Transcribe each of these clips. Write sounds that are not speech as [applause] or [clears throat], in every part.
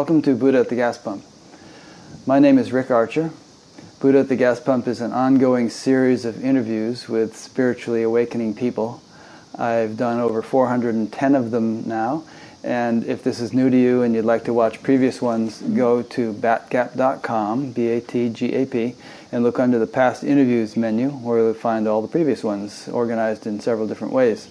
Welcome to Buddha at the Gas Pump. My name is Rick Archer. Buddha at the Gas Pump is an ongoing series of interviews with spiritually awakening people. I've done over 410 of them now, and if this is new to you and you'd like to watch previous ones, go to batgap.com, B A T G A P, and look under the past interviews menu where you'll find all the previous ones organized in several different ways.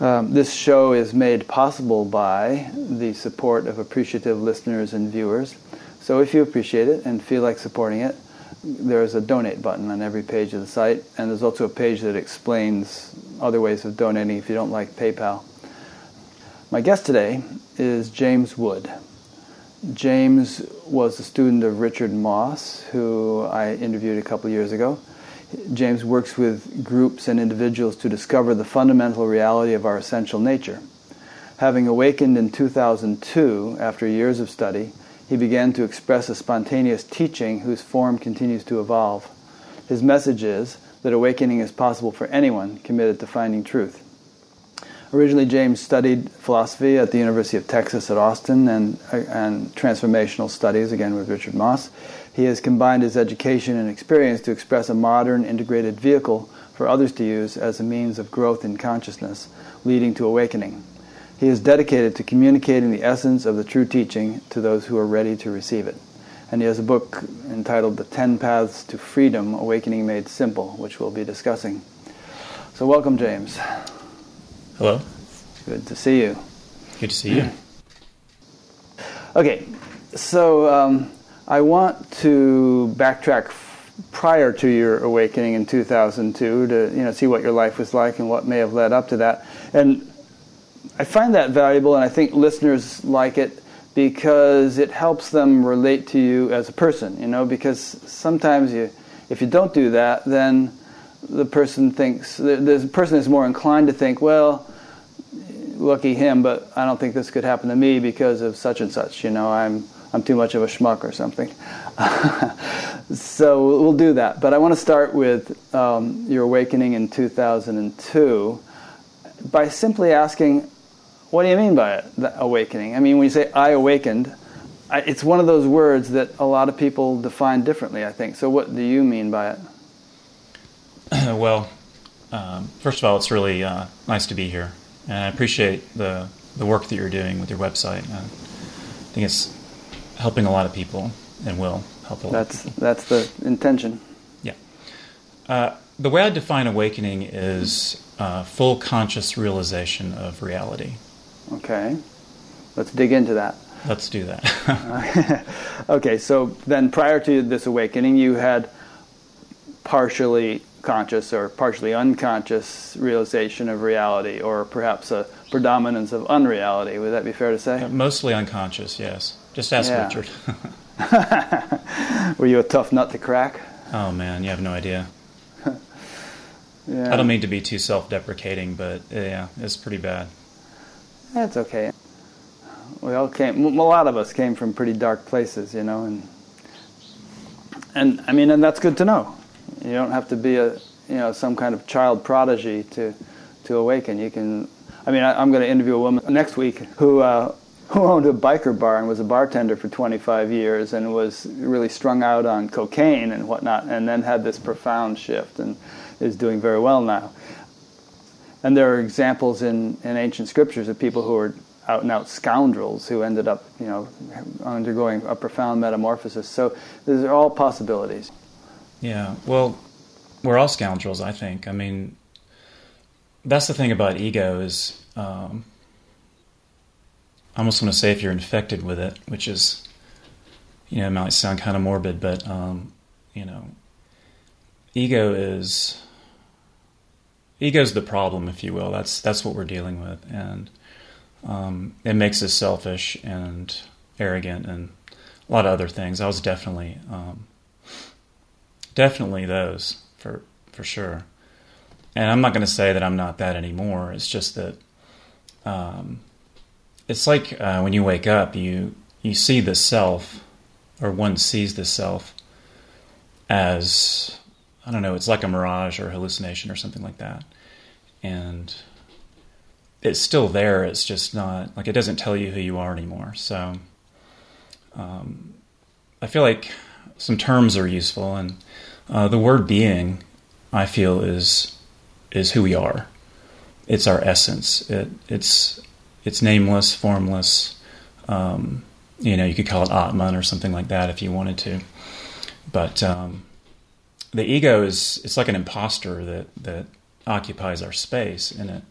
Um, this show is made possible by the support of appreciative listeners and viewers. So if you appreciate it and feel like supporting it, there's a donate button on every page of the site, and there's also a page that explains other ways of donating if you don't like PayPal. My guest today is James Wood. James was a student of Richard Moss, who I interviewed a couple years ago. James works with groups and individuals to discover the fundamental reality of our essential nature. Having awakened in 2002 after years of study, he began to express a spontaneous teaching whose form continues to evolve. His message is that awakening is possible for anyone committed to finding truth. Originally, James studied philosophy at the University of Texas at Austin and, uh, and transformational studies, again with Richard Moss. He has combined his education and experience to express a modern, integrated vehicle for others to use as a means of growth in consciousness, leading to awakening. He is dedicated to communicating the essence of the true teaching to those who are ready to receive it. And he has a book entitled The Ten Paths to Freedom Awakening Made Simple, which we'll be discussing. So, welcome, James. Hello. Good to see you. Good to see you. [clears throat] Okay, so um, I want to backtrack prior to your awakening in 2002 to you know see what your life was like and what may have led up to that. And I find that valuable, and I think listeners like it because it helps them relate to you as a person. You know, because sometimes you, if you don't do that, then the person thinks the person is more inclined to think, well, lucky him, but I don't think this could happen to me because of such and such. You know, I'm I'm too much of a schmuck or something. [laughs] so we'll do that. But I want to start with um, your awakening in 2002 by simply asking, what do you mean by it, awakening? I mean, when you say I awakened, I, it's one of those words that a lot of people define differently, I think. So what do you mean by it? [clears throat] well, um, first of all, it's really uh, nice to be here. And I appreciate the, the work that you're doing with your website. I think it's helping a lot of people and will help a lot. That's that's the intention. Yeah. Uh, the way I define awakening is uh, full conscious realization of reality. Okay. Let's dig into that. Let's do that. [laughs] okay, so then prior to this awakening, you had partially conscious or partially unconscious realization of reality, or perhaps a predominance of unreality. Would that be fair to say? mostly unconscious, yes. Just ask yeah. Richard. [laughs] Were you a tough nut to crack? Oh man, you have no idea. [laughs] yeah. I don't mean to be too self-deprecating, but yeah, it's pretty bad. That's okay. We all came. A lot of us came from pretty dark places, you know, and and I mean, and that's good to know. You don't have to be a you know some kind of child prodigy to to awaken. You can. I mean, I, am going to interview a woman next week who uh, [laughs] who owned a biker bar and was a bartender for 25 years and was really strung out on cocaine and whatnot, and then had this profound shift and is doing very well now. And there are examples in, in ancient scriptures of people who were out and out scoundrels who ended up, you know, undergoing a profound metamorphosis. So these are all possibilities. Yeah, well, we're all scoundrels, I think. I mean, that's the thing about ego is. Um, I almost want to say if you're infected with it, which is, you know, it might sound kind of morbid, but, um, you know, ego is ego's the problem, if you will. That's that's what we're dealing with, and um, it makes us selfish and arrogant and a lot of other things. I was definitely um, definitely those for for sure. And I'm not going to say that I'm not that anymore. It's just that um, it's like uh, when you wake up, you you see the self, or one sees the self as I don't know. It's like a mirage or hallucination or something like that, and it's still there. It's just not like it doesn't tell you who you are anymore. So um, I feel like some terms are useful, and uh, the word being, I feel, is is who we are. It's our essence. It, it's it's nameless, formless. Um, you know, you could call it Atman or something like that if you wanted to. But um, the ego is it's like an imposter that that occupies our space, and it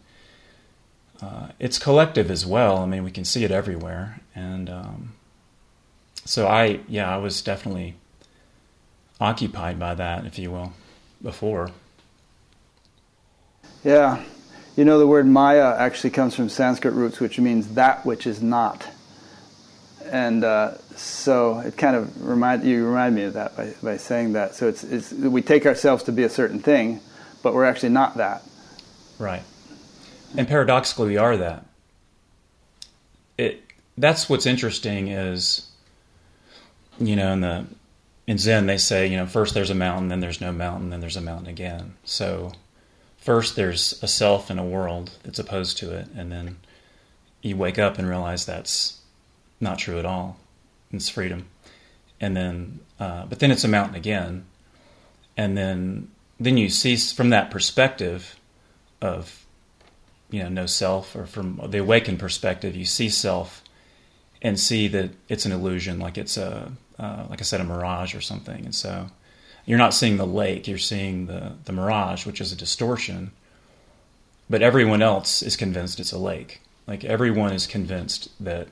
uh, it's collective as well. I mean, we can see it everywhere, and um, so I yeah, I was definitely occupied by that, if you will, before. Yeah. You know, the word Maya actually comes from Sanskrit roots, which means that which is not. And uh, so it kind of remind you remind me of that by, by saying that. So it's, it's we take ourselves to be a certain thing, but we're actually not that. Right. And paradoxically, we are that. It that's what's interesting is, you know, in the in Zen they say, you know, first there's a mountain, then there's no mountain, then there's a mountain again. So first there's a self and a world that's opposed to it, and then you wake up and realize that's not true at all. It's freedom, and then uh, but then it's a mountain again, and then then you see from that perspective of you know no self, or from the awakened perspective, you see self and see that it's an illusion, like it's a uh, like I said, a mirage or something, and so you're not seeing the lake, you're seeing the, the mirage, which is a distortion. But everyone else is convinced it's a lake. Like everyone is convinced that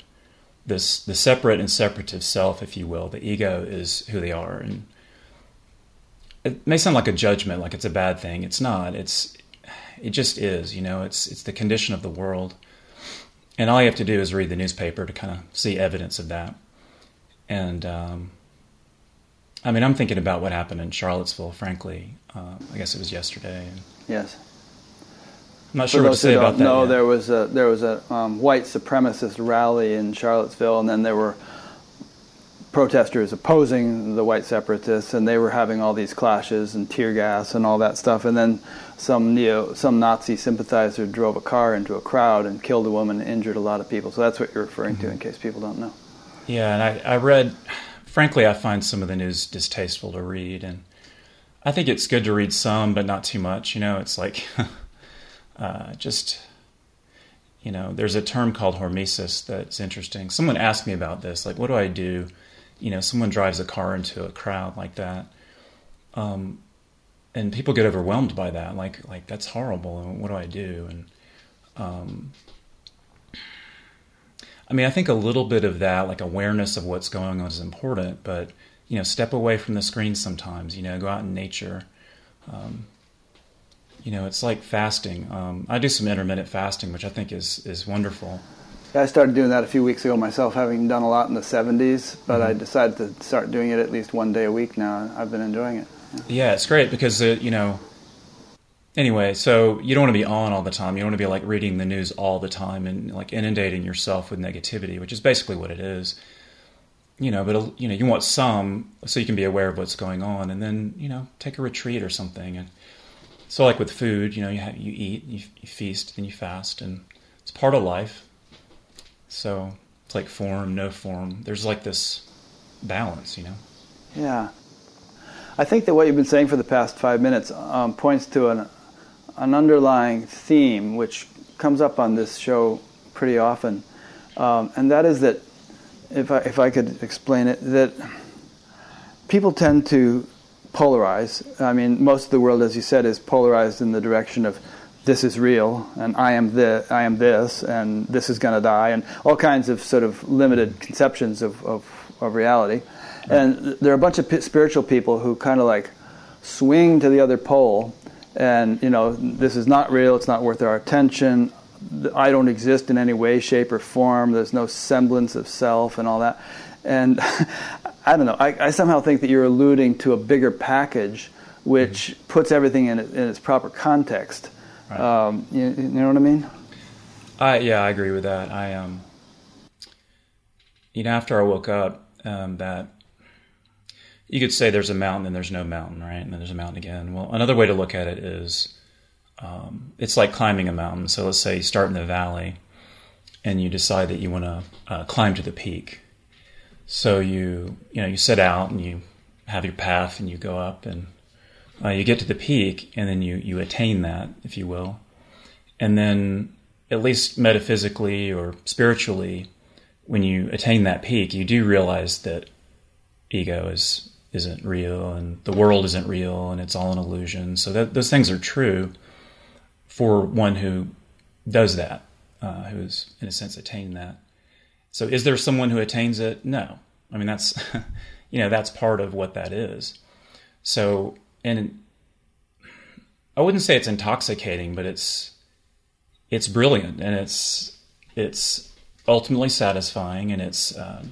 this the separate and separative self, if you will, the ego is who they are. And it may sound like a judgment, like it's a bad thing. It's not. It's it just is, you know, it's it's the condition of the world. And all you have to do is read the newspaper to kind of see evidence of that. And um, I mean, I'm thinking about what happened in Charlottesville. Frankly, uh, I guess it was yesterday. Yes. I'm not sure what to say about that. No, there was a there was a um, white supremacist rally in Charlottesville, and then there were protesters opposing the white separatists, and they were having all these clashes and tear gas and all that stuff. And then some neo some Nazi sympathizer drove a car into a crowd and killed a woman, and injured a lot of people. So that's what you're referring mm-hmm. to, in case people don't know. Yeah, and I, I read frankly, I find some of the news distasteful to read, and I think it's good to read some, but not too much. You know, it's like [laughs] uh, just you know, there's a term called hormesis that's interesting. Someone asked me about this, like, what do I do? You know, someone drives a car into a crowd like that, um, and people get overwhelmed by that. Like, like that's horrible. And what do I do? And um, I mean, I think a little bit of that, like awareness of what's going on, is important. But you know, step away from the screen sometimes. You know, go out in nature. Um, you know, it's like fasting. Um, I do some intermittent fasting, which I think is is wonderful. I started doing that a few weeks ago myself, having done a lot in the 70s, but mm-hmm. I decided to start doing it at least one day a week now. I've been enjoying it. Yeah, yeah it's great because, uh, you know, Anyway, so you don't want to be on all the time. You don't want to be like reading the news all the time and like inundating yourself with negativity, which is basically what it is. You know, but you know, you want some so you can be aware of what's going on, and then you know, take a retreat or something. And so, like with food, you know, you have, you eat, you, you feast, then you fast, and it's part of life. So it's like form, no form. There's like this balance, you know. Yeah, I think that what you've been saying for the past five minutes um, points to an an underlying theme which comes up on this show pretty often, um, and that is that if I, if I could explain it, that people tend to polarize. I mean, most of the world, as you said, is polarized in the direction of this is real and I am this, I am this, and this is going to die, and all kinds of sort of limited conceptions of, of, of reality. Right. And there are a bunch of spiritual people who kind of like swing to the other pole and you know this is not real. It's not worth our attention. I don't exist in any way shape or form. There's no semblance of self and all that. And [laughs] i don't know. I, I, somehow think that you're alluding to a bigger package which mm-hmm. puts everything in, in, its proper context. Right. um, you, you, know what i mean? I, yeah i agree with that. I um you know after i woke up um, that you could say there's a mountain and there's no mountain, right? And then there's a mountain again. Well, another way to look at it is um, it's like climbing a mountain. So let's say you start in the valley and you decide that you want to uh, climb to the peak. So you you know you set out and you have your path and you go up and uh, you get to the peak and then you you attain that, if you will, and then at least metaphysically or spiritually, when you attain that peak, you do realize that ego is isn't real and the world isn't real and it's all an illusion. So that, those things are true for one who does that, uh, who's in a sense attained that. So is there someone who attains it? No. I mean that's [laughs] you know that's part of what that is. So and I wouldn't say it's intoxicating, but it's it's brilliant and it's it's ultimately satisfying and it's um,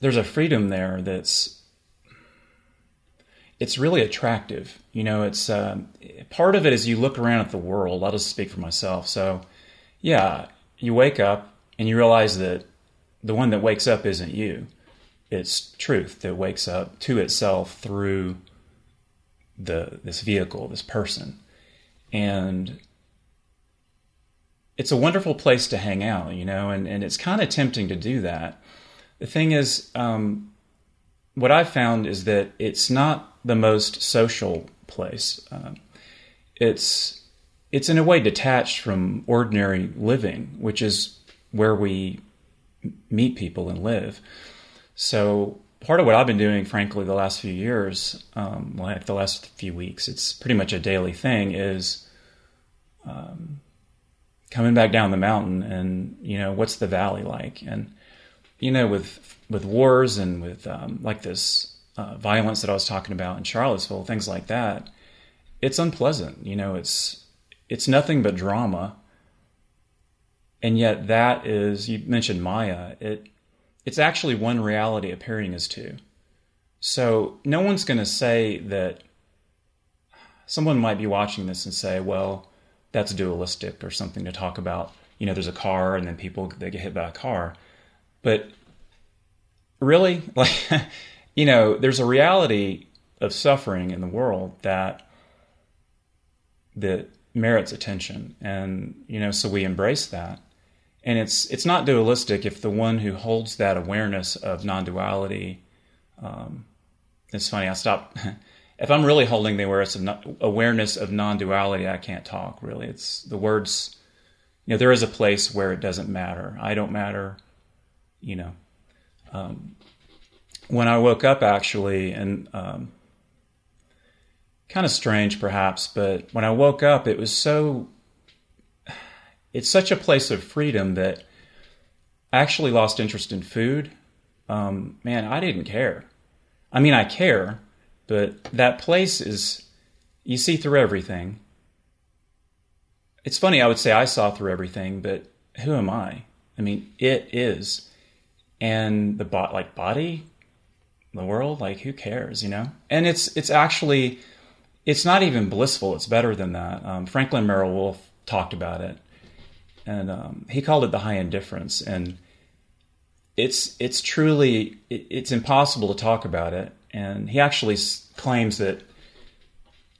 there's a freedom there that's it's really attractive. You know, it's uh, part of it is you look around at the world. I'll just speak for myself. So, yeah, you wake up and you realize that the one that wakes up isn't you. It's truth that wakes up to itself through the this vehicle, this person, and it's a wonderful place to hang out. You know, and and it's kind of tempting to do that the thing is, um, what I've found is that it's not the most social place. Uh, it's it's in a way detached from ordinary living, which is where we meet people and live. So part of what I've been doing, frankly, the last few years, um, like the last few weeks, it's pretty much a daily thing, is um, coming back down the mountain and you know what's the valley like and you know, with with wars and with um, like this uh, violence that I was talking about in Charlottesville, things like that, it's unpleasant. You know, it's it's nothing but drama, and yet that is you mentioned Maya. It it's actually one reality appearing as two. So no one's going to say that. Someone might be watching this and say, "Well, that's dualistic," or something to talk about. You know, there's a car, and then people they get hit by a car but really, [laughs] like, you know, there's a reality of suffering in the world that that merits attention, and you know, so we embrace that. And it's it's not dualistic if the one who holds that awareness of non-duality. Um, it's funny. I stop. [laughs] if I'm really holding the awareness of awareness of non-duality, I can't talk. Really, it's the words. You know, there is a place where it doesn't matter. I don't matter you know, um, when I woke up actually, and um, kind of strange perhaps, but when I woke up, it was so, it's such a place of freedom that I actually lost interest in food. Um, man, I didn't care. I mean, I care, but that place is, you see through everything. It's funny, I would say I saw through everything, but who am I? I mean, it is and the bot like body the world like who cares you know? And it's it's actually it's not even blissful it's better than that. Um, Franklin Merrell-Wolff talked about it and um, he called it the high indifference and it's it's truly it, it's impossible to talk about it and he actually claims that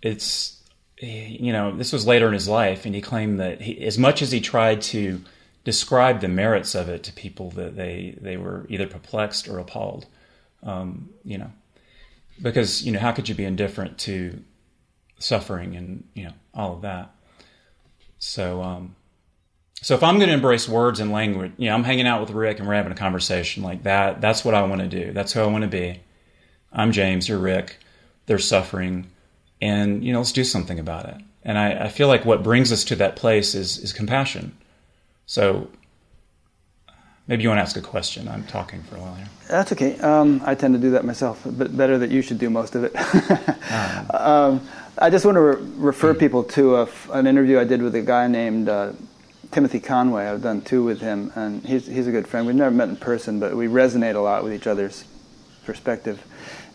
it's you know this was later in his life and he claimed that he, as much as he tried to describe the merits of it to people that they they were either perplexed or appalled. Um, you know, because you know how could you be indifferent to suffering and you know all of that? So um, so if I'm going to embrace words and language, you know, I'm hanging out with Rick and we're having a conversation like that. That's what I want to do. That's who I want to be. I'm James. You're Rick. There's suffering, and you know, let's do something about it. And I, I feel like what brings us to that place is is compassion so maybe you want to ask a question. I'm talking for a while here. That's okay. Um, I tend to do that myself, but better that you should do most of it. [laughs] [laughs] um, I just want to re- refer people to a, an interview I did with a guy named uh, Timothy Conway. I've done two with him, and he's, he's a good friend. We've never met in person, but we resonate a lot with each other's perspective.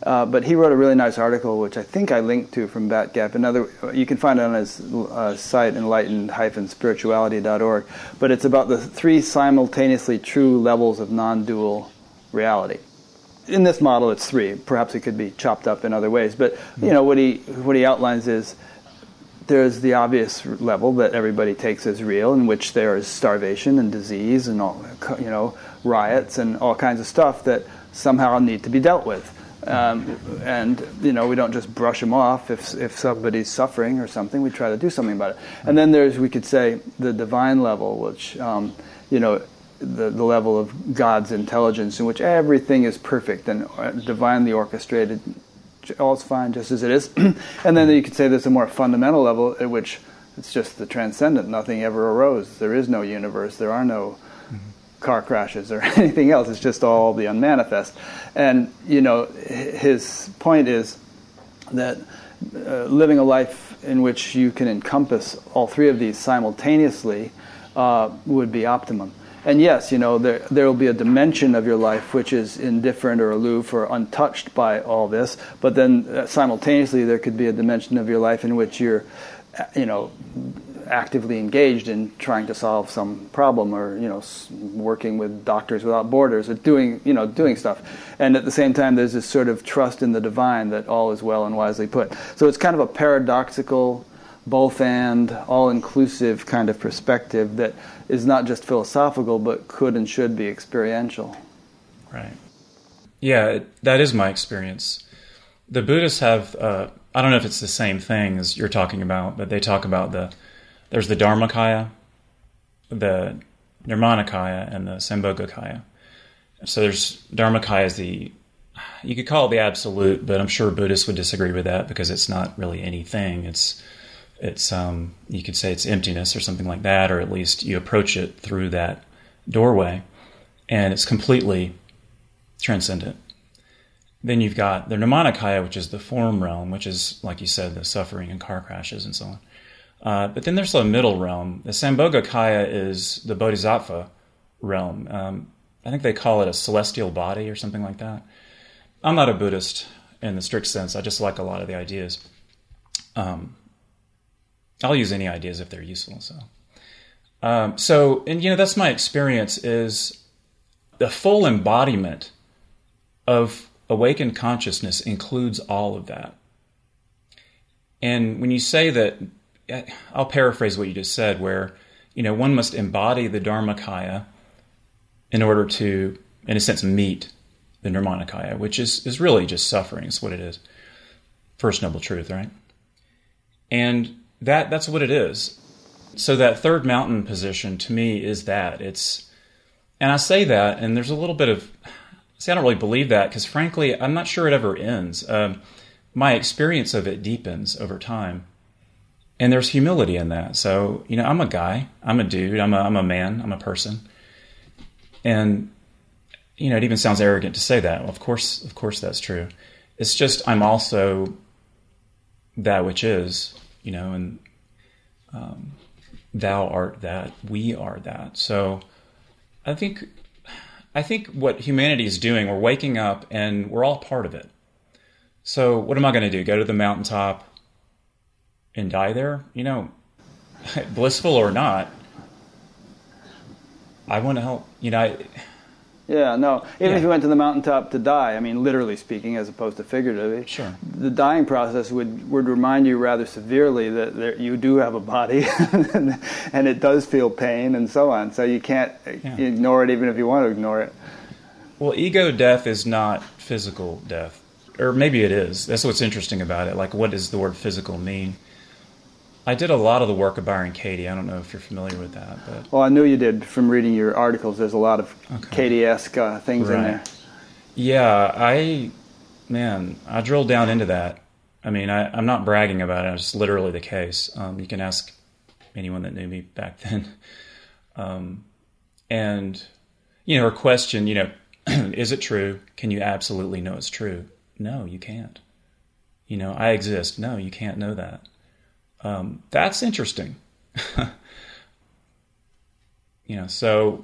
Uh, but he wrote a really nice article, which I think I linked to from Batgap. Another, you can find it on his uh, site, enlightened-spirituality.org. But it's about the three simultaneously true levels of non-dual reality. In this model, it's three. Perhaps it could be chopped up in other ways. But you know what he what he outlines is there's the obvious level that everybody takes as real, in which there is starvation and disease and all, you know, riots and all kinds of stuff that somehow need to be dealt with. Um, and you know we don't just brush them off if if somebody's suffering or something. We try to do something about it. And then there's we could say the divine level, which um, you know the, the level of God's intelligence in which everything is perfect and uh, divinely orchestrated. All's fine just as it is. [clears throat] and then you could say there's a more fundamental level at which it's just the transcendent. Nothing ever arose. There is no universe. There are no car crashes or [laughs] anything else. It's just all the unmanifest. And, you know, his point is that uh, living a life in which you can encompass all three of these simultaneously uh, would be optimum. And yes, you know, there, there will be a dimension of your life which is indifferent or aloof or untouched by all this, but then uh, simultaneously there could be a dimension of your life in which you're, uh, you know, actively engaged in trying to solve some problem or you know working with doctors without borders or doing you know doing stuff. And at the same time there's this sort of trust in the divine that all is well and wisely put. So it's kind of a paradoxical both and all inclusive kind of perspective that is not just philosophical but could and should be experiential. Right. Yeah that is my experience. The buddhists have uh, i don't know if it's the same thing as you're talking about but they talk about the there's the Dharmakaya, the Nirmanakaya, and the Sambhogakaya. So there's Dharmakaya is the you could call it the absolute, but I'm sure Buddhists would disagree with that because it's not really anything. It's it's um, you could say it's emptiness or something like that, or at least you approach it through that doorway, and it's completely transcendent. Then you've got the Nirmanakaya, which is the form realm, which is like you said, the suffering and car crashes and so on. Uh, but then there's a middle realm. The Sambhogakaya is the Bodhisattva realm. Um, I think they call it a celestial body or something like that. I'm not a Buddhist in the strict sense. I just like a lot of the ideas. Um, I'll use any ideas if they're useful. So, um, so and you know that's my experience is the full embodiment of awakened consciousness includes all of that. And when you say that I'll paraphrase what you just said, where you know one must embody the Dharmakaya in order to, in a sense, meet the Nirmanakaya, which is is really just suffering. It's what it is. First noble truth, right? And that that's what it is. So that third mountain position to me is that it's, and I say that, and there's a little bit of, see, I don't really believe that because frankly, I'm not sure it ever ends. Um, my experience of it deepens over time and there's humility in that. So you know, I'm a guy, I'm a dude, I'm a I'm a man, I'm a person, and you know, it even sounds arrogant to say that. Well, of course, of course, that's true. It's just I'm also that which is, you know, and um, thou art that, we are that. So I think I think what humanity is doing, we're waking up and we're all part of it. So what am I going to do? Go to the mountaintop? And die there, you know, [laughs] blissful or not, I want to help. You know, I, yeah, no. Even yeah. if you went to the mountaintop to die, I mean, literally speaking, as opposed to figuratively, sure. The dying process would would remind you rather severely that there, you do have a body, [laughs] and it does feel pain and so on. So you can't yeah. ignore it, even if you want to ignore it. Well, ego death is not physical death, or maybe it is. That's what's interesting about it. Like, what does the word physical mean? I did a lot of the work of Byron Katie. I don't know if you're familiar with that, but well, I knew you did from reading your articles. There's a lot of okay. Katie-esque uh, things right. in there. Yeah, I man, I drilled down into that. I mean, I, am not bragging about it. It's literally the case. Um, you can ask anyone that knew me back then. [laughs] Um, and you know, her question, you know, [clears throat] is it true? Can you absolutely know it's true? No, you can't. You know, I exist. No, you can't know that. Um, that's interesting. [laughs] you know, so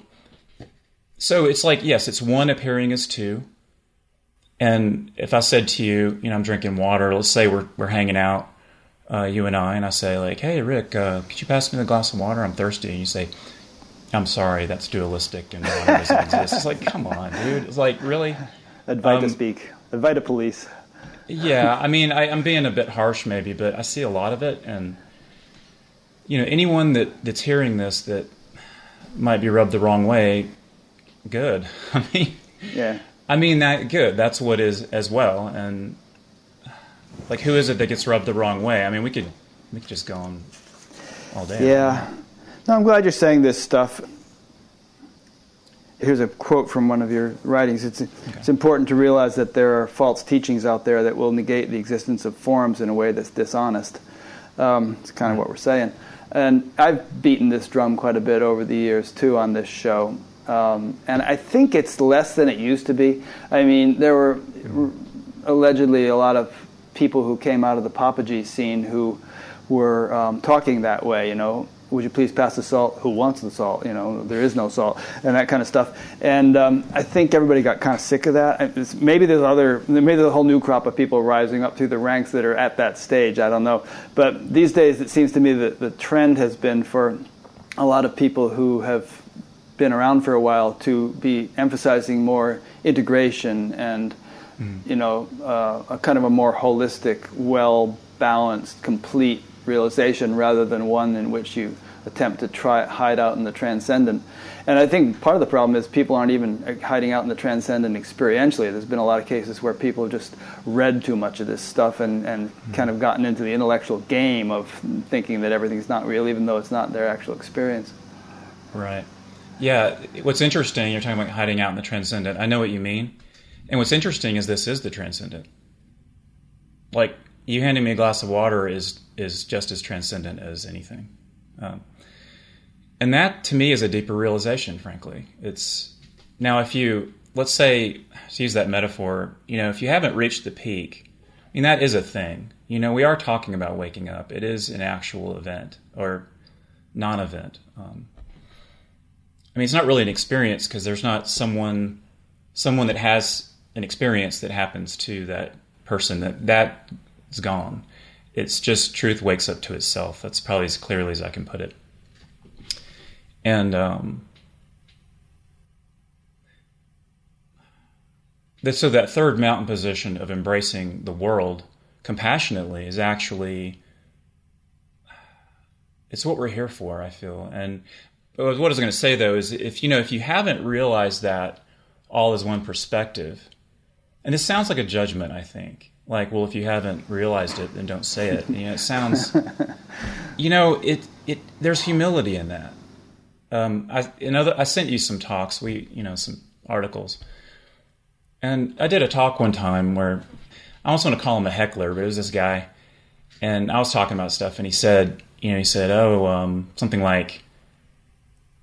so it's like yes, it's one appearing as two. And if I said to you, you know, I'm drinking water. Let's say we're we're hanging out, uh, you and I, and I say like, "Hey, Rick, uh, could you pass me the glass of water? I'm thirsty." And you say, "I'm sorry, that's dualistic and water doesn't exist." It's like, come on, dude. It's like really. [laughs] Advaita um, speak. Advaita police yeah, I mean, I, am being a bit harsh maybe, but I see a lot of it, and you know, anyone that that's hearing this that might be rubbed the wrong way, good. [laughs] I mean, yeah. I mean that good. That's what is as well. And like, who is it that gets rubbed the wrong way? I mean, we could we could just go on all day. Yeah. No, I'm glad you're saying this stuff. Here's a quote from one of your writings. It's, okay. it's important to realize that there are false teachings out there that will negate the existence of forms in a way that's dishonest. Um, it's kind of what we're saying. And I've beaten this drum quite a bit over the years, too, on this show. Um, and I think it's less than it used to be. I mean, there were r- allegedly a lot of people who came out of the Papaji scene who were um, talking that way, you know, would you please pass the salt? Who wants the salt? You know, there is no salt, and that kind of stuff. And um, I think everybody got kind of sick of that. It's, maybe there's other, maybe there's a whole new crop of people rising up through the ranks that are at that stage. I don't know. But these days, it seems to me that the trend has been for a lot of people who have been around for a while to be emphasizing more integration and mm. you know uh, a kind of a more holistic, well balanced, complete realization rather than one in which you attempt to try hide out in the transcendent. And I think part of the problem is people aren't even hiding out in the transcendent experientially. There's been a lot of cases where people have just read too much of this stuff and, and mm-hmm. kind of gotten into the intellectual game of thinking that everything's not real, even though it's not their actual experience. Right. Yeah, what's interesting, you're talking about hiding out in the transcendent. I know what you mean. And what's interesting is this is the transcendent. Like, you handing me a glass of water is is just as transcendent as anything. Um, and that, to me, is a deeper realization, frankly. It's now, if you, let's say, to use that metaphor, you know, if you haven't reached the peak, I mean, that is a thing. You know, we are talking about waking up. It is an actual event or non event. Um, I mean, it's not really an experience because there's not someone someone that has an experience that happens to that person that that is gone. It's just truth wakes up to itself. That's probably as clearly as I can put it. And um, so that third mountain position of embracing the world compassionately is actually it's what we're here for. I feel, and what I was going to say though is if you know if you haven't realized that all is one perspective, and this sounds like a judgment, I think. Like, well, if you haven't realized it, then don't say it. You know, it [laughs] sounds, you know, it it there's humility in that. Um, I another I sent you some talks. We you know some articles, and I did a talk one time where I almost want to call him a heckler, but it was this guy, and I was talking about stuff, and he said, you know, he said, oh, um, something like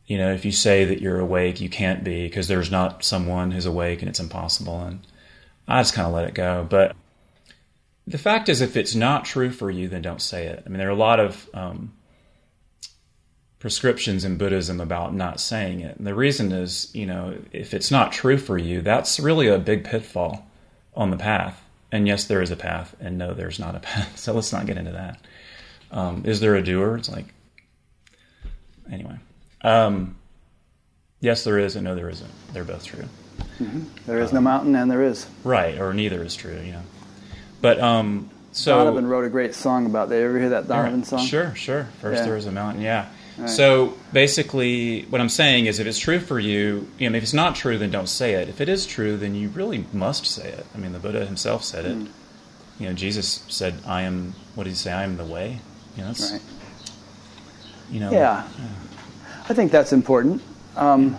you know, if you say that you're awake, you can't be because there's not someone who's awake and it's impossible. And I just kind of let it go. But the fact is, if it's not true for you, then don't say it. I mean, there are a lot of um, prescriptions in Buddhism about not saying it. And the reason is, you know, if it's not true for you, that's really a big pitfall on the path. And yes, there is a path, and no, there's not a [laughs] path. So let's not get into that. Um, is there a doer? It's like, anyway. Um, yes, there is, and no, there isn't. They're both true. Mm-hmm. There is um, no mountain, and there is. Right, or neither is true. You know, but um, so Donovan wrote a great song about that. You ever hear that Donovan song? Sure, sure. First, yeah. there is a mountain. Yeah. Right. So basically, what I'm saying is, if it's true for you, you know, if it's not true, then don't say it. If it is true, then you really must say it. I mean, the Buddha himself said it. Mm. You know, Jesus said, "I am." What did he say? "I am the way." You know, right. You know. Yeah. yeah. I think that's important. Um,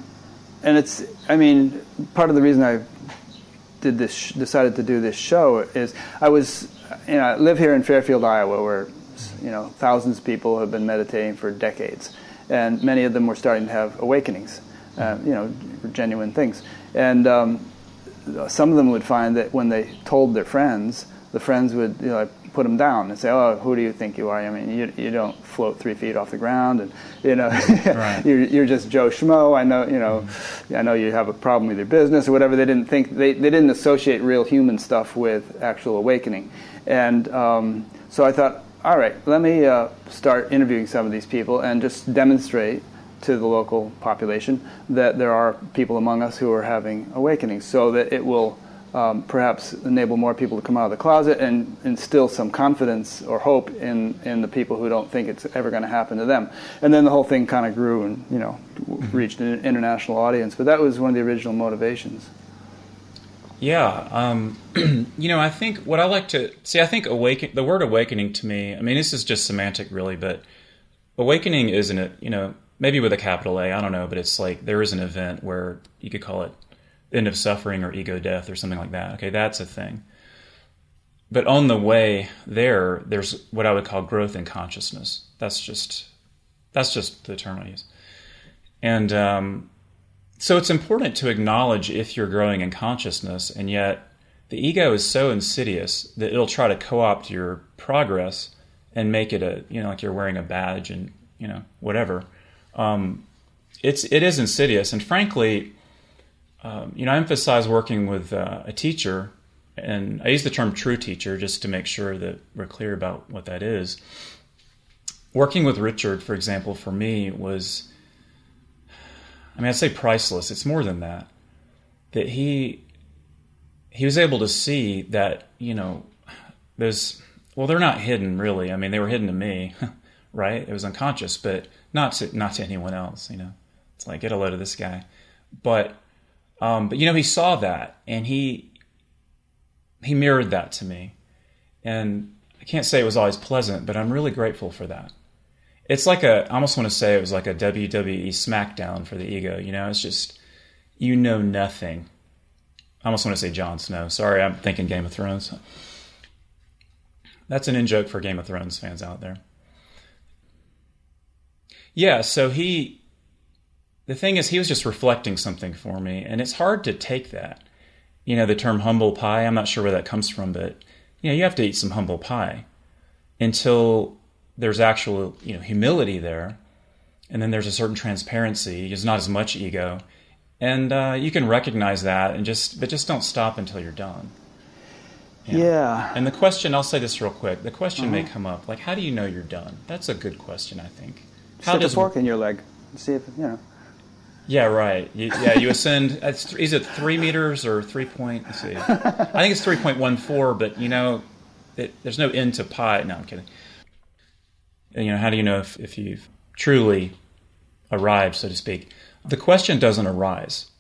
and it's, I mean, part of the reason I did this, decided to do this show is I was, you know, I live here in Fairfield, Iowa, where, you know, thousands of people have been meditating for decades. And many of them were starting to have awakenings, uh, you know, genuine things. And um, some of them would find that when they told their friends, the friends would, you know, put them down and say, "Oh, who do you think you are? I mean, you, you don't float three feet off the ground, and you know, [laughs] right. you're, you're just Joe Schmo. I know, you know, mm-hmm. I know you have a problem with your business or whatever." They didn't think they, they didn't associate real human stuff with actual awakening, and um, so I thought, all right, let me uh, start interviewing some of these people and just demonstrate to the local population that there are people among us who are having awakenings, so that it will um, perhaps enable more people to come out of the closet and instill some confidence or hope in, in the people who don't think it's ever going to happen to them. And then the whole thing kind of grew and you know mm-hmm. reached an international audience. But that was one of the original motivations. Yeah, um, [clears throat] you know, I think what I like to see, I think awaken the word awakening to me. I mean, this is just semantic, really, but awakening isn't it? You know, maybe with a capital A, I don't know, but it's like there is an event where you could call it end of suffering or ego death or something like that. Okay, that's a thing. But on the way there, there's what I would call growth in consciousness. That's just that's just the term I use. And um, so it's important to acknowledge if you're growing in consciousness, and yet the ego is so insidious that it'll try to co-opt your progress and make it a you know like you're wearing a badge and you know whatever. Um, it's it is insidious, and frankly, um, you know, I emphasize working with uh, a teacher, and I use the term true teacher just to make sure that we're clear about what that is. Working with Richard, for example, for me was, I mean, I'd say priceless. It's more than that. That he he was able to see that you know there's well they're not hidden really. I mean, they were hidden to me, [laughs] right? It was unconscious, but not to not to anyone else. You know, it's like get a load of this guy, but um, but you know, he saw that and he he mirrored that to me. And I can't say it was always pleasant, but I'm really grateful for that. It's like a I almost want to say it was like a WWE SmackDown for the ego, you know, it's just you know nothing. I almost want to say Jon Snow. Sorry, I'm thinking Game of Thrones. That's an in joke for Game of Thrones fans out there. Yeah, so he the thing is, he was just reflecting something for me, and it's hard to take that. You know, the term humble pie, I'm not sure where that comes from, but, you know, you have to eat some humble pie until there's actual, you know, humility there. And then there's a certain transparency, there's not as much ego. And uh, you can recognize that and just, but just don't stop until you're done. Yeah. yeah. And the question, I'll say this real quick. The question uh-huh. may come up, like, how do you know you're done? That's a good question, I think. How Stick does a fork in your leg. See if you know. Yeah, right. You, yeah, you ascend. Uh, is it three meters or three point? Let's see. I think it's three point one four, but you know, it, there's no end to pi. No, I'm kidding. You know, how do you know if, if you've truly arrived, so to speak? The question doesn't arise,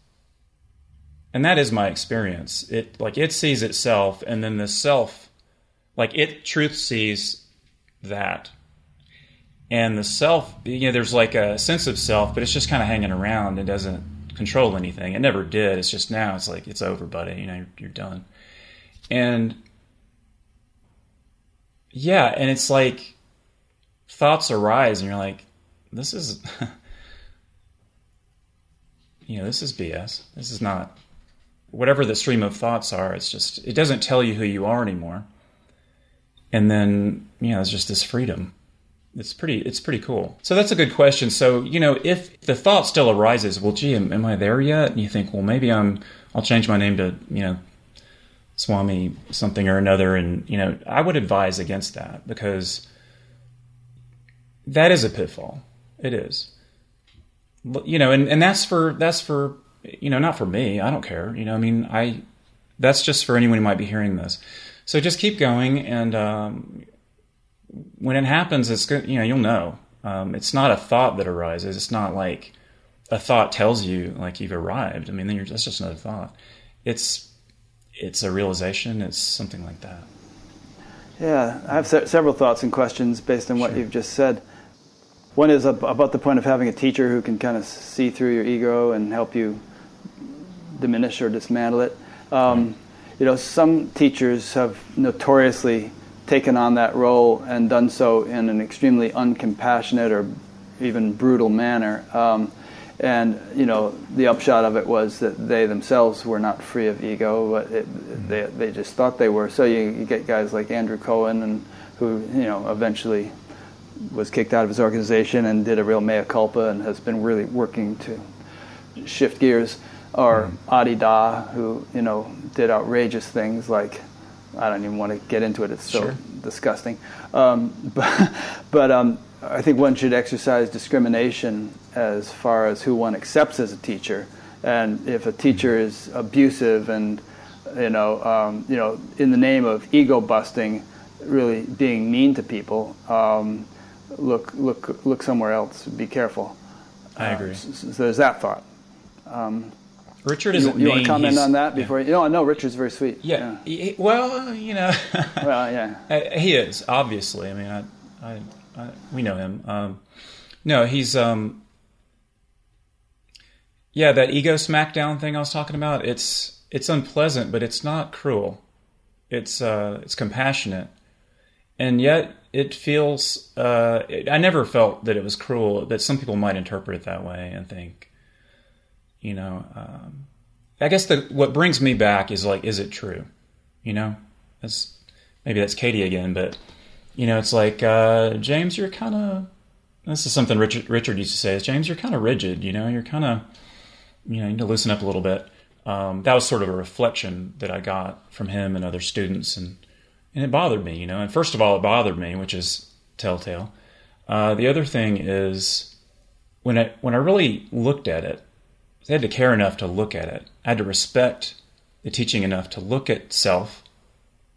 and that is my experience. It like it sees itself, and then the self, like it truth sees that and the self you know there's like a sense of self but it's just kind of hanging around. And doesn't control anything. It never did. It's just now it's like it's over buddy. You know you're, you're done. And yeah and it's like thoughts arise and you're like this is [laughs] you know this is bs this is not whatever the stream of thoughts are it's just it doesn't tell you who you are anymore. And then you know it's just this freedom it's pretty it's pretty cool. So that's a good question. So you know if the thought still arises well gee am, am i there yet? And you think well maybe i'm i'll change my name to you know swami something or another. And you know i would advise against that because that is a pitfall. It is. You know and, and that's for that's for you know not for me. I don't care. You know i mean i that's just for anyone who might be hearing this. So just keep going and um, when it happens, it's good. You know, you'll know. Um, it's not a thought that arises. It's not like a thought tells you like you've arrived. I mean, then you're, that's just another thought. It's it's a realization. It's something like that. Yeah, I have se- several thoughts and questions based on what sure. you've just said. One is about the point of having a teacher who can kind of see through your ego and help you diminish or dismantle it. Um. You know, some teachers have notoriously taken on that role and done so in an extremely uncompassionate or even brutal manner. Um, and you know, the upshot of it was that they themselves were not free of ego, but it, they they just thought they were. So you, you, get guys like Andrew Cohen, and who you know eventually was kicked out of his organization and did a real mea culpa and has been really working to shift gears. Or mm-hmm. Adi Da, who you know did outrageous things like I don't even want to get into it. It's so sure. disgusting. Um, [laughs] but but um, I think one should exercise discrimination as far as who one accepts as a teacher. And if a teacher is abusive and you know, um, you know, in the name of ego busting, really being mean to people, um, look, look, look somewhere else. Be careful. I agree. Uh, so, so, there's that thought. Um, Richard isn't. You, you want to comment on that before? Yeah. You know, I know Richard's very sweet. Yeah. yeah. He, well, you know. [laughs] well, yeah. [laughs] He is obviously. I mean, I, I, I we know him. Um, no, he's. Um, yeah, that ego smackdown thing I was talking about. It's it's unpleasant, but it's not cruel. It's uh, it's compassionate, and yet it feels. Uh, it, I never felt that it was cruel, but some people might interpret it that way and think, you know. Um, I guess the what brings me back is like, is it true? You know, that's maybe that's Katie again, but you know, it's like uh, James, you're kind of. This is something Richard Richard used to say. Is James, you're kind of rigid. You know, you're kind of you know, you need to loosen up a little bit. Um, that was sort of a reflection that I got from him and other students, and and it bothered me, you know. And first of all, it bothered me, which is telltale. Uh, the other thing is when I when I really looked at it, I had to care enough to look at it. I had to respect the teaching enough to look at self,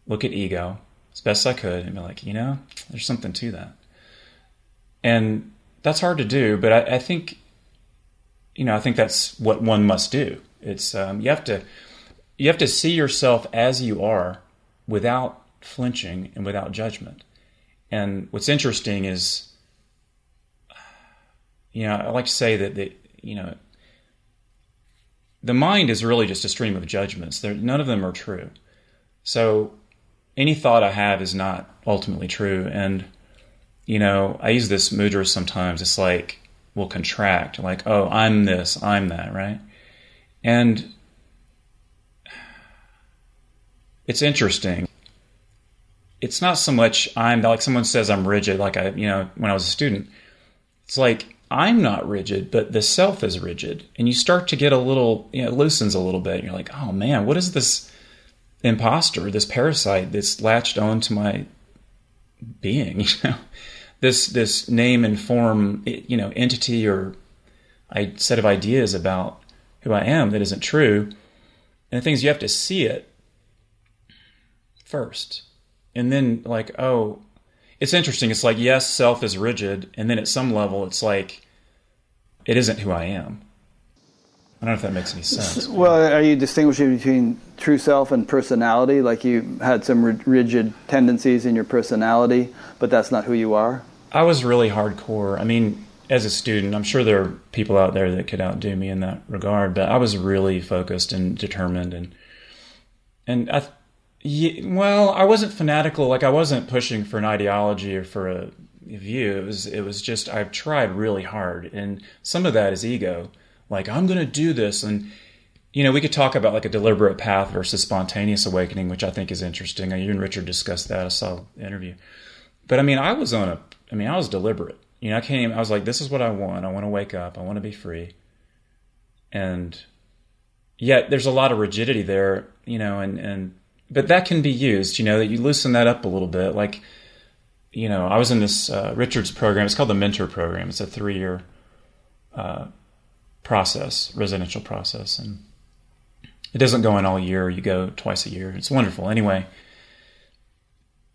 look at ego as best I could, and be like, you know, there's something to that. And that's hard to do, but I, I think you know, I think that's what one must do. It's um, you have to you have to see yourself as you are without flinching and without judgment. And what's interesting is, you know, I like to say that the you know the mind is really just a stream of judgments. There, none of them are true. So any thought I have is not ultimately true. And you know, I use this mudra sometimes. It's like will contract like oh i'm this i'm that right and it's interesting it's not so much i'm like someone says i'm rigid like i you know when i was a student it's like i'm not rigid but the self is rigid. And you start to get a little you know it loosens a little bit. And you're like oh man what is this imposter this parasite that's latched onto my being [laughs] you know? This this name and form, you know, entity or a set of ideas about who I am that isn't true. And the things you have to see it first, and then like, oh, it's interesting. It's like yes, self is rigid, and then at some level, it's like it isn't who I am. I don't know if that makes any sense. [laughs] Well, are you distinguishing between true self and personality? Like you had some rigid tendencies in your personality, but that's not who you are? I was really hardcore. I mean, as a student, I'm sure there are people out there that could outdo me in that regard, but I was really focused and determined and and I yeah, well, I wasn't fanatical, like I wasn't pushing for an ideology or for a view. It was it was just I've tried really hard and some of that is ego. Like I'm going to do this and you know, we could talk about like a deliberate path versus spontaneous awakening, which I think is interesting. You and Richard discussed that. I saw the interview. But I mean, I was on a I mean, I was deliberate. You know, I came, I was like, this is what I want. I want to wake up. I want to be free. And yet there's a lot of rigidity there, you know, and, and, but that can be used, you know, that you loosen that up a little bit. Like, you know, I was in this uh, Richard's program. It's called the Mentor Program. It's a three year uh, process, residential process. And it doesn't go in all year. You go twice a year. It's wonderful. Anyway,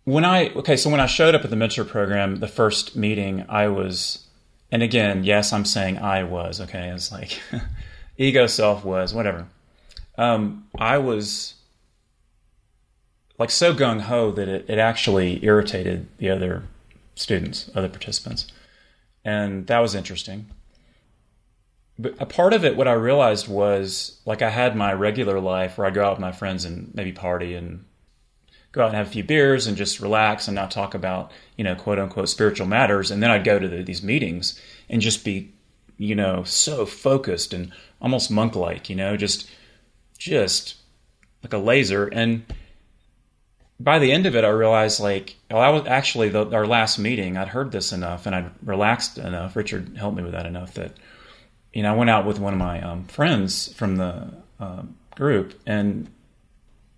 when I okay, so when I showed up at the mentor program, the first meeting, I was, and again, yes, I'm saying I was okay. It's like [laughs] ego, self was whatever. Um, I was like so gung ho that it, it actually irritated the other students, other participants, and that was interesting. But a part of it, what I realized was like I had my regular life where I go out with my friends and maybe party and go out and have a few beers and just relax and not talk about, you know, quote unquote spiritual matters. And then I'd go to the, these meetings and just be, you know, so focused and almost monk like, you know, just, just like a laser. And by the end of it, I realized like, well, I was actually the, our last meeting, I'd heard this enough and I'd relaxed enough. Richard helped me with that enough that, you know, I went out with one of my um, friends from the uh, group and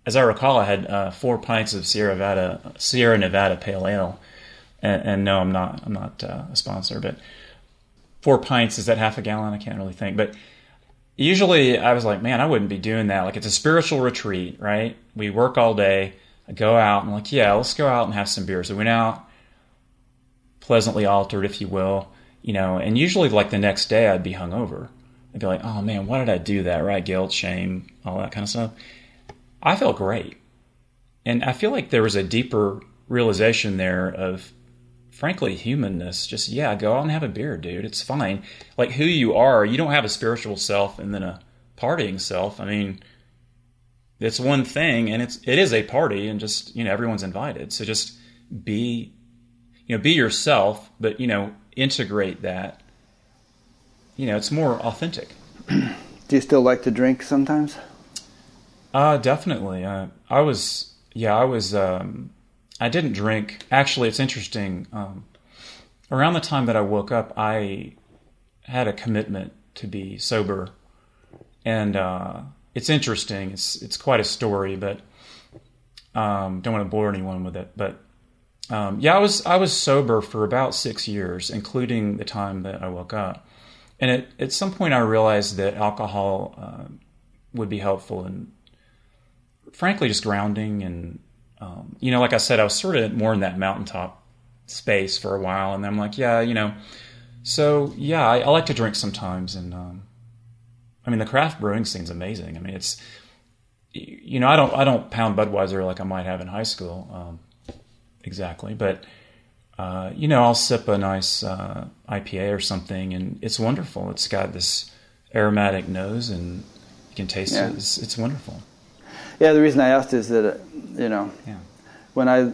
as I recall, I had uh, four pints of Sierra Nevada Sierra Nevada Pale Ale, and, and no, I'm not I'm not uh, a sponsor, but four pints is that half a gallon? I can't really think, but usually I was like, man, I wouldn't be doing that. Like it's a spiritual retreat, right? We work all day. I go out and like, yeah, let's go out and have some beers. So we went out, pleasantly altered, if you will, you know. And usually, like the next day, I'd be hungover. I'd be like, oh man, why did I do that? Right? Guilt, shame, all that kind of stuff. I felt great, and I feel like there was a deeper realization there of frankly humanness just yeah go out and have a beer dude it's fine like who you are you don't have a spiritual self and then a partying self i mean it's one thing and it's it is a party and just you know everyone's invited. So just be you know be yourself but you know integrate that. You know it's more authentic. [clears throat] Do you still like to drink sometimes? Uh definitely. Uh, i was yeah i was um I didn't drink. Actually, it's interesting. Um, around the time that I woke up, I had a commitment to be sober, and uh, it's interesting. It's it's quite a story, but um, don't want to bore anyone with it. But um, yeah, I was I was sober for about six years, including the time that I woke up. And at, at some point, I realized that alcohol uh, would be helpful and, frankly, just grounding and um, you know, like I said, I was sort of more in that mountaintop space for a while, and I'm like, yeah, you know, so yeah, I, I like to drink sometimes, and um, I mean, the craft brewing scene's amazing. I mean, it's you know, I don't I don't pound Budweiser like I might have in high school, um, exactly, but. Uh, you know, I'll sip a nice uh, IPA or something, and it's wonderful. It's got this aromatic nose, and you can taste yeah. it. It's, it's wonderful. Yeah, the reason I asked is that, uh, you know, yeah. when I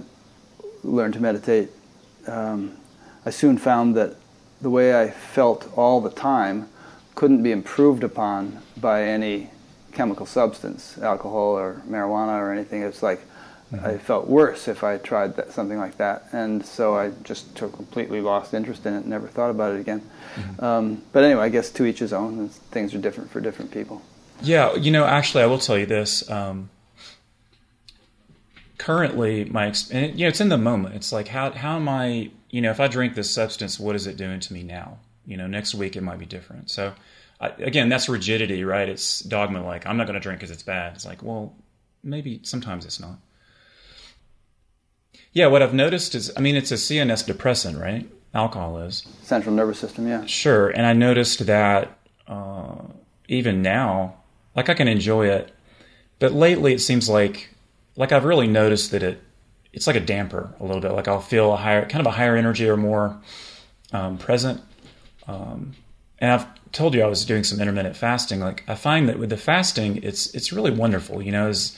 learned to meditate, um, I soon found that the way I felt all the time couldn't be improved upon by any chemical substance, alcohol or marijuana or anything. It's like mm-hmm. I felt worse if I tried that, something like that, and so I just took, completely lost interest in it and never thought about it again. Mm-hmm. Um, but anyway, I guess to each his own. Things are different for different people. Yeah, you know, actually, I will tell you this. Um, currently my and you know it's in the moment it's like how how am i you know if i drink this substance what is it doing to me now you know next week it might be different. So I, again that's rigidity right? It's dogma like i'm not going to drink because it's bad. It's like well maybe sometimes it's not. Yeah what i've noticed is i mean it's a cns depressant right? Alcohol is. Central nervous system yeah. Sure and i noticed that uh, even now like i can enjoy it but lately it seems like like I've really noticed that it it's like a damper a little bit. Like I'll feel a higher, kind of a higher energy or more um, present. Um, and I've told you I was doing some intermittent fasting. Like I find that with the fasting, it's it's really wonderful. You know, is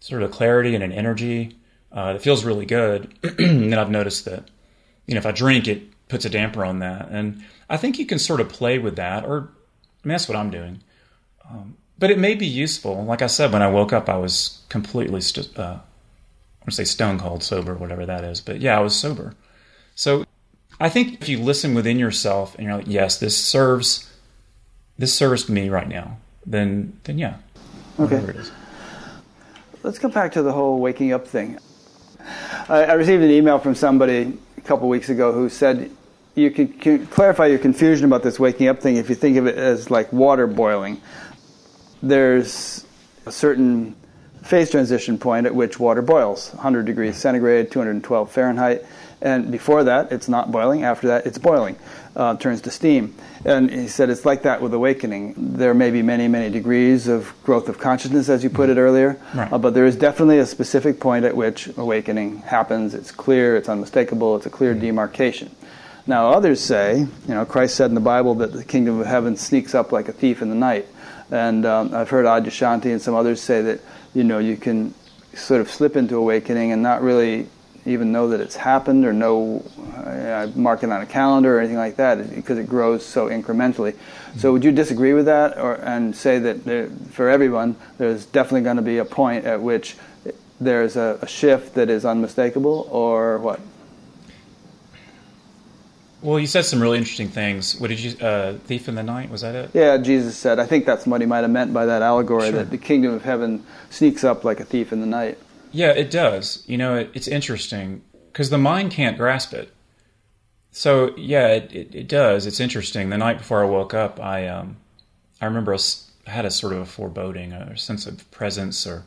sort of a clarity and an energy uh, that feels really good. [clears throat] and I've noticed that you know if I drink, it puts a damper on that. And I think you can sort of play with that, or I mean that's what I'm doing. Um, but it may be useful. Like I said, when I woke up, I was completely, st- uh, I want to say stone cold sober, whatever that is. But yeah, I was sober. So I think if you listen within yourself and you're like, yes, this serves, this serves me right now, then then yeah, okay. Let's come back to the whole waking up thing. I, I received an email from somebody a couple weeks ago who said you can, can, clarify your confusion about this waking up thing if you think of it as like water boiling there's a certain phase transition point at which water boils 100 degrees centigrade 212 fahrenheit and before that it's not boiling. After that it's boiling uh, turns to steam. And he said it's like that with awakening. There may be many many degrees of growth of consciousness as you put it earlier. Right. uh, but there is definitely a specific point at which awakening happens. It's clear it's unmistakable it's a clear demarcation. Now others say you know christ said in the bible that the kingdom of heaven sneaks up like a thief in the night. And um, I've heard Adyashanti and some others say that you know you can sort of slip into awakening and not really even know that it's happened or know uh, mark it on a calendar or anything like that because it grows so incrementally. So would you disagree with that or and say that there, for everyone there's definitely going to be a point at which there's a, a shift that is unmistakable or what? Well, you said some really interesting things. What did you, uh, thief in the night? Was that it? Yeah, Jesus said. I think that's what he might have meant by that allegory sure. that the kingdom of heaven sneaks up like a thief in the night. Yeah, it does. You know, it, it's interesting because the mind can't grasp it. So yeah, it, it, it, does. It's interesting. The night before I woke up, I um, I remember I had a sort of a foreboding, a sense of presence, or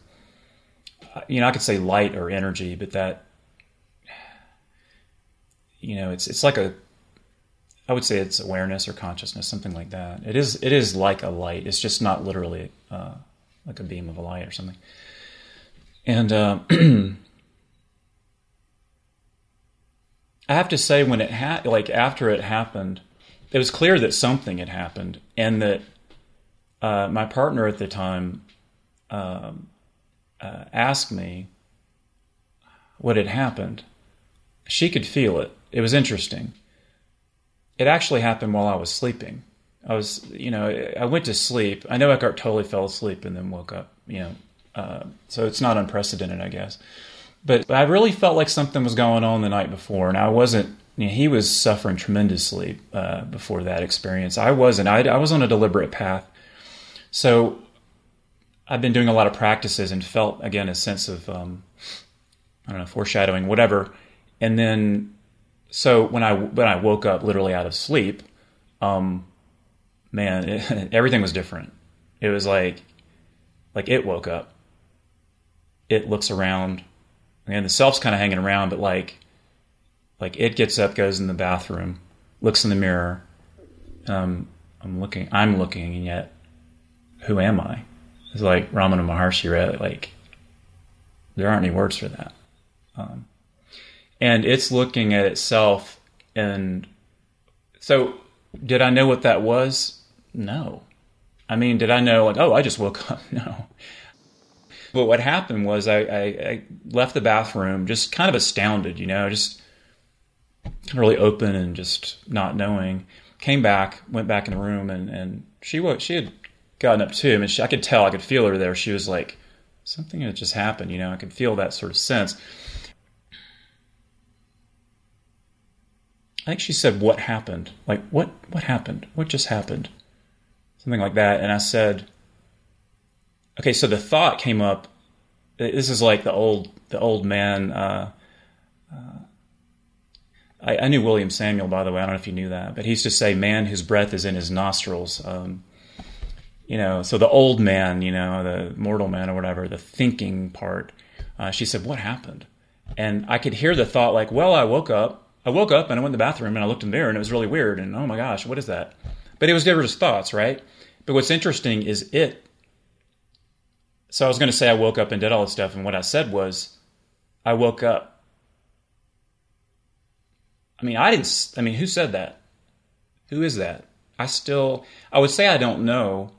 you know, I could say light or energy, but that you know, it's it's like a I would say it's awareness or consciousness, something like that. It is it is like a light. It's just not literally uh, like a beam of a light or something. And uh, [clears throat] I have to say, when it had like after it happened, it was clear that something had happened, and that uh, my partner at the time um, uh, asked me what had happened. She could feel it. It was interesting it actually happened while I was sleeping. I was, you know, I went to sleep. I know Eckhart Tolle fell asleep and then woke up, you know, uh, so it's not unprecedented, I guess. But I really felt like something was going on the night before, and I wasn't. You know, he was suffering tremendously uh, before that experience. I wasn't. I, I was on a deliberate path. So I've been doing a lot of practices and felt again a sense of um, I don't know foreshadowing, whatever. And then so when I when I woke up literally out of sleep, um, man, it, [laughs] everything was different. It was like like it woke up. It looks around, and the self's kind of hanging around, but like like it gets up, goes in the bathroom, looks in the mirror. Um, I'm looking, I'm looking, and yet, who am I? It's like Ramana Maharshi read. Like there aren't any words for that. Um, and it's looking at itself and so did i know what that was no i mean did i know like oh i just woke [laughs] up no but what happened was I, I, I left the bathroom just kind of astounded you know just really open and just not knowing came back went back in the room and, and she she had gotten up too I mean, she, I could tell I could feel her there she was like something had just happened you know I could feel that sort of sense I think she said, "What happened? Like what? What happened? What just happened?" Something like that. And I said, "Okay." So the thought came up. This is like the old the old man. Uh, uh, I, I, knew William Samuel, by the way. I don't know if you knew that, but he used to say, "Man whose breath is in his nostrils." Um, you know, so the old man, you know, the mortal man or whatever, the thinking part. Uh, she said, "What happened?" And I could hear the thought, like, "Well, I woke up." I woke up and I went to the bathroom and I looked in the mirror and it was really weird and oh my gosh, what is that? But it was just thoughts, right? But what's interesting is it. So I was going to say I woke up and did all this stuff, and what I said was, I woke up. I mean, I didn't. I mean, who said that? Who is that? I still. I would say I don't know,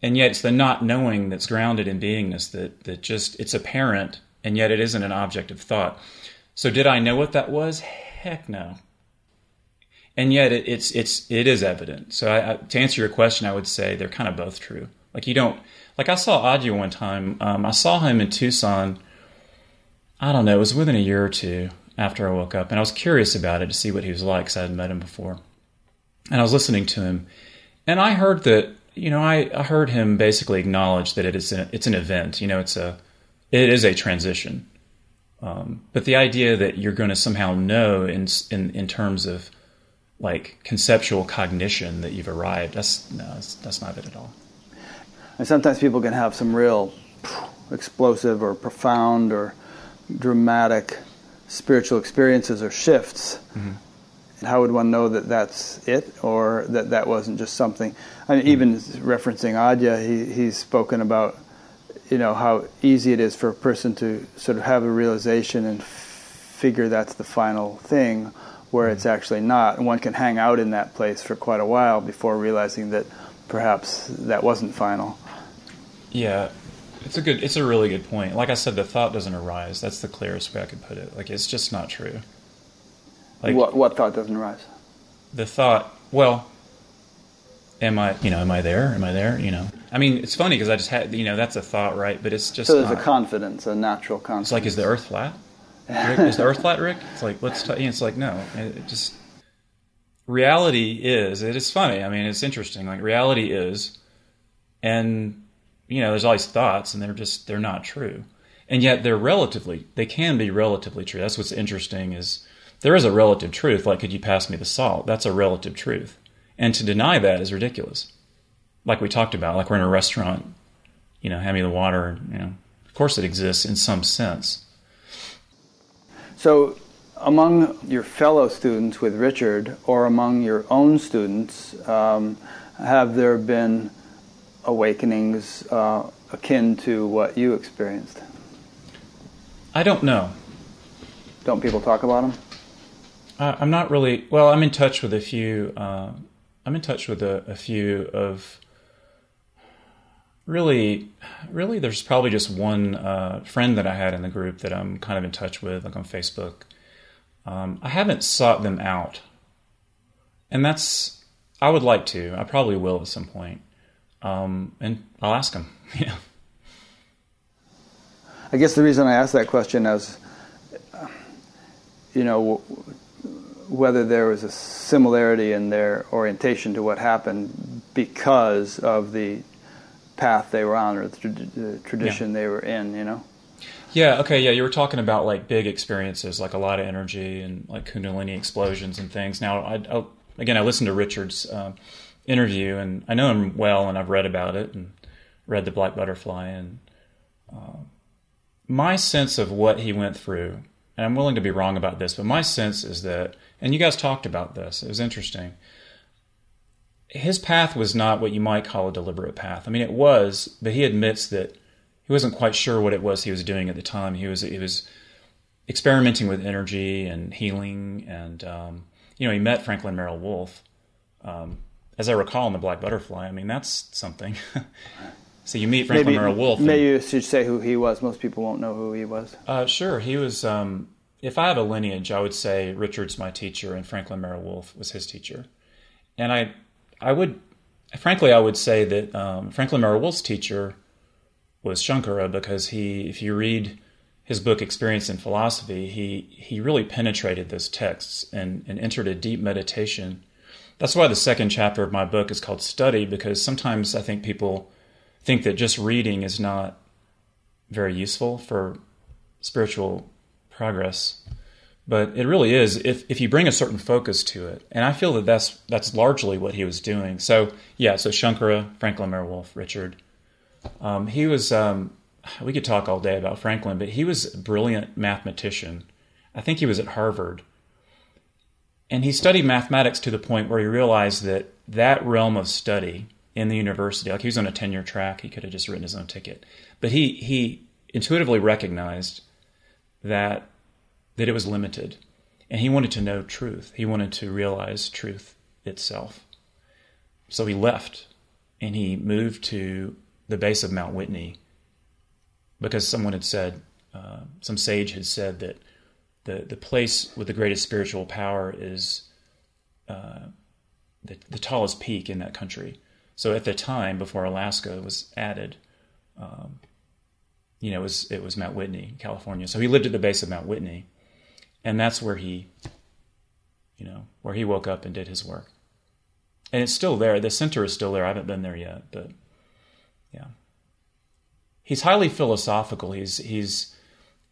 and yet it's the not knowing that's grounded in beingness that that just it's apparent, and yet it isn't an object of thought. So did I know what that was? Heck no. And yet it, it's it's it is evident. So I, I, to answer your question, I would say they're kind of both true. Like you don't like I saw Adya one time. Um, I saw him in Tucson. I don't know. It was within a year or two after I woke up, and I was curious about it to see what he was like because I hadn't met him before. And I was listening to him, and I heard that you know I, I heard him basically acknowledge that it is an, it's an event. You know, it's a it is a transition. Um, but the idea that you're going to somehow know in, in, in terms of like conceptual cognition that you've arrived, that's, no, that's, that's not it at all. And sometimes people can have some real explosive or profound or dramatic spiritual experiences or shifts. Mm-hmm. And how would one know that that's it or that that wasn't just something? I mean, even referencing Adya, he, he's spoken about you know how easy it is for a person to sort of have a realization and figure that's the final thing where it's mm-hmm. actually not and one can hang out in that place for quite a while before realizing that perhaps that wasn't final yeah it's a good it's a really good point like i said the thought doesn't arise that's the clearest way i could put it like it's just not true like what what thought doesn't arise the thought well am I, you know, am I there? Am I there? You know, I mean, it's funny because I just had, you know, that's a thought, right? But it's just so there's not, a confidence, a natural confidence. It's like, is the Earth flat? Rick, is the Earth flat, Rick? It's like let's. T- it's like no. It just reality is. It is funny. I mean, it's interesting. Like reality is, and you know, there's all these thoughts, and they're just they're not true, and yet they're relatively. They can be relatively true. That's what's interesting. Is there is a relative truth. Like, could you pass me the salt? That's a relative truth and to deny that is ridiculous. like we talked about, like we're in a restaurant, you know, hand me the water, you know, of course it exists in some sense. So, among your fellow students with Richard, or among your own students, um, have there been awakenings uh, akin to what you experienced? I don't know. Don't people talk about them? Uh, I'm not really. Well, I'm in touch with a few. Uh, I'm in touch with a, a few of really, really, there's probably just one uh, friend that I had in the group that I'm kind of in touch with, like on Facebook. Um, I haven't sought them out, and that's I would like to. I probably will at some point, um, and I'll ask them. [laughs] Yeah. I guess the reason I asked that question is, you know, whether there was a similarity in their orientation to what happened because of the path they were on or the, tradition yeah. they were in, you know? Yeah, okay, yeah, you were talking about like big experiences, like a lot of energy and like Kundalini explosions and things. Now, I, I again, I listened to Richard's uh, interview and I know him well and I've read about it and read The Black Butterfly. And uh, my sense of what he went through, and I'm willing to be wrong about this, but my sense is that, and you guys talked about this, it was interesting his path was not what you might call a deliberate path. I mean, it was, but he admits that he wasn't quite sure what it was he was doing at the time. He was he was experimenting with energy and healing, and um, you know, he met Franklin Merrell-Wolff. Um, as I recall in the Black Butterfly, I mean, that's something. [laughs] so you meet Franklin maybe, Merrell-Wolff. Maybe you should say who he was. Most people won't know who he was. Uh, sure, he was. Um, if I have a lineage, I would say Richard's my teacher, and Franklin Merrell-Wolff was his teacher. And I I would, frankly, I would say that um, Franklin Merrell-Wolff's teacher was Shankara because he, if you read his book Experience and Philosophy, he he really penetrated those texts and, and entered a deep meditation. That's why the second chapter of my book is called Study because sometimes I think people think that just reading is not very useful for spiritual progress. But it really is if, if you bring a certain focus to it. And i feel that that's that's largely what he was doing. So yeah so shankara franklin merrell-wolff richard. Um, he was um, we could talk all day about franklin but he was a brilliant mathematician. I think he was at harvard and he studied mathematics to the point where he realized that that realm of study in the university like he was on a tenure track he could have just written his own ticket but he he intuitively recognized that that it was limited. And he wanted to know truth. He wanted to realize truth itself. So he left and he moved to the base of Mount Whitney because someone had said, uh, some sage had said that the, the place with the greatest spiritual power is uh, the, the tallest peak in that country. So at the time, before Alaska was added, um, you know, it was, it was Mount Whitney, California. So he lived at the base of Mount Whitney and that's where he you know where he woke up and did his work. And it's still there. The center is still there. I haven't been there yet but yeah. He's highly philosophical. He's he's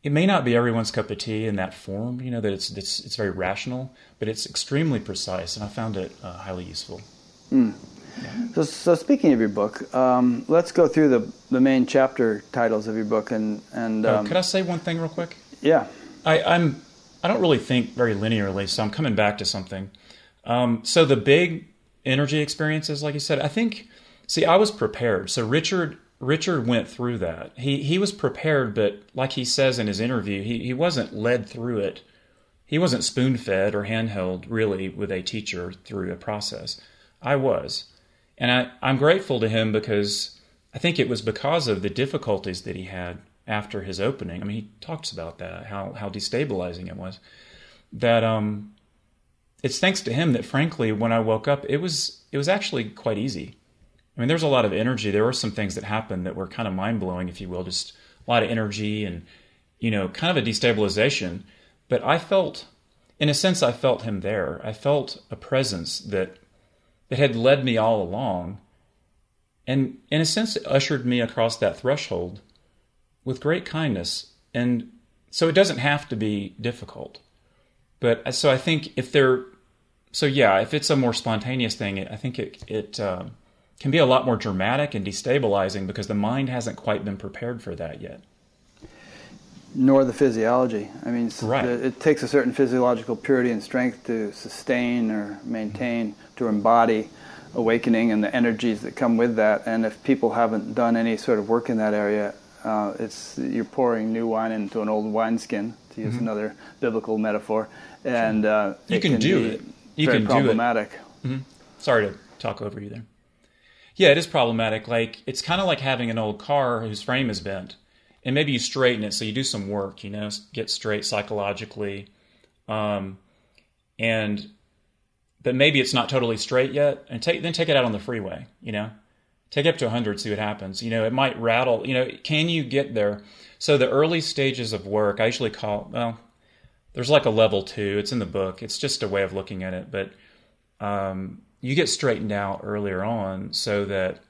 it may not be everyone's cup of tea in that form you know that it's it's, it's very rational but it's extremely precise and i found it uh, highly useful mm. yeah. so, so speaking of your book um, let's go through the, the main chapter titles of your book and and uh, um, uh, could i say one thing real quick yeah I, i'm I don't really think very linearly, so I'm coming back to something. Um, so the big energy experiences, like you said, I think. See, I was prepared. So Richard Richard went through that. He he was prepared, but like he says in his interview, he he wasn't led through it. He wasn't spoon fed or handheld really with a teacher through a process. I was, and I I'm grateful to him because I think it was because of the difficulties that he had after his opening. I mean, he talks about that how how destabilizing it was. That um, it's thanks to him that frankly, when I woke up, it was it was actually quite easy. I mean, there's a lot of energy. There were some things that happened that were kind of mind blowing, if you will, just a lot of energy and you know, kind of a destabilization. But I felt, in a sense, I felt him there. I felt a presence that that had led me all along, and in a sense, it ushered me across that threshold with great kindness. And so it doesn't have to be difficult. But uh, so I think if they're, so yeah, if it's a more spontaneous thing, I think it, it, uh, can be a lot more dramatic and destabilizing because the mind hasn't quite been prepared for that yet. Nor the physiology. I mean, right. it takes a certain physiological purity and strength to sustain or maintain, to embody awakening and the energies that come with that. And if people haven't done any sort of work in that area, uh, it's you're pouring new wine into an old wineskin, to use mm-hmm. another biblical metaphor, and uh, you can, can do it. You can problematic. do it. Mm-hmm. Sorry to talk over you there. Yeah, it is problematic. Like it's kind of like having an old car whose frame is bent, and maybe you straighten it. So you do some work, you know, get straight psychologically, um, and but maybe it's not totally straight yet, and take then take it out on the freeway. You know, take it up to 100, see what happens. You know, it might rattle. You know, can you get there? So the early stages of work, I usually call well, there's like a level two. It's in the book. It's just a way of looking at it, but um, you get straightened out earlier on so that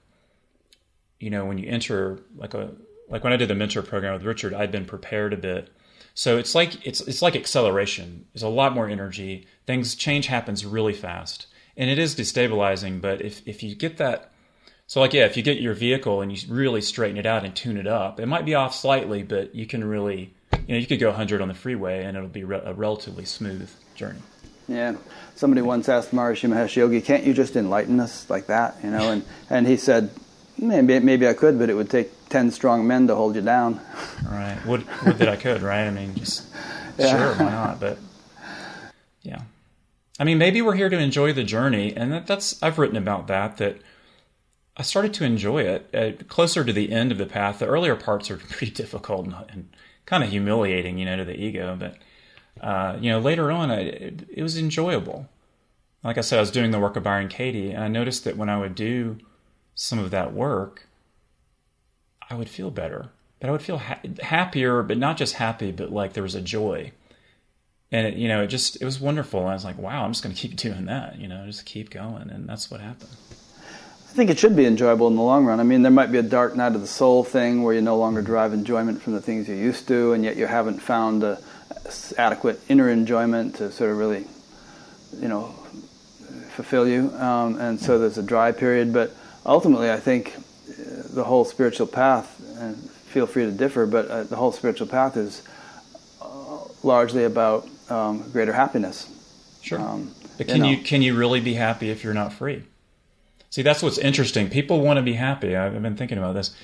you know when you enter like a like when I did the mentor program with Richard, I'd been prepared a bit so it's like it's it's like acceleration. There's a lot more energy. Things change happens really fast, and it is destabilizing. But if if you get that, so like yeah, if you get your vehicle and you really straighten it out and tune it up, it might be off slightly, but you can really you know you could go 100 on the freeway and it'll be re- a relatively smooth journey. Yeah. Somebody once asked Maharishi Mahesh Yogi, "Can't you just enlighten us like that?" You know, and and he said, Maybe maybe I could, but it would take ten strong men to hold you down. [laughs] Right. Would would that I could, right? I mean, just yeah. sure, why not? But yeah, I mean, maybe we're here to enjoy the journey, and that, that's I've written about that. That I started to enjoy it uh, closer to the end of the path. The earlier parts are [laughs] pretty difficult and, and kind of humiliating, you know, to the ego. But uh, you know, later on, I, it, it was enjoyable. Like I said, I was doing the work of Byron Katie, and I noticed that when I would do some of that work, I would feel better. But I would feel ha- happier, but not just happy, but like there was a joy. And it, you know, it just it was wonderful. And I was like, wow, I'm just going [laughs] to keep doing that. You know, just keep going, and that's what happened. I think it should be enjoyable in the long run. I mean, there might be a dark night of the soul thing where you no longer derive enjoyment from the things you used to, and yet you haven't found a adequate inner enjoyment to sort of really, you know, fulfill you. Um, and so there's a dry period, but ultimately, I think uh, the whole spiritual path, and feel free to differ, but uh, the whole spiritual path is uh, largely about um, greater happiness. Sure. Um, but can you, know. you, can you really be happy if you're not free? See, that's what's interesting. People want to be happy. I've been thinking about this.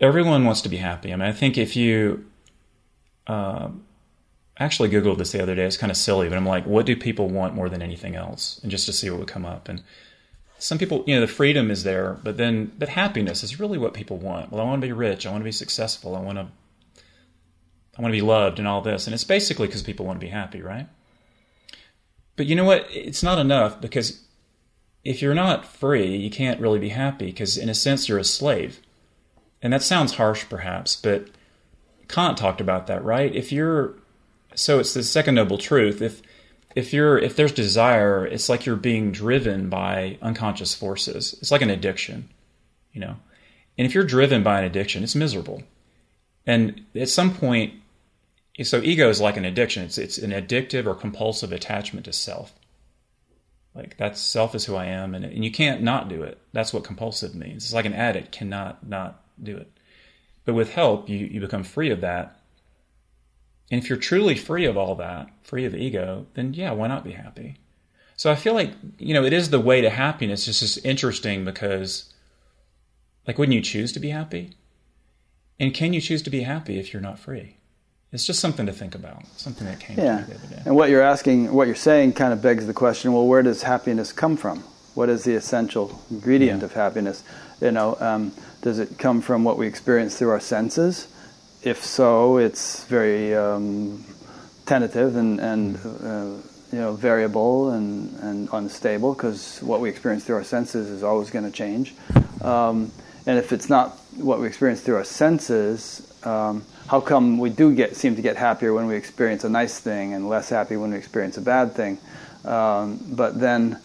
Everyone wants to be happy. I mean, I think if you uh, actually googled this the other day, it's kind of silly, but I'm like, what do people want more than anything else? And just to see what would come up. And some people, you know, the freedom is there, but then, but happiness is really what people want. Well, I want to be rich. I want to be successful. I want to, I want to be loved and all this. And it's basically because people want to be happy, right? But you know what? It's not enough because if you're not free, you can't really be happy because, in a sense, you're a slave. And that sounds harsh, perhaps, but Kant talked about that, right? If you're, so it's the second noble truth. If if you're if there's desire, it's like you're being driven by unconscious forces. It's like an addiction, you know. And if you're driven by an addiction, it's miserable. And at some point, so ego is like an addiction. It's it's an addictive or compulsive attachment to self. Like that's self is who I am, and and you can't not do it. That's what compulsive means. It's like an addict cannot not do it. But with help, you you become free of that, and if you're truly free of all that, free of ego, then yeah, why not be happy? So I feel like, you know, it is the way to happiness. It's just interesting because, like, wouldn't you choose to be happy? And can you choose to be happy if you're not free? It's just something to think about, something that came yeah. to me the other day. And what you're asking, what you're saying kind of begs the question well, where does happiness come from? What is the essential ingredient yeah. of happiness? You know, um, does it come from what we experience through our senses? If so, it's very um, tentative and, and uh, you know variable and, and unstable because what we experience through our senses is always going to change. Um, and if it's not what we experience through our senses, um, how come we do get seem to get happier when we experience a nice thing and less happy when we experience a bad thing? Um, but then,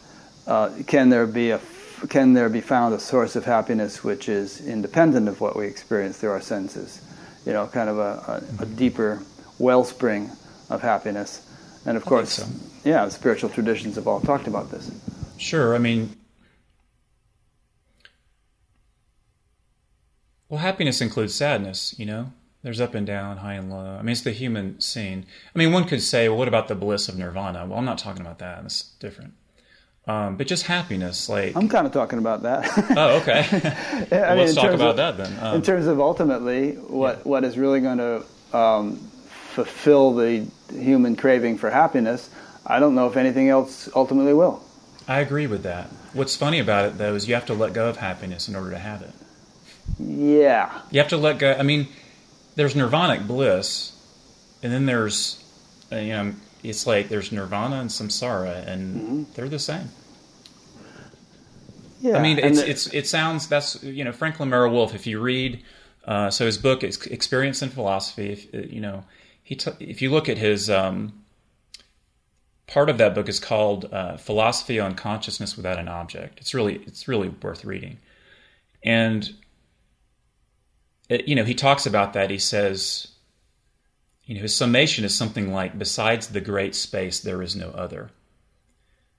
uh, can there be a can there be found a source of happiness which is independent of what we experience through our senses? You know, kind of a, a, a deeper wellspring of happiness. And of course, so. yeah, spiritual traditions have all talked about this. Sure. I mean, Well, happiness includes sadness, you know? There's up and down, high and low. I mean, it's the human scene. I mean, one could say, well, what about the bliss of nirvana? Well, I'm not talking about that. That's different. Um, but just happiness, like I'm kind of talking about that. [laughs] oh, okay. [laughs] well, mean, let's talk about of, that then. Um, in terms of ultimately, what yeah. what is really going to um, fulfill the human craving for happiness? I don't know if anything else ultimately will. I agree with that. What's funny about it, though, is you have to let go of happiness in order to have it. Yeah. You have to let go. I mean, there's nirvanic bliss, and then there's, uh, you know, it's like there's nirvana and samsara, and mm-hmm. they're the same. Yeah, I mean, it's, the, it's it sounds that's you know Franklin Merrell-Wolff. If you read, uh, so his book is Experience and Philosophy. If, uh, you know, he t- if you look at his um, part of that book is called uh, Philosophy on Consciousness Without an Object. It's really it's really worth reading, and it, you know he talks about that. He says you know, his summation is something like, besides the great space, there is no other.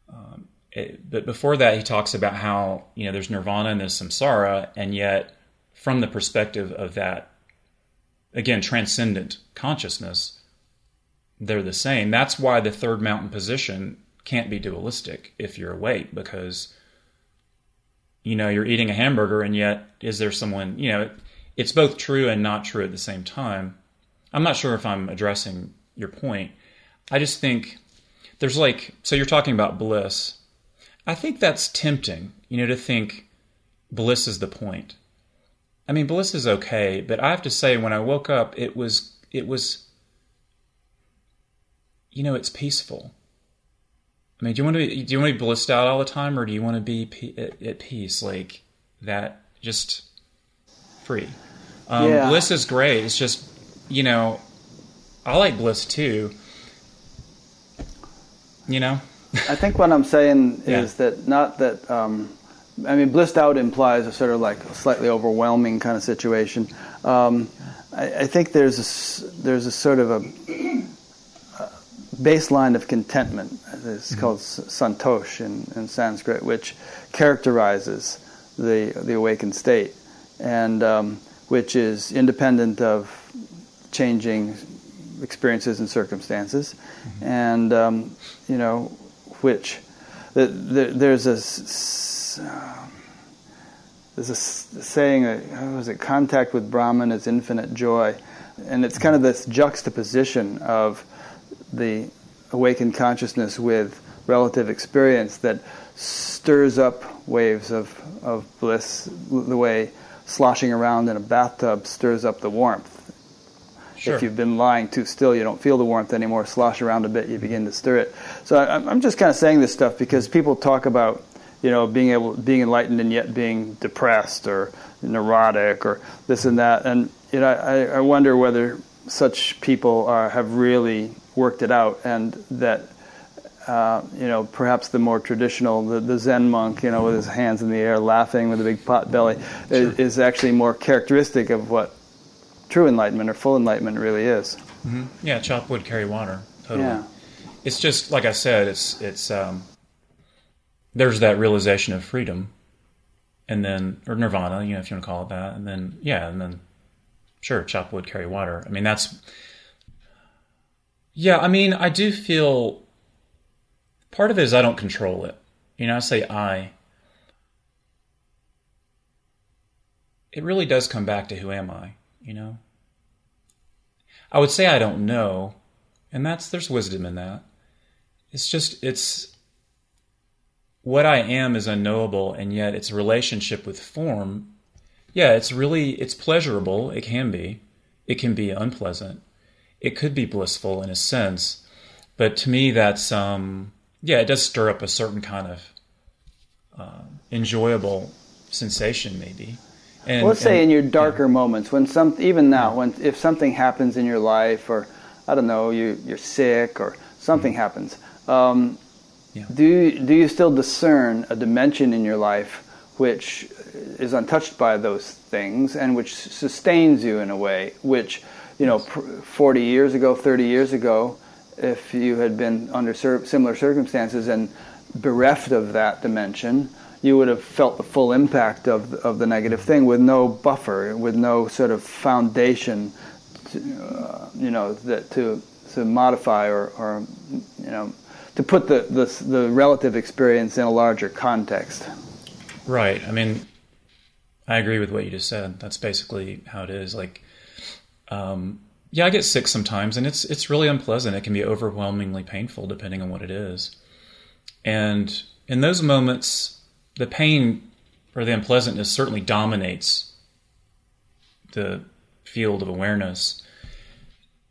Um, it, but before that, he talks about how, you know, there's nirvana and there's samsara, and yet from the perspective of that, again, transcendent consciousness, they're the same. That's why the third mountain position can't be dualistic if you're awake, because, you know, you're eating a hamburger, and yet is there someone, you know, it's both true and not true at the same time I'm not sure if I'm addressing your point. I just think there's like, so you're talking about bliss. I think that's tempting, you know, to think bliss is the point. I mean, bliss is okay, but I have to say, when I woke up, it was, it was, you know, it's peaceful. I mean, do you want to be, do you want to be blissed out all the time, or do you want to be at, at peace, like that, just free? Um, yeah. Bliss is great. It's just you know, I like Bliss too. You know? I think what I'm saying [laughs] yeah. is that not that, um, I mean, blissed out implies a sort of like a slightly overwhelming kind of situation. Um, I, I, think there's a, there's a sort of a, a baseline of contentment. It's mm-hmm. called santosh in, in Sanskrit, which characterizes the the awakened state, and um, which is independent of changing experiences and circumstances, mm-hmm. and um, you know, which the, the, there's a uh, there's a saying that how it? Contact with Brahman is infinite joy, and it's kind of this juxtaposition of the awakened consciousness with relative experience that stirs up waves of, of bliss the way sloshing around in a bathtub stirs up the warmth Sure. If you've been lying too still, you don't feel the warmth anymore. Slosh around a bit, you begin to stir it. So I'm just kind of saying this stuff because people talk about, you know, being able, being enlightened and yet being depressed or neurotic or this and that. And you know, I, I wonder whether such people are, have really worked it out, and that uh, you know, perhaps the more traditional, the, the, Zen monk, you know, with his hands in the air, laughing with a big pot belly, sure. is, is, actually more characteristic of what true enlightenment or full enlightenment really is. Mm-hmm. Yeah, chop wood, carry water. Totally. Yeah. It's just like I said. It's it's um, there's that realization of freedom, and then or nirvana, you know, if you want to call it that, and then yeah, and then sure, chop wood, carry water. I mean, that's yeah. I mean, I do feel part of it is I don't control it. You know, I say I. It really does come back to who am I? you know? I would say I don't know, and that's there's wisdom in that. It's just it's what I am is unknowable, and yet its relationship with form, yeah, it's really it's pleasurable. It can be, it can be unpleasant, it could be blissful in a sense, but to me that's um yeah, it does stir up a certain kind of uh, enjoyable sensation, maybe. And, let's say in your darker yeah. moments, when some, even now, when if something happens in your life, or I don't know, you you're sick, or something mm-hmm. happens, um, yeah. do you, do you still discern a dimension in your life which is untouched by those things and which sustains you in a way, which you know, 40 years ago, 30 years ago, if you had been under similar circumstances and bereft of that dimension, you would have felt the full impact of of the negative thing with no buffer, with no sort of foundation, to, uh, you know, that to to modify or, or you know to put the, the the relative experience in a larger context. Right. I mean, I agree with what you just said. That's basically how it is. Like, um, yeah, I get sick sometimes, and it's it's really unpleasant. It can be overwhelmingly painful, depending on what it is. And in those moments, the pain or the unpleasantness certainly dominates the field of awareness.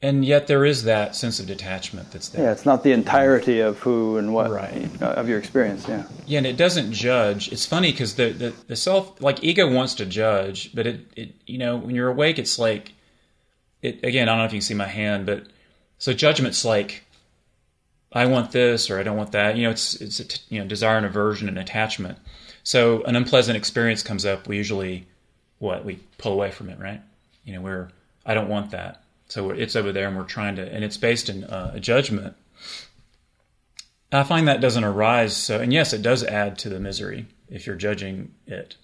And yet there is that sense of detachment that's there. Yeah, it's not the entirety of who and what Right. of your experience. Yeah. Yeah, and it doesn't judge. It's funny because the, the the self, like ego, wants to judge, but it, it you know when you're awake, it's like it again. I don't know if you can see my hand, but so judgment's like I want this or I don't want that. You know, it's it's a t- you know desire and aversion and attachment. So an unpleasant experience comes up. We usually what we pull away from it, right? You know, we're I don't want that. So it's over there, and we're trying to, and it's based in uh, a judgment. I find that doesn't arise. So, and yes, it does add to the misery if you're judging it.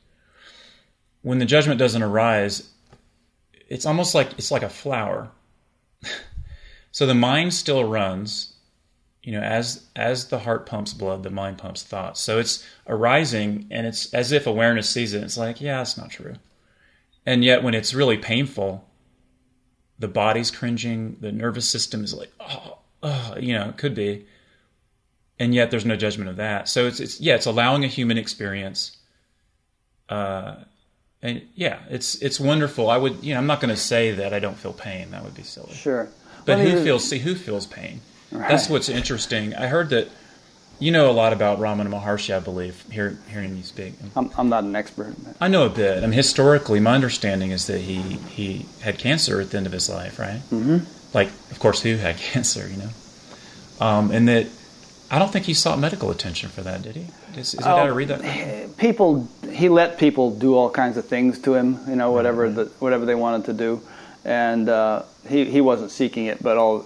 When the judgment doesn't arise, it's almost like it's like a flower. [laughs] so the mind still runs, you know, as as the heart pumps blood, the mind pumps thoughts. So it's arising, and it's as if awareness sees it. It's like, yeah, it's not true. And yet, when it's really painful, the body's cringing, the nervous system is like, oh, oh you know, it could be and yet there's no judgment of that. So it's it's yeah, it's allowing a human experience. Uh, and yeah, it's it's wonderful. I would you know I'm not going to say that I don't feel pain. That would be silly. Sure. But Well, who feels see who feels pain? Right. That's what's interesting. I heard that you know a lot about Ramana Maharshi. I believe hear, hearing you speak. I'm, I'm not an expert. I know a bit. I mean, historically, my understanding is that he he had cancer at the end of his life, right? Mm-hmm. Like, of course, who had [laughs] cancer, you know? Um, and that I don't think he sought medical attention for that, did he? Is, is to read that? people he let people do all kinds of things to him you know whatever the, whatever they wanted to do and uh, he, he wasn't seeking it but all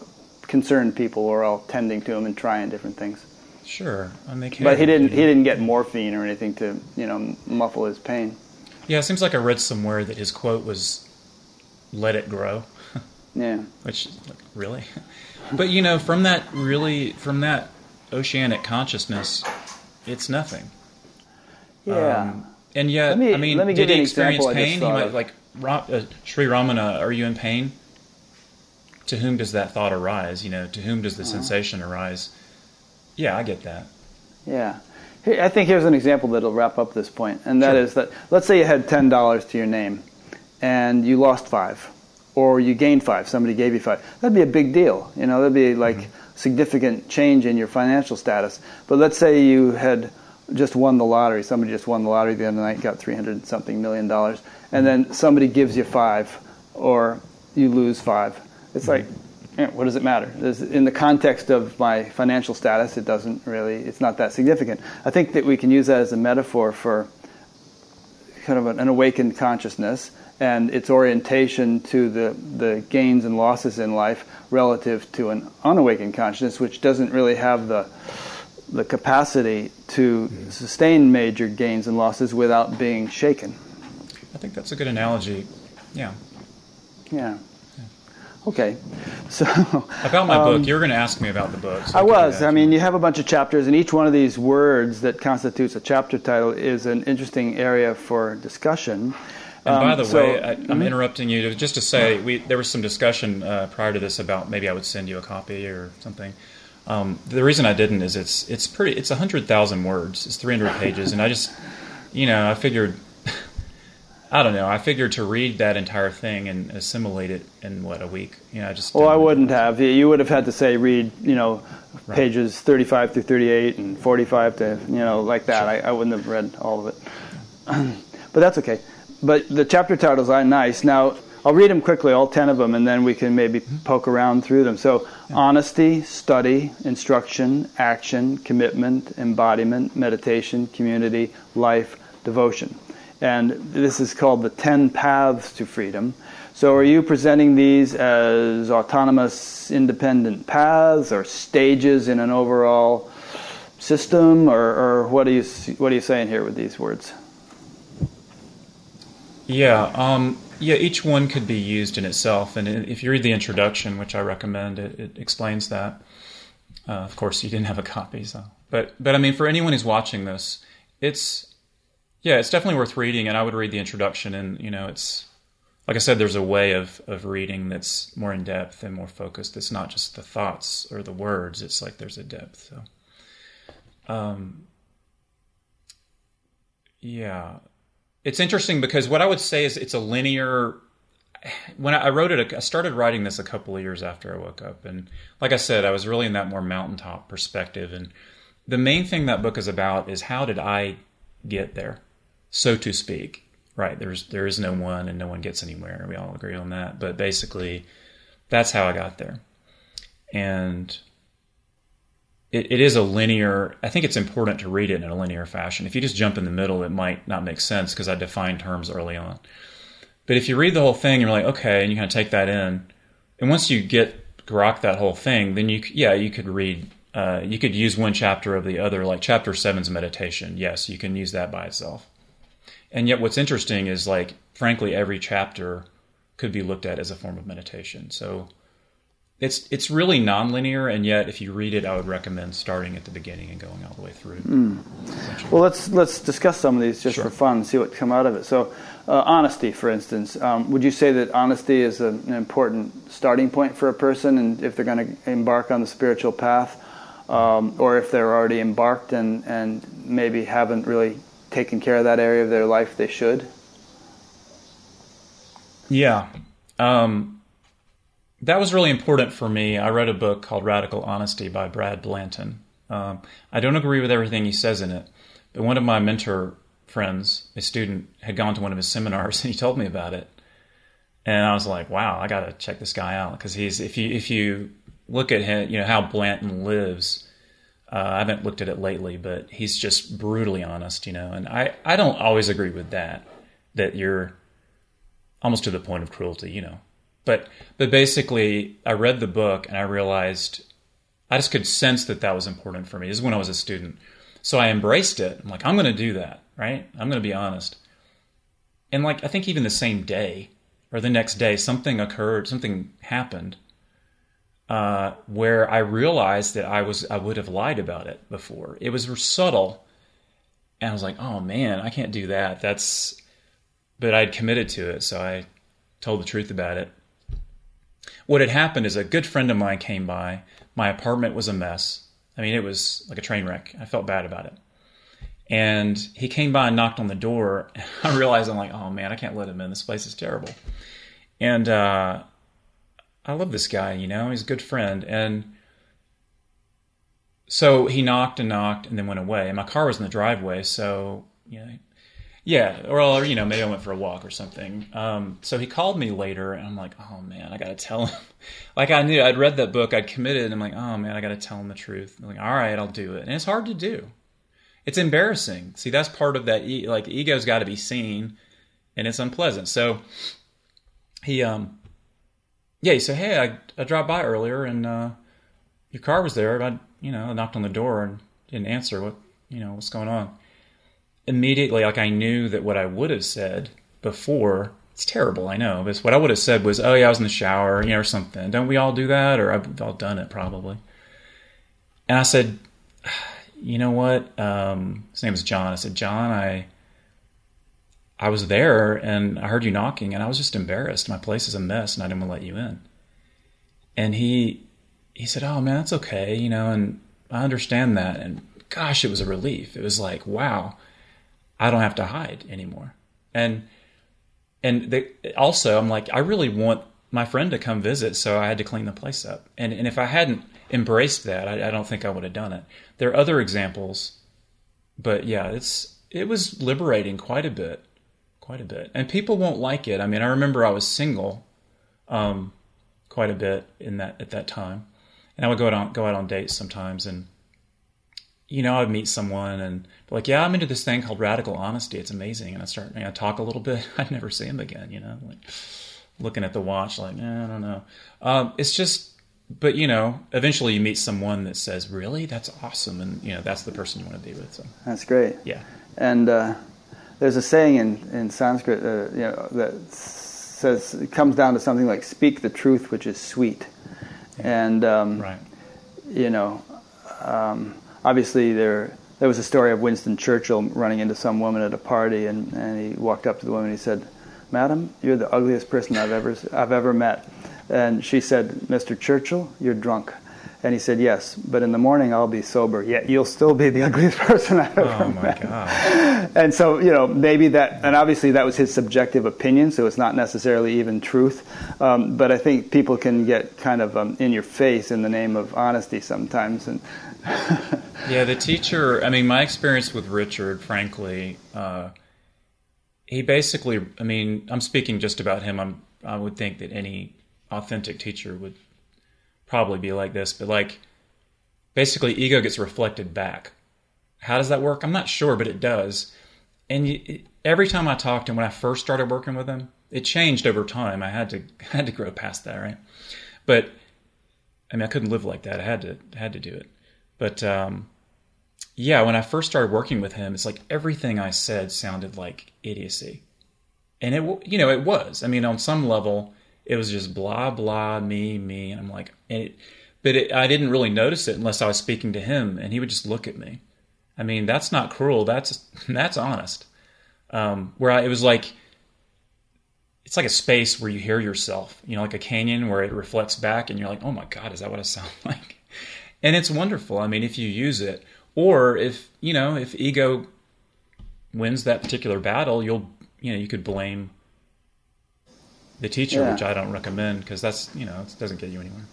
concerned people were all tending to him and trying different things Sure, and they but he didn't. He didn't get morphine or anything to you know muffle his pain Yeah, it seems like I read somewhere that his quote was, "Let it grow," [laughs] yeah which like, really. [laughs] But you know, from that really from that oceanic consciousness, it's nothing. yeah Um, and yet, me- I mean, me did he experience example I just pain? He might like Ra- uh, Sri Ramana. Are you in pain? To whom does that thought arise? You know, to whom does the Uh-huh. sensation arise? Yeah, I get that. Yeah. I think here's an example that'll wrap up this point, and that Sure. is that let's say you had ten dollars to your name, and you lost five, or you gained five. Somebody gave you five. That'd be a big deal. You know, that'd be like significant change in your financial status. But let's say you had just won the lottery. Somebody just won the lottery the other night, got three hundred something million dollars, and then somebody gives you five, or you lose five. It's like, what does it matter? There's, in the context of my financial status, it doesn't really, it's not that significant. I think that we can use that as a metaphor for kind of an, an awakened consciousness and its orientation to the, the gains and losses in life relative to an unawakened consciousness, which doesn't really have the the capacity to sustain major gains and losses without being shaken. I think that's a good analogy. Yeah. Yeah. Okay. [laughs] So About my Um, book, you were going to ask me about the book. so I was. I mean, you have a bunch of chapters, and each one of these words that constitutes a chapter title is an interesting area for discussion. And by Um, the so- way, I, I'm interrupting you to, just to say we there was some discussion uh, prior to this about maybe I would send you a copy or something. Um, the reason I didn't is it's it's pretty it's hundred thousand words. It's 300 pages, and I just you know I figured I don't know I figured to read that entire thing and assimilate it in what a week. You know, I just Well, I wouldn't have. You- would have had to say read, you know, Right. pages 35 through 38 and 45 to, you know, like that. I, I wouldn't have read all of it. [clears throat] but that's okay. But the chapter titles are nice. Now, I'll read them quickly, all 10 of them, and then we can maybe mm-hmm. poke around through them. So, honesty, study, instruction, action, commitment, embodiment, meditation, community, life, devotion. And this is called the 10 paths to freedom. So, are you presenting these as autonomous, independent paths or stages in an overall system, or, or what are you what are you saying here with these words? Yeah, um, yeah. Each one could be used in itself, and if you read the introduction, which I recommend, it, it explains that. Uh, of course, you didn't have a copy, so but but I mean, for anyone who's watching this, it's yeah, it's definitely worth reading, and I would read the introduction, and you know, it's like I said, there's a way of of reading that's more in depth and more focused. It's not just the thoughts or the words; it's like there's a depth. So, um, yeah, it's interesting because what I would say is it's a linear. When I wrote it, I started writing this a couple of years after I woke up, and like I said, I was really in that more mountaintop perspective. And the main thing that book is about is how did I get there, so to speak. Right? There's there is no one, and no one gets anywhere. We all agree on that. But basically, that's how I got there, and it, it is a linear. I think it's important to read it in a linear fashion. If you just jump in the middle, it might not make sense because I defined terms early on. But if you read the whole thing, you're like, okay, and you kind of take that in, and once you get grok that whole thing, then you yeah you could read. Uh, you could use one chapter of the other, like chapter seven's meditation. Yes, you can use that by itself. And yet, what's interesting is like, frankly, every chapter could be looked at as a form of meditation. So it's it's really nonlinear, and yet if you read it, I would recommend starting at the beginning and going all the way through. Mm. Well, let's let's discuss some of these just sure. for fun, and see what come out of it. So, uh, honesty, for instance, um, would you say that honesty is a, an important starting point for a person, and if they're going to embark on the spiritual path, um, or if they're already embarked and and maybe haven't really taken care of that area of their life they should? Yeah. Um, that was really important for me. I read a book called Radical Honesty by Brad Blanton. Um, I don't agree with everything he says in it, but one of my mentor friends, a student, had gone to one of his seminars [laughs] and he told me about it. And I was like, wow, I got to check this guy out because he's if you if you look at him, you know how Blanton lives. Uh, I haven't looked at it lately, but he's just brutally honest, you know. And I I don't always agree with that. That you're almost to the point of cruelty, you know. But but basically, I read the book and I realized I just could sense that that was important for me. This is when I was a student, so I embraced it. I'm like, I'm going to do that, right? I'm going to be honest. And like, I think even the same day or the next day, something occurred, something happened uh, where I realized that I was I would have lied about it before. It was subtle, and I was like, oh man, I can't do that. That's, but I'd committed to it, so I told the truth about it what had happened is a good friend of mine came by. My apartment was a mess. I mean, it was like a train wreck. I felt bad about it. And he came by and knocked on the door. [laughs] I realized I'm like, oh man, I can't let him in. This place is terrible. And uh, I love this guy, you know, he's a good friend. And so he knocked and knocked and then went away. And my car was in the driveway. So, you know, yeah, or, you know, maybe I went for a walk or something. Um, so he called me later, and I'm like, oh man, I gotta tell him. [laughs] like I knew I'd read that book, I'd committed, and I'm like, oh man, I gotta tell him the truth. I'm like, all right, I'll do it, and it's hard to do. It's embarrassing. See, that's part of that. E- like ego's got to be seen, and it's unpleasant. So he, um, yeah, he said, hey, I, I dropped by earlier, and uh, your car was there. I, you know, I knocked on the door and didn't answer. What, you know, what's going on? immediately, like I knew that what I would have said before, it's terrible, I know, but what I would have said was, oh yeah, I was in the shower, you know, or something. Don't we all do that? Or I've all done it probably. And I said, you know what? Um, his name is John. I said, John, I, I was there and I heard you knocking and I was just embarrassed. My place is a mess and I didn't want to let you in. And he, he said, oh man, that's okay, you know, and I understand that. And gosh, it was a relief. It was like, wow, I don't have to hide anymore. And and they, also, I'm like, I really want my friend to come visit, so I had to clean the place up. And and if I hadn't embraced that, I, I don't think I would have done it. There are other examples, but yeah, it's it was liberating quite a bit, quite a bit. And people won't like it. I mean, I remember I was single, um, quite a bit in that at that time, and I would go out on, go out on dates sometimes, and you know, I'd meet someone and be like, yeah, I'm into this thing called radical honesty. It's amazing. And I start, know, talk a little bit. [laughs] I'd never see him again, you know, like looking at the watch, like, eh, I don't know. Um, it's just but you know, eventually you meet someone that says, "Really, that's awesome," and you know, that's the person you want to be with. So That's great. yeah, And uh, there's a saying in, in Sanskrit, uh, you know, that says it comes down to something like "speak the truth, which is sweet." And um, right. you know, um, obviously there there was a story of Winston Churchill running into some woman at a party, and, and he walked up to the woman and he said, "Madam, you're the ugliest person I've ever I've ever met." And she said, "Mr. Churchill, you're drunk." And he said, "Yes, but in the morning I'll be sober. Yet you'll still be the [laughs] ugliest person I've ever Oh my met." god. And so, you know, maybe that, and obviously that was his subjective opinion, so it's not necessarily even truth. Um, but I think people can get kind of um, in your face in the name of honesty sometimes. And [laughs] Yeah, the teacher. I mean, my experience with Richard, frankly, uh, he basically. I mean, I'm speaking just about him. I'm. I would think that any authentic teacher would probably be like this, but like, basically, ego gets reflected back. How does that work? I'm not sure, but it does. And you, every time I talked to him, when I first started working with him, it changed over time. I had to [laughs] had to grow past that, right? But I mean, I couldn't live like that. I had to had to do it. But um, yeah, when I first started working with him, it's like everything I said sounded like idiocy, and it you know it was. I mean, on some level, it was just blah blah me me. And I'm like, it, but it, I didn't really notice it unless I was speaking to him, and he would just look at me. I mean, that's not cruel. That's [laughs] that's honest. Um, where I, it was like it's like a space where you hear yourself, you know, like a canyon where it reflects back and you're like, oh my God, is that what I sound [laughs] like? And it's wonderful. I mean, if you use it, or if, you know, if ego wins that particular battle, you'll, you know, you could blame the teacher, Yeah. which I don't recommend because that's, you know, it doesn't get you anywhere.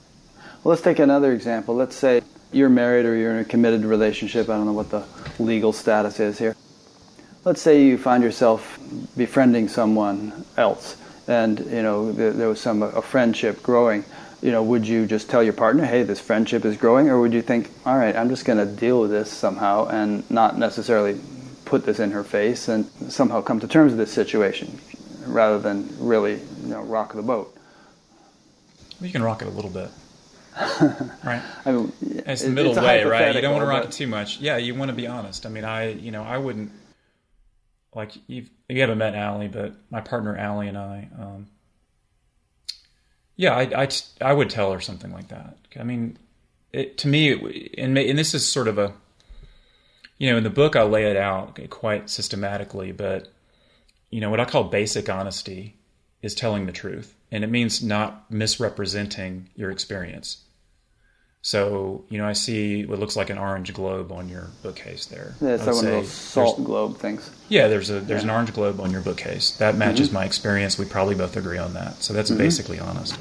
well, let's take another example. Let's say you're married or you're in a committed relationship. I don't know what the legal status is here. Let's say you find yourself befriending someone else, and you know there, there was some a friendship growing. You know, would you just tell your partner, "Hey, this friendship is growing," or would you think, "All right, I'm just going to deal with this somehow and not necessarily put this in her face and somehow come to terms with this situation, rather than really, you know, rock the boat." You can rock it a little bit. [laughs] right? I mean, It's the middle a way, right? You don't want to rock it too much. Yeah, you want to be honest. I mean, I, you know, I wouldn't like you've, you haven't met Allie, but my partner Allie and I, um, yeah, I, I, I would tell her something like that. I mean, it, to me, it, and and this is sort of a, you know, in the book I lay it out quite systematically, but you know, what I call basic honesty is telling the truth, and it means not misrepresenting your experience. So, you know, I see what looks like an orange globe on your bookcase there. Yeah, it's like one of those salt globe things. Yeah, there's a there's an orange globe on your bookcase. That mm-hmm. matches my experience. We probably both agree on that. So that's mm-hmm. basically honest.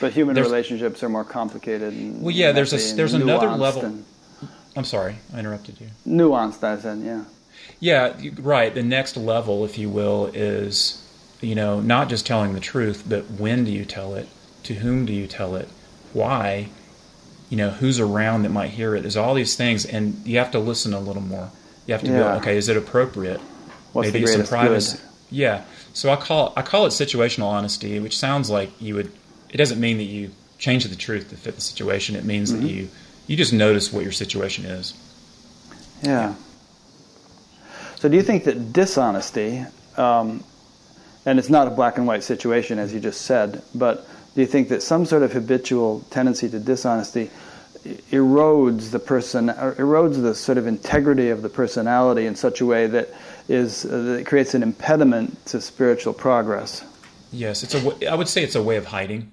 But human There's- relationships are more complicated. And Well, yeah, there's a- there's another level- and- I'm sorry, I interrupted you. Nuanced, I said, yeah. Yeah, right. The next level, if you will, is you know not just telling the truth, but when do you tell it? To whom do you tell it? Why? You know, who's around that might hear it? There's all these things, and you have to listen a little more. You have to Yeah. go, okay, is it appropriate? What's Maybe the some privacy. good? Yeah. So I call I call it situational honesty, which sounds like you would. It doesn't mean that you change the truth to fit the situation. It means Mm-hmm. that you you just notice what your situation is. Yeah. So, do you think that dishonesty, um, and it's not a black and white situation as you just said, but do you think that some sort of habitual tendency to dishonesty erodes the person, erodes the sort of integrity of the personality in such a way that is uh, that creates an impediment to spiritual progress? Yes, it's a. w- I would say it's a way of hiding.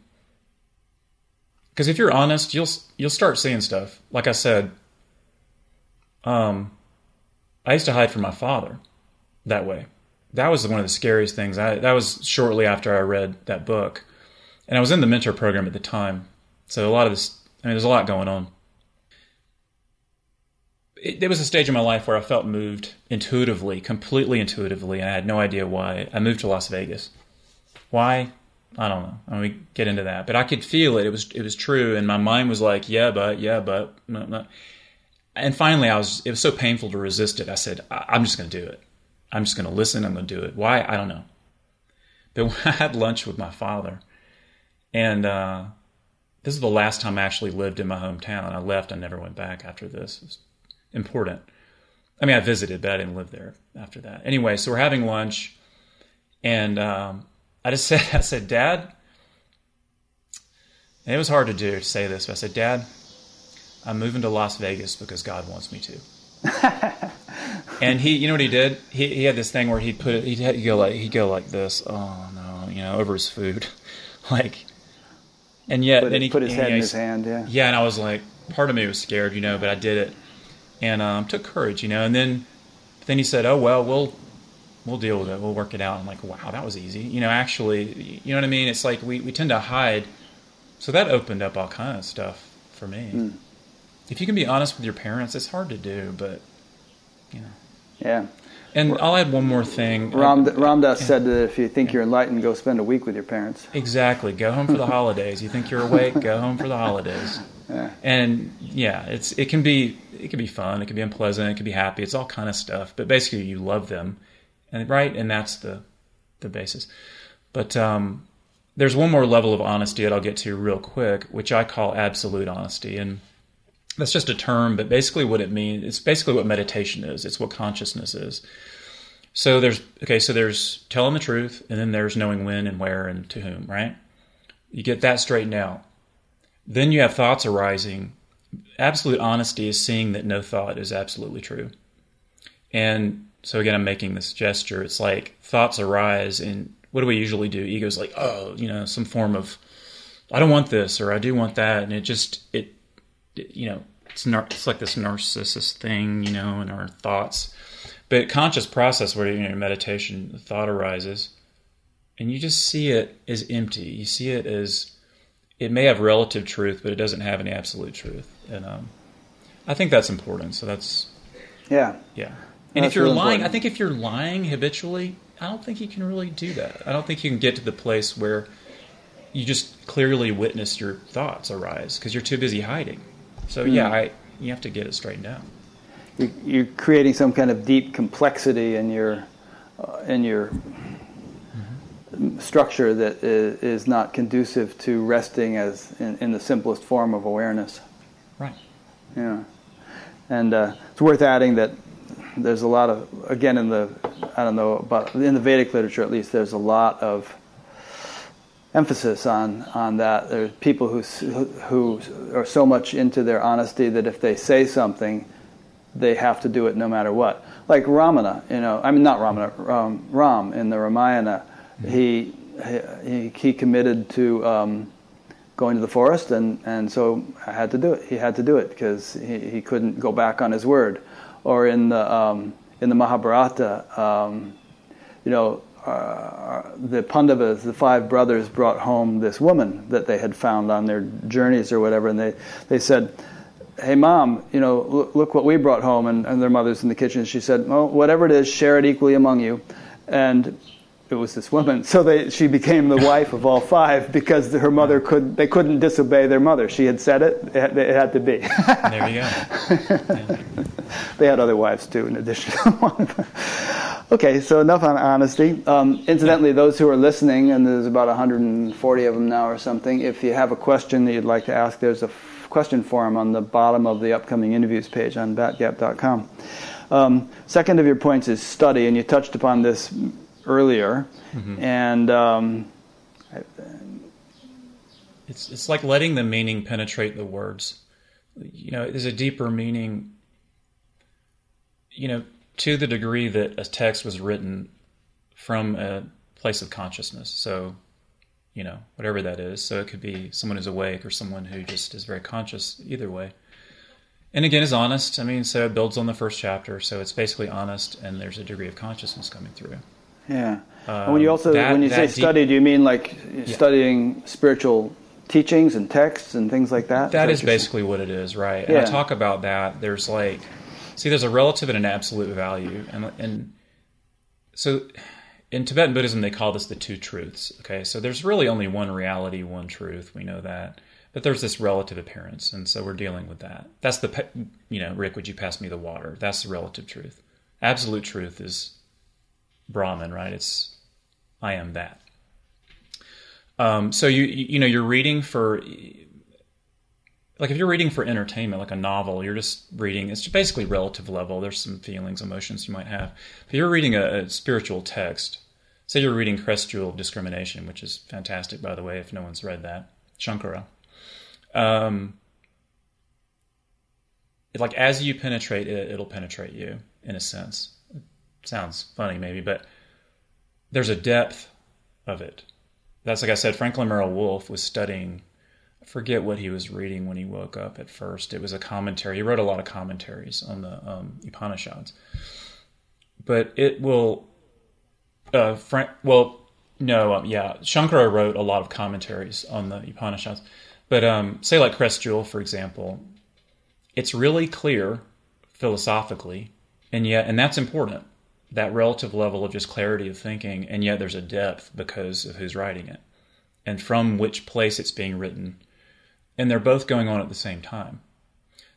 Because if you're honest, you'll you'll start seeing stuff. Like I said, um, I used to hide from my father that way. That was one of the scariest things. I that was shortly after I read that book, and I was in the mentor program at the time. So a lot of this, I mean, there's a lot going on. It, there was a stage in my life where I felt moved intuitively, completely intuitively, and I had no idea why. I moved to Las Vegas. Why? I don't know. I mean, we get into that, but I could feel it. It was it was true, and my mind was like, yeah, but yeah, but no, no. And finally, I was. It was so painful to resist it. I said, I, I'm just going to do it. I'm just going to listen. I'm going to do it. Why? I don't know. But [laughs] when I had lunch with my father, and uh, this is the last time I actually lived in my hometown. I left. I never went back after this. It was important. I mean, I visited, but I didn't live there after that. Anyway, so we're having lunch, and um, I just [laughs] said, I said, Dad, and it was hard to do to say this, but I said, Dad, I'm moving to Las Vegas because God wants me to. [laughs] and he, you know what he did? He, he had this thing where he'd put it, he'd, he'd go like, he'd go like this, oh no, you know, over his food, [laughs] like, and yet Put, then he put his head in his hand. Yeah. yeah, and I was like, part of me was scared, you know, but I did it, and um, took courage, you know. And then, then he said, "Oh well, we'll we'll deal with it. We'll work it out." I'm like, "Wow, that was easy." You know, actually, you know what I mean? It's like we we tend to hide, so that opened up all kind of stuff for me. Mm. If you can be honest with your parents, it's hard to do, but you know. Yeah. And I'll add one more thing. Ram, Ramdas said that if you think you're enlightened, go spend a week with your parents. Exactly. Go home for the [laughs] holidays. You think you're awake? Go home for the holidays. Yeah. And yeah, it's it can be it can be fun. It can be unpleasant. It can be happy. It's all kind of stuff. But basically, you love them, and right, and that's the the basis. But um, there's one more level of honesty that I'll get to real quick, which I call absolute honesty, and that's just a term, but basically what it means, it's basically what meditation is. It's what consciousness is. So there's okay, so there's telling the truth, and then there's knowing when and where and to whom, right? You get that straightened out. Then you have thoughts arising. Absolute honesty is seeing that no thought is absolutely true. And so again, I'm making this gesture. It's like thoughts arise, and what do we usually do? Ego's like, oh, you know, some form of, I don't want this or I do want that, and it just it, you know, it's nar- it's like this narcissist thing, you know, in our thoughts. But conscious process where you know meditation, the thought arises, and you just see it as empty. You see it as it may have relative truth, but it doesn't have any absolute truth. And um, I think that's important. So that's Yeah. yeah. And That's if you're really lying, important. I think if you're lying habitually, I don't think you can really do that. I don't think you can get to the place where you just clearly witness your thoughts arise because you're too busy hiding. So yeah, I you have to get it straightened out. You- You're creating some kind of deep complexity in your uh, in your structure that is, is not conducive to resting as in, in the simplest form of awareness. Right. Yeah, and uh, it's worth adding that there's a lot of again in the I don't know about in the Vedic literature at least there's a lot of emphasis on on that. There's people who who are so much into their honesty that if they say something, they have to do it no matter what. Like Ramana, you know, I mean not Ramana, um, Ram in the Ramayana, he, he he committed to. Um, going to the forest, and, and so I had to do it. He had to do it because he, he couldn't go back on his word. Or in the um, in the Mahabharata, um, you know, the Pandavas, the five brothers, brought home this woman that they had found on their journeys or whatever, and they they said. Hey mom, you know, look, look what we brought home, and, and their mother's in the kitchen. She said, "Well, whatever it is, share it equally among you." And it was this woman. So they, she became the wife of all five because her mother could. They couldn't disobey their mother. She had said it. It had, it had to be. There you go. Yeah. [laughs] they had other wives too, in addition to [laughs] one. okay, so enough on honesty. Um, incidentally, those who are listening, and there's about 140 of them now or something. If you have a question that you'd like to ask, there's a f- question form on the bottom of the upcoming interviews page on batgap.com. Um, second of your points is study, and you touched upon this earlier. And um, It's it's like letting the meaning penetrate the words. You know, there's a deeper meaning. You know, to the degree that a text was written from a place of consciousness. So, you know, whatever that is. So it could be someone who's awake or someone who just is very conscious. Either way. And again, is honest. I mean, so it builds on the first chapter. So it's basically honest, and there's a degree of consciousness coming through. Yeah. Um, and when you also that- when you say that study, do you mean like studying spiritual teachings and texts and things like that? That is you're saying? basically what it is, right? And I talk about that. There's like, see, there's a relative and an absolute value, and and so in Tibetan Buddhism they call this the two truths. Okay, so there's really only one reality, one truth. We know that, but there's this relative appearance, and so we're dealing with that. That's the, you know, Rick, would you pass me the water? That's the relative truth. Absolute truth is Brahman, right? It's I am that. Um, so you you know you're reading for like if you're reading for entertainment, like a novel, you're just reading. It's basically relative level. There's some feelings, emotions you might have. If you're reading a, a spiritual text, say you're reading Crest Jewel of Discrimination, which is fantastic, by the way, if no one's read that, Shankara. Um, like as you penetrate it, it'll penetrate you in a sense. Sounds funny, maybe, but there's a depth of it. That's like I said. Franklin Merrell-Wolff was studying forget what he was reading when he woke up at first. It was a commentary. He wrote a lot of commentaries on the um, Upanishads. But it will, uh, Frank, well, no, um, yeah, Shankara wrote a lot of commentaries on the Upanishads. But um, say like Crest Jewel, for example, it's really clear philosophically, and yet, and that's important, that relative level of just clarity of thinking, and yet there's a depth because of who's writing it and from which place it's being written and they're both going on at the same time.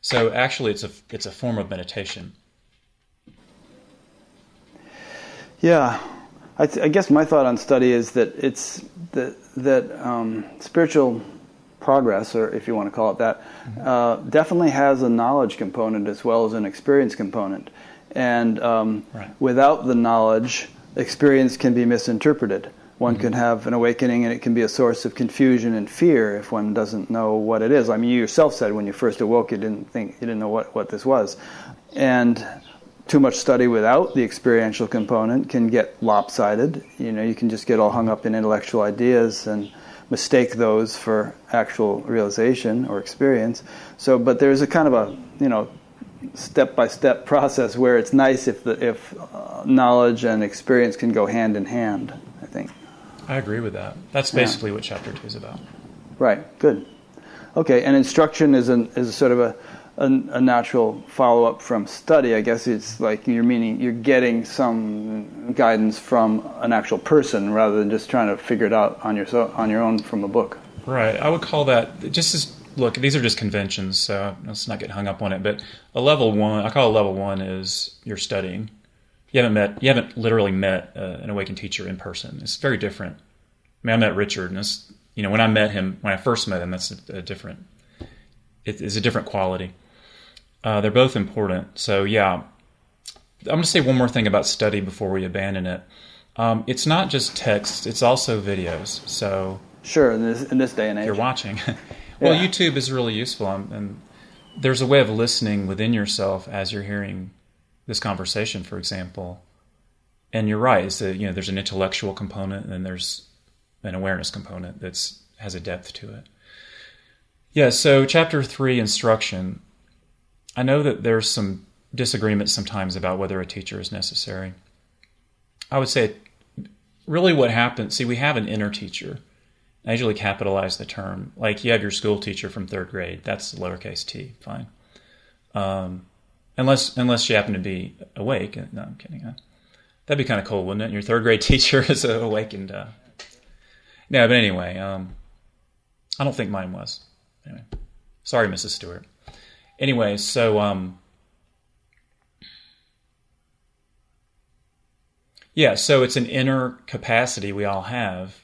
So actually, it's a it's a form of meditation. Yeah, I, th- I guess my thought on study is that it's that that um, spiritual progress, or if you want to call it that, mm-hmm. uh, definitely has a knowledge component as well as an experience component. And um, right. without the knowledge, experience can be misinterpreted. One mm-hmm. can have an awakening and it can be a source of confusion and fear if one doesn't know what it is. I mean, you yourself said when you first awoke, you didn't think, you didn't know what, what this was. And too much study without the experiential component can get lopsided. You know, you can just get all hung up in intellectual ideas and mistake those for actual realization or experience. So, but there's a kind of a, you know, step by step process where it's nice if the, if uh, knowledge and experience can go hand in hand, I think. I agree with that. That's basically yeah. what chapter two is about. Right. Good. Okay. And instruction is an is sort of a a, a natural follow up from study. I guess it's like you're meaning you're getting some guidance from an actual person rather than just trying to figure it out on your on your own from a book. Right. I would call that just as look. These are just conventions, so let's not get hung up on it. But a level one, I call a level one is you're studying you haven't met you haven't literally met uh, an awakened teacher in person. It's very different. I mean, I met Richard, and it's, you know when I met him when I first met him, that's a, a different. It is a different quality. Uh, they're both important. So yeah, I'm going to say one more thing about study before we abandon it. Um, it's not just text; it's also videos. So sure, in this, in this day and age, you're watching. [laughs] well, yeah. YouTube is really useful, um, and there's a way of listening within yourself as you're hearing this conversation, for example. And you're right. Is that you know there's an intellectual component and there's an awareness component that's has a depth to it. Yeah. So chapter three, instruction. I know that there's some disagreement sometimes about whether a teacher is necessary. I would say, really, what happens. See, we have an inner teacher. I usually capitalize the term. Like you have your school teacher from third grade. That's lowercase t. Fine. Um, unless unless you happen to be awake. No, I'm kidding. That'd be kind of cool, wouldn't it? Your third grade [laughs] teacher is awakened. Uh... No, but anyway, um, I don't think mine was. Anyway, sorry, Mrs. Stewart. Anyway, so um, yeah, so it's an inner capacity we all have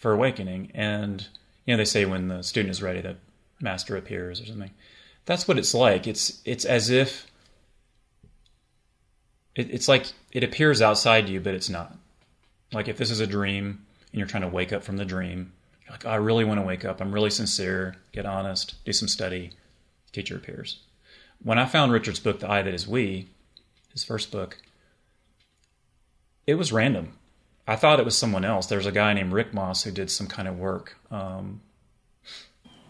for awakening, and you know they say when the student is ready, the master appears or something. That's what it's like. It's it's as if it, it's like it appears outside you, but it's not. Like if this is a dream and you're trying to wake up from the dream, you're like, oh, I really want to wake up. I'm really sincere. Get honest. Do some study. Teacher appears. When I found Richard's book, The I That Is We, his first book, it was random. I thought it was someone else. There's a guy named Rick Moss who did some kind of work um,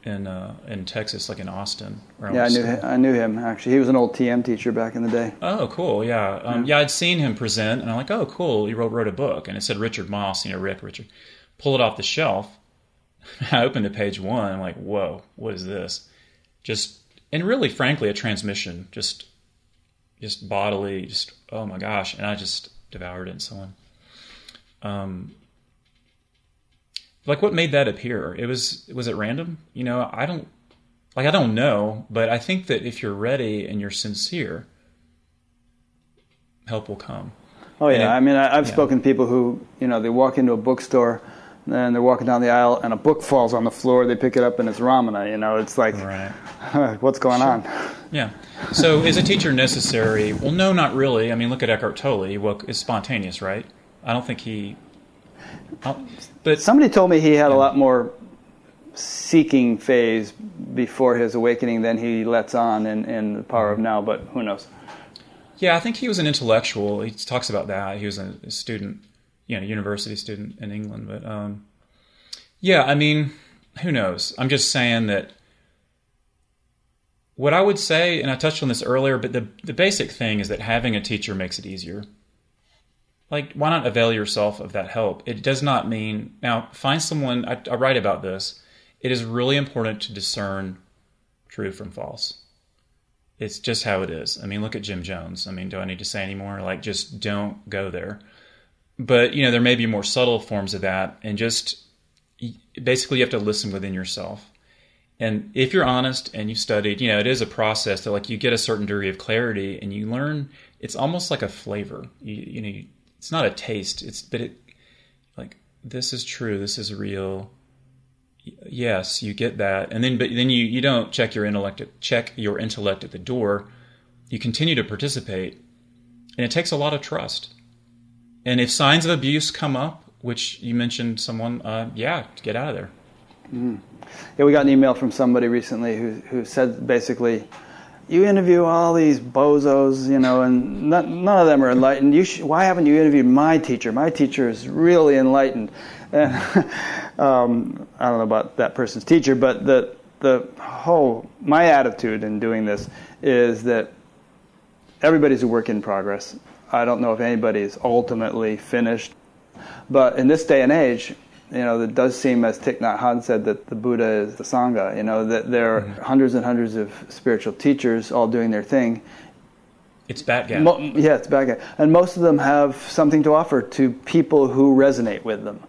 in uh, in Texas, like in Austin. Yeah, I knew him, I knew him actually. He was an old TM teacher back in the day. Oh, cool. Yeah, um, yeah. yeah. I'd seen him present, and I'm like, oh, cool. He wrote wrote a book, and it said Richard Moss. You know, Rick Richard. Pull it off the shelf. [laughs] I opened to page one. I'm like, whoa, what is this? Just and really, frankly, a transmission. Just just bodily. Just oh my gosh, and I just devoured it and so on. Um, like what made that appear? It was was it random? You know, I don't like I don't know, but I think that if you're ready and you're sincere, help will come. Oh yeah, it, I mean I, have yeah. spoken to people who you know they walk into a bookstore and they're walking down the aisle, and a book falls on the floor. They pick it up, and it's Ramana. You know, it's like, Right. [laughs] what's going on? Yeah. So is a teacher necessary? Well, no, not really. I mean, look at Eckhart Tolle. Well, it's spontaneous, right? I don't think he. I'll- But Somebody told me he had a lot more seeking phase before his awakening than he lets on in, in the power of now, but who knows? yeah, I think he was an intellectual. He talks about that. He was a, a student, you know, university student in England. But um, yeah, I mean, who knows? I'm just saying that what I would say, and I touched on this earlier, but the the basic thing is that having a teacher makes it easier. Like, why not avail yourself of that help? It does not mean now find someone. I, I write about this. It is really important to discern true from false. It's just how it is. I mean, look at Jim Jones. I mean, do I need to say any more? Like, just don't go there. But you know, there may be more subtle forms of that, and just basically you have to listen within yourself. And if you're honest and you've studied, you know, it is a process that like you get a certain degree of clarity and you learn. It's almost like a flavor. You, you know, it's not a taste. It's but it like this is true. This is real. Yes, you get that, and then but then you you don't check your intellect at, check your intellect at the door. You continue to participate, and it takes a lot of trust. And if signs of abuse come up, which you mentioned, someone, uh, yeah, get out of there. Yeah, we got an email from somebody recently who who said basically, you interview all these bozos, you know, and none, none of them are enlightened. You sh- why haven't you interviewed my teacher? My teacher is really enlightened. And, [laughs] um, I don't know about that person's teacher, but the the whole my attitude in doing this is that everybody's a work in progress. I don't know if anybody is ultimately finished. But in this day and age, you know, it does seem, as Thich Nhat Hanh said, that the Buddha is the Sangha. You know, that there are mm-hmm. hundreds and hundreds of spiritual teachers all doing their thing. It's Batgap. Mo- yeah, it's back. And most of them have something to offer to people who resonate with them.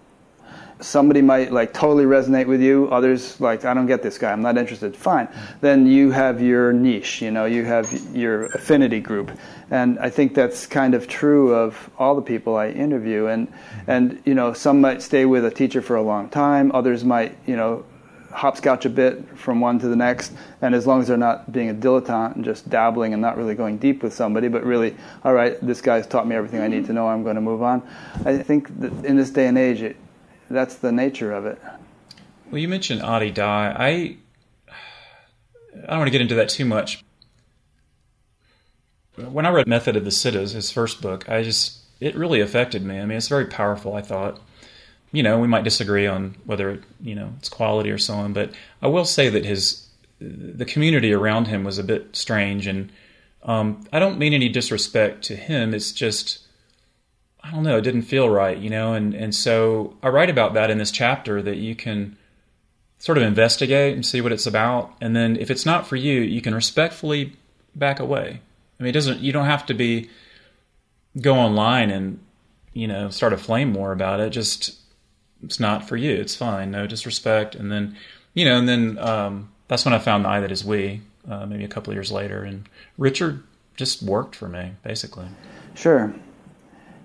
Somebody might like totally resonate with you. Others like, I don't get this guy. I'm not interested. Fine. Then you have your niche. You know, you have your affinity group, and I think that's kind of true of all the people I interview. And and you know, some might stay with a teacher for a long time. Others might, you know, hopscotch a bit from one to the next, and as long as they're not being a dilettante and just dabbling and not really going deep with somebody, but really, all right, this guy's taught me everything I need to know. I'm going to move on. I think that in this day and age, it, that's the nature of it. Well, you mentioned Adi Dai. I I don't want to get into that too much. When I read Method of the Siddhas, his first book, I just it really affected me. I mean, it's very powerful. I thought, you know, we might disagree on whether you know it's quality or so on, but I will say that his the community around him was a bit strange, and um, I don't mean any disrespect to him. It's just I don't know, it didn't feel right, you know, and and so I write about that in this chapter that you can sort of investigate and see what it's about, and then if it's not for you, you can respectfully back away. I mean, it doesn't. You don't have to be go online and you know start a flame war about it. Just it's not for you. It's fine. No disrespect, and then you know, and then um, that's when I found the I that is we. Uh, maybe a couple of years later, and Richard just worked for me basically. Sure.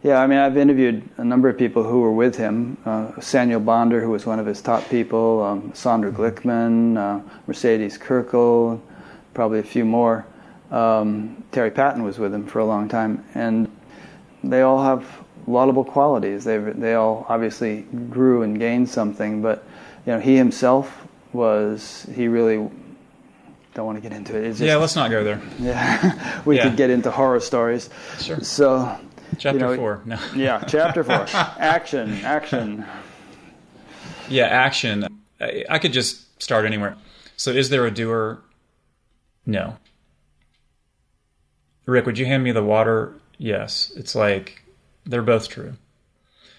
Yeah, I mean, I've interviewed a number of people who were with him. Uh, Saniel Bonder, who was one of his top people, um, Sandra Glickman, uh, Mercedes Kirkel, probably a few more. Um, Terry Patten was with him for a long time, and they all have laudable qualities. They they all obviously grew and gained something, but you know, he himself was he really don't want to get into it. It's just, yeah, let's not go there. yeah, [laughs] we Yeah. could get into horror stories. Sure. So, Chapter know, four. No. [laughs] yeah, chapter four, [laughs] action, action. Yeah, action. I, I could just start anywhere. So, is there a doer? No. Rick, would you hand me the water? Yes. It's like they're both true.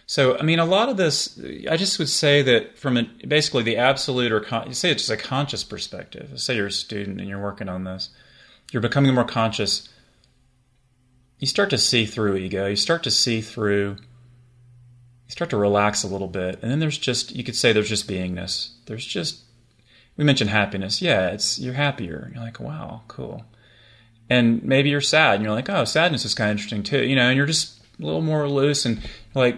So, I mean, a lot of this, I just would say that from a, basically the absolute or con- you say it's just a conscious perspective. Say you're a student and you're working on this, you're becoming more conscious. You start to see through ego. You start to see through you start to relax a little bit and then there's just you could say there's just beingness there's just we mentioned happiness yeah it's you're happier you're like wow cool and maybe you're sad and you're like oh sadness is kind of interesting too you know and you're just a little more loose and like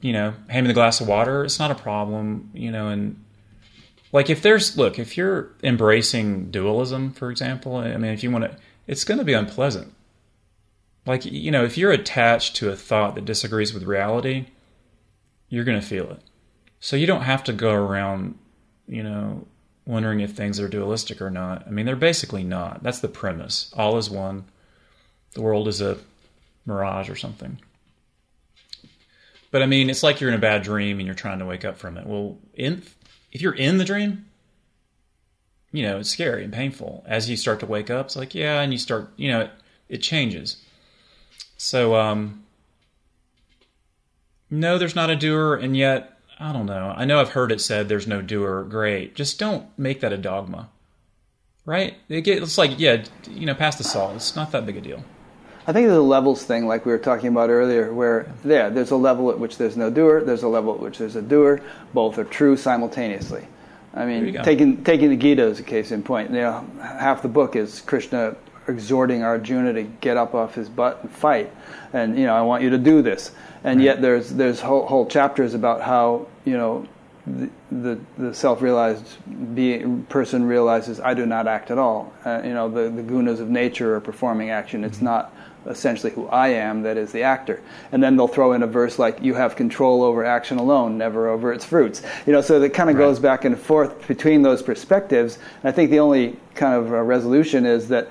you know, hand me the glass of water. It's not a problem, you know, and like if there's look, if you're embracing dualism, for example, I mean, if you want to, it's going to be unpleasant. Like you know, if you're attached to a thought that disagrees with reality, you're going to feel it. So you don't have to go around, you know, wondering if things are dualistic or not. I mean, they're basically not. That's the premise. All is one. The world is a mirage or something. But I mean, it's like you're in a bad dream and you're trying to wake up from it. Well, in if you're in the dream, you know, it's scary and painful. As you start to wake up, it's like, yeah, and you start, you know, it, it changes. So, um, no, there's not a doer, and yet, I don't know. I know I've heard it said there's no doer. Great. Just don't make that a dogma. Right? It get, it's like, yeah, you know, pass the salt. It's not that big a deal. I think the levels thing, like we were talking about earlier, where yeah, there's a level at which there's no doer, there's a level at which there's a doer. Both are true simultaneously. I mean, taking taking the Gita as a case in point. You know, half the book is Krishna exhorting Arjuna to get up off his butt and fight, and you know, I want you to do this. And right. yet, there's there's whole, whole chapters about how you know the, the, the self-realized being, person realizes I do not act at all. Uh, you know, the, the gunas of nature are performing action. It's mm-hmm. not essentially who I am that is the actor. And then they'll throw in a verse like, "You have control over action alone, never over its fruits." You know, so it kind of right. goes back and forth between those perspectives. And I think the only kind of uh, resolution is that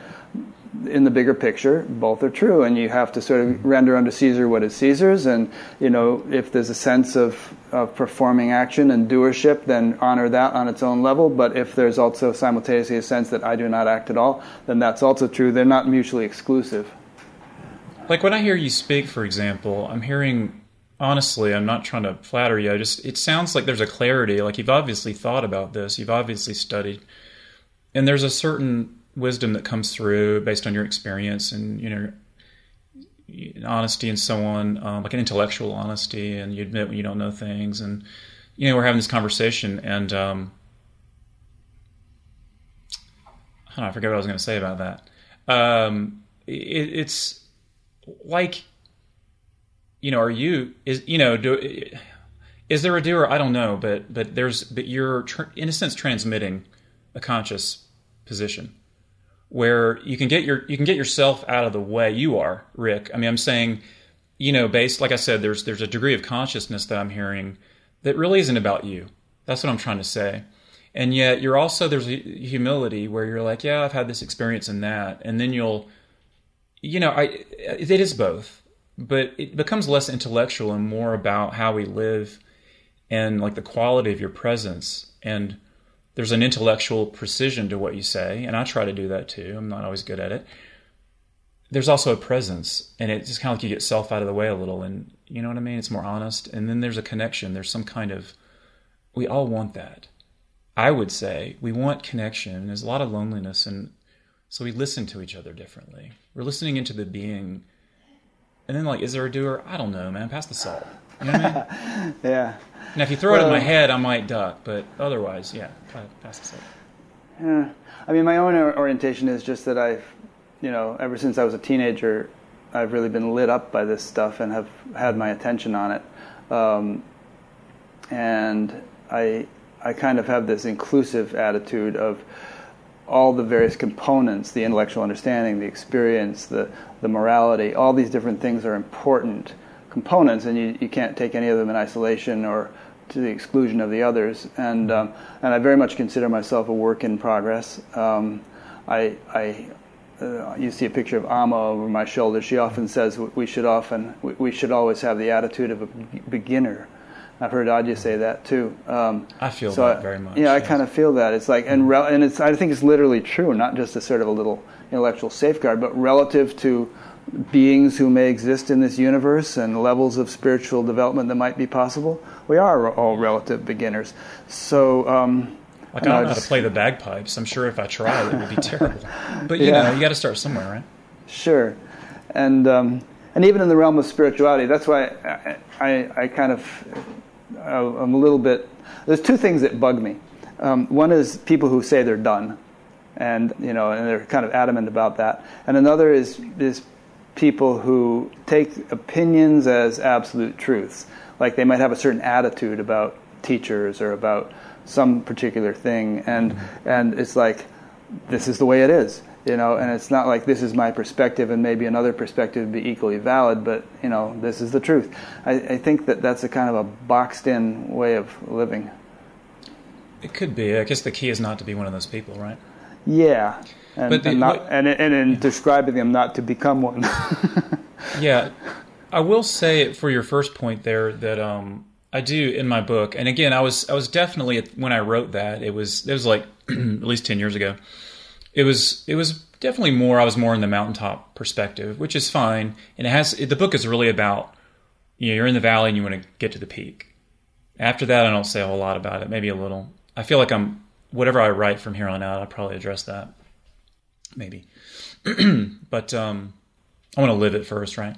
in the bigger picture, both are true, and you have to sort of render unto Caesar what is Caesar's. And you know, if there's a sense of, of performing action and doership, then honor that on its own level. But if there's also simultaneously a sense that I do not act at all, then that's also true. They're not mutually exclusive. Like when I hear you speak, for example, I'm hearing honestly, I'm not trying to flatter you. I just it sounds like there's a clarity. Like you've obviously thought about this. You've obviously studied, and there's a certain wisdom that comes through based on your experience and you know honesty and so on, um, like an intellectual honesty, and you admit when you don't know things, and you know we're having this conversation, and um, I, know, I forget what I was going to say about that. Um, it, it's like you know are you is you know do is there a doer? I don't know but but there's but you're tr- in a sense transmitting a conscious position where you can get your you can get yourself out of the way. You are rick. I mean i'm saying you know based like i said there's there's a degree of consciousness that i'm hearing that really isn't about you. That's what i'm trying to say. And yet you're also there's a humility where you're like yeah i've had this experience in that. And then you'll you know, I it is both, but it becomes less intellectual and more about how we live and like the quality of your presence. And there's an intellectual precision to what you say, and I try to do that too. I'm not always good at it. There's also a presence, and it's just kind of like you get self out of the way a little, and you know what I mean. It's more honest, and then there's a connection. There's some kind of we all want that. I would say we want connection. There's a lot of loneliness and so we listen to each other differently. We're listening into the being. And then, like, is there a doer? I don't know, man. Pass the salt. You know what I mean? [laughs] yeah. Now, if you throw well, it in my head, I might duck, but otherwise, yeah, pass the salt. Yeah. I mean, my own orientation is just that I've, you know, ever since I was a teenager, I've really been lit up by this stuff and have had my attention on it. Um, and I, I kind of have this inclusive attitude of, all the various components the intellectual understanding, the experience, the, the morality all these different things are important components, and you, you can't take any of them in isolation or to the exclusion of the others. And, um, and I very much consider myself a work in progress. Um, I, I uh, you see a picture of Amma over my shoulder. She often says we should often we should always have the attitude of a beginner I've heard Adya say that too. Um, I feel so that I, very much. Yeah, I kind of feel that. It's like, and re- and it's. I think it's literally true, not just a sort of a little intellectual safeguard, but relative to beings who may exist in this universe and levels of spiritual development that might be possible. We are all relative beginners. So. Um, like I don't know, how to play the bagpipes. I'm sure if I tried, it would be [laughs] terrible. But you yeah. know, you got to start somewhere, right? Sure, and um, and even in the realm of spirituality, that's why I, I, I kind of I'm a little bit. There's two things that bug me. Um, one is people who say they're done, and you know, and they're kind of adamant about that. And another is is people who take opinions as absolute truths. Like they might have a certain attitude about teachers or about some particular thing, and and it's like this is the way it is, you know. And it's not like this is my perspective, and maybe another perspective would be equally valid, but you know, this is the truth. I, I think that that's a kind of a boxed-in way of living. It could be. I guess the key is not to be one of those people, right? Yeah, and, but the, and, not, what, and, and in yeah. describing them, not to become one. [laughs] yeah, I will say for your first point there that um, I do in my book, and again, I was I was definitely when I wrote that it was it was like [clears throat] at least ten years ago. It was it was definitely more. I was more in the mountaintop perspective, which is fine, and it has the book is really about you know you're in the valley and you want to get to the peak. After that, I don't say a whole lot about it. Maybe a little, I feel like I'm whatever I write from here on out, I'll probably address that. Maybe. [clears throat] but um, I want to live it first, right?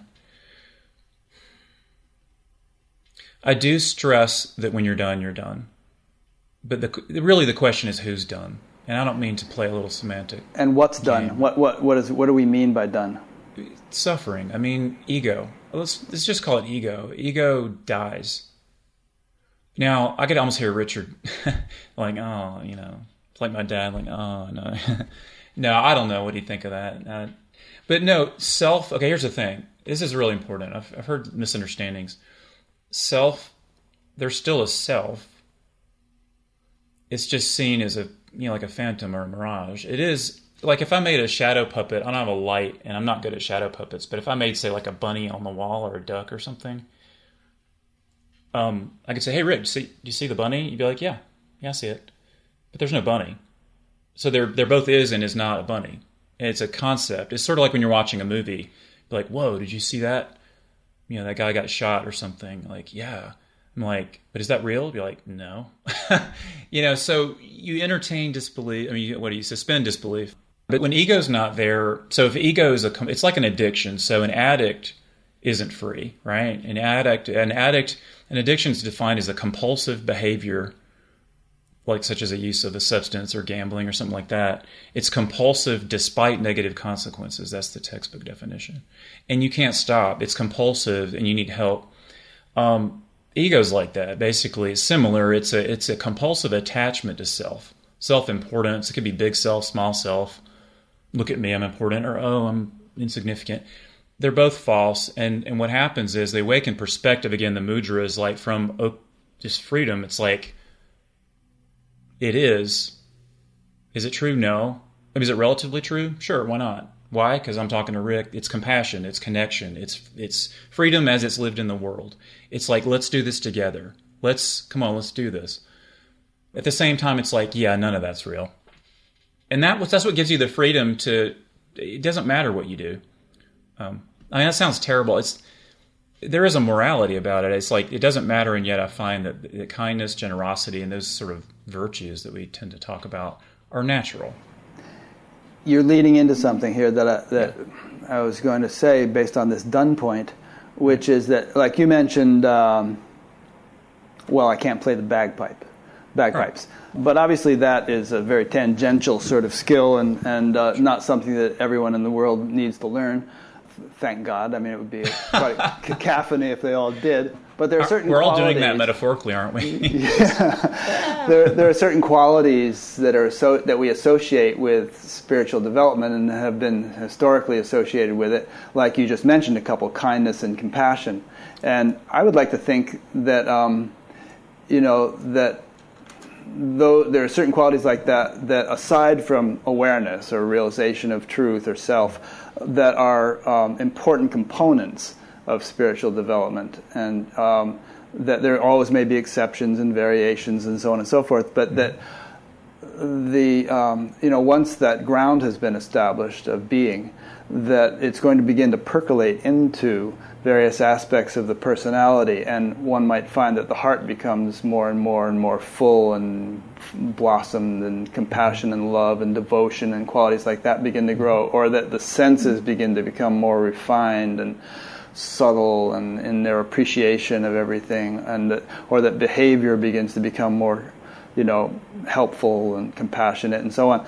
I do stress that when you're done, you're done. But the, really, the question is who's done, and I don't mean to play a little semantic. And what's game. done? What what what is what do we mean by done? Suffering. I mean, ego. Let's let's just call it ego. Ego dies. Now, I could almost hear Richard [laughs] like, oh, you know, like my dad, like, oh, no. [laughs] no, I don't know what he'd think of that. Uh, but no, self, okay, here's the thing. This is really important. I've, I've heard misunderstandings. Self, there's still a self. It's just seen as a, you know, like a phantom or a mirage. It is, like if I made a shadow puppet, I don't have a light and I'm not good at shadow puppets, but if I made, say, like a bunny on the wall or a duck or something, um, I could say, "Hey, Rick, see, do you see the bunny?" You'd be like, "Yeah, yeah, I see it," but there's no bunny. So there, there both is and is not a bunny. It's a concept. It's sort of like when you're watching a movie, like, "Whoa, did you see that? You know, that guy got shot or something." Like, yeah. I'm like, but is that real? Be like, no. [laughs] you know, so you entertain disbelief. I mean, what do you suspend disbelief? But when ego's not there, so if ego is a, it's like an addiction. So an addict isn't free, right? An addict, an addict, an addiction is defined as a compulsive behavior, like such as a use of a substance or gambling or something like that. It's compulsive despite negative consequences. That's the textbook definition, and you can't stop. It's compulsive, and you need help. Um, ego's like that. Basically, it's similar. It's a it's a compulsive attachment to self, self importance. It could be big self, small self. Look at me, I'm important, or oh, I'm insignificant they're both false. And, and what happens is they awaken perspective. Again, the mudra is like from just freedom. It's like, it is. Is it true? No. I mean, is it relatively true? Sure. Why not? Why? Because I'm talking to Rick. It's compassion. It's connection. It's it's freedom as it's lived in the world. It's like let's do this together. Let's come on. Let's do this. At the same time, it's like yeah, none of that's real. And that that's what gives you the freedom to. It doesn't matter what you do. Um, I mean, that sounds terrible. It's there is a morality about it. It's like it doesn't matter, and yet I find that the kindness, generosity, and those sort of virtues that we tend to talk about are natural. You're leading into something here that I, that I was going to say based on this done point, which is that, like you mentioned, um, well, I can't play the bagpipe, bagpipes, right. but obviously that is a very tangential sort of skill and and uh, not something that everyone in the world needs to learn thank God. I mean, it would be quite a [laughs] cacophony if they all did. But there are certain. We're all doing that metaphorically, aren't we? [laughs] yeah. there, there are certain qualities that are so that we associate with spiritual development and have been historically associated with it. Like you just mentioned, a couple: kindness and compassion. And I would like to think that, um, you know, that though there are certain qualities like that that aside from awareness or realization of truth or self that are um, important components of spiritual development, and um, that there always may be exceptions and variations and so on and so forth, but that the um, you know once that ground has been established of being, that it's going to begin to percolate into various aspects of the personality, and one might find that the heart becomes more and more and more full and blossomed, and compassion and love and devotion and qualities like that begin to grow, or that the senses begin to become more refined and subtle and in their appreciation of everything, and that, or that behavior begins to become more you know, helpful and compassionate and so on.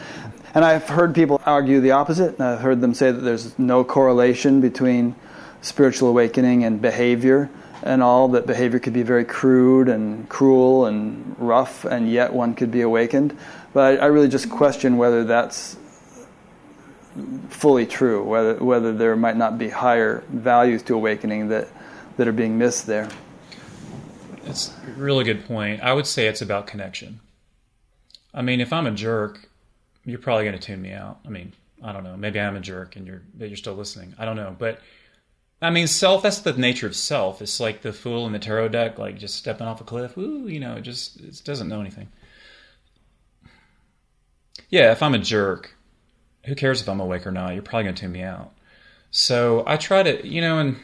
And I've heard people argue the opposite. And I've heard them say that there's no correlation between spiritual awakening and behavior and all, that behavior could be very crude and cruel and rough, and yet one could be awakened. But I, I really just question whether that's fully true, whether, whether there might not be higher values to awakening that, that are being missed there. It's a really good point. I would say it's about connection. I mean, if I'm a jerk, you're probably going to tune me out. I mean, I don't know. Maybe I'm a jerk and you're you're still listening. I don't know, but I mean, self. That's the nature of self. It's like the fool in the tarot deck, like just stepping off a cliff. Ooh, you know, it just it doesn't know anything. Yeah, if I'm a jerk, who cares if I'm awake or not? You're probably going to tune me out. So I try to, you know, and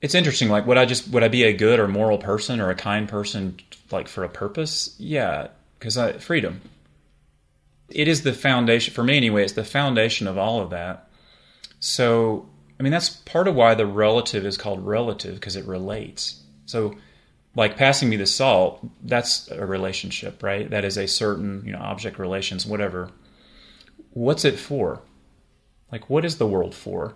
it's interesting. Like, would I just would I be a good or moral person or a kind person, like for a purpose? Yeah, because I freedom. It is the foundation for me anyway. It's the foundation of all of that. So I mean, that's part of why the relative is called relative because it relates. So, like passing me the salt, that's a relationship, right? That is a certain, you know, object relations, whatever. What's it for? Like, what is the world for?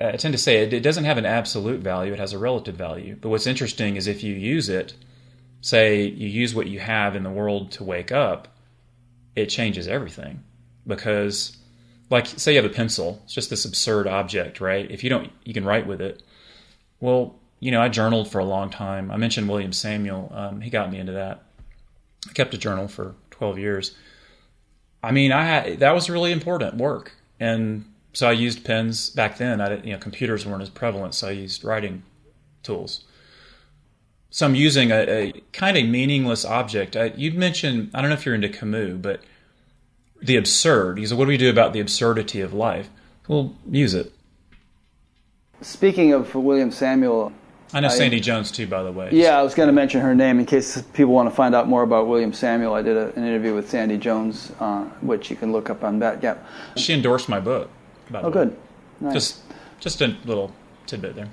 I tend to say it, it doesn't have an absolute value, it has a relative value. But what's interesting is if you use it, say you use what you have in the world to wake up, it changes everything. Because like say you have a pencil it's just this absurd object right? If you don't you can write with it. Well you know i journaled for a long time. I mentioned william samuel. Um, he got me into that. I kept a journal for 12 years i mean i had that was really important work and so i used pens back then i you know computers weren't as prevalent so i used writing tools so i'm using a, a kind of meaningless object I, you'd mentioned i don't know if you're into camus but the absurd. He said, What do we do about the absurdity of life? Well, use it. Speaking of William Samuel, I know I, Sandy Jones too, by the way. Yeah, I was going to mention her name in case people want to find out more about William Samuel. I did a, an interview with Sandy Jones, uh, which you can look up on Batgap. She endorsed my book. oh, good. Nice. Just, just a little tidbit there.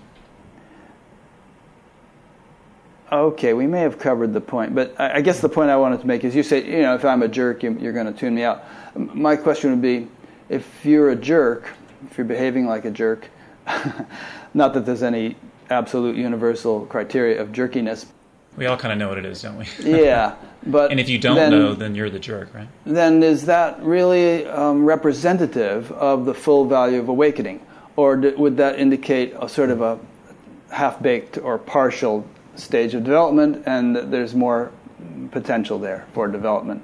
Okay, we may have covered the point, but I guess the point I wanted to make is you say, you know, if I'm a jerk, you're going to tune me out. My question would be, if you're a jerk, if you're behaving like a jerk, [laughs] not that there's any absolute universal criteria of jerkiness. We all kind of know what it is, don't we? [laughs] yeah, but and if you don't then, know, then you're the jerk, right? Then is that really um, representative of the full value of awakening, or would that indicate a sort of a half-baked or partial stage of development, and there's more potential there for development.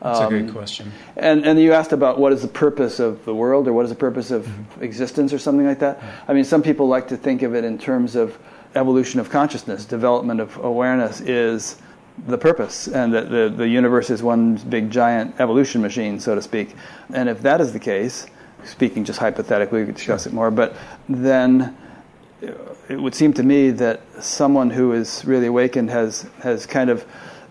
That's um, a great question. And and you asked about what is the purpose of the world, or what is the purpose of mm-hmm. existence, or something like that. I mean, some people like to think of it in terms of evolution of consciousness, development of awareness is the purpose, and that the, the universe is one big giant evolution machine, so to speak. And if that is the case, speaking just hypothetically, we could discuss it more, but then it would seem to me that someone who is really awakened has has kind of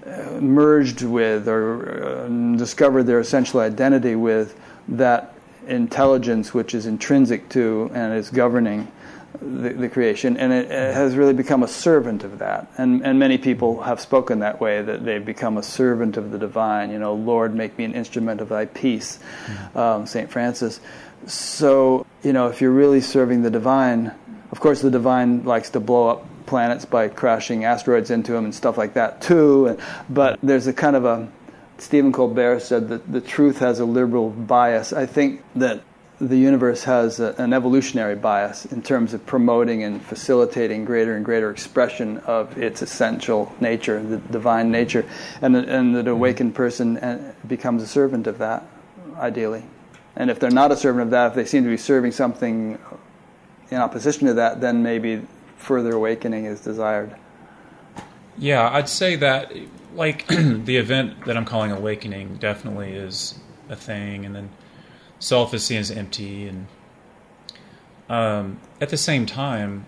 uh, merged with or uh, discovered their essential identity with that intelligence which is intrinsic to and is governing the, the creation, and it, it, has really become a servant of that. And and many people have spoken that way that they've become a servant of the divine. You know, Lord, make me an instrument of Thy peace, mm-hmm. um, Saint Francis. So you know, if you're really serving the divine of course, the divine likes to blow up planets by crashing asteroids into them and stuff like that too. But there's a kind of a Stephen Colbert said that the truth has a liberal bias. I think that the universe has a, an evolutionary bias in terms of promoting and facilitating greater and greater expression of its essential nature, the divine nature, and and that awakened person uh, becomes a servant of that, ideally. And if they're not a servant of that, if they seem to be serving something in opposition to that, then maybe further awakening is desired. Yeah, I'd say that like [clears throat] the event that I'm calling awakening definitely is a thing, and then self is seen as empty, and um, at the same time,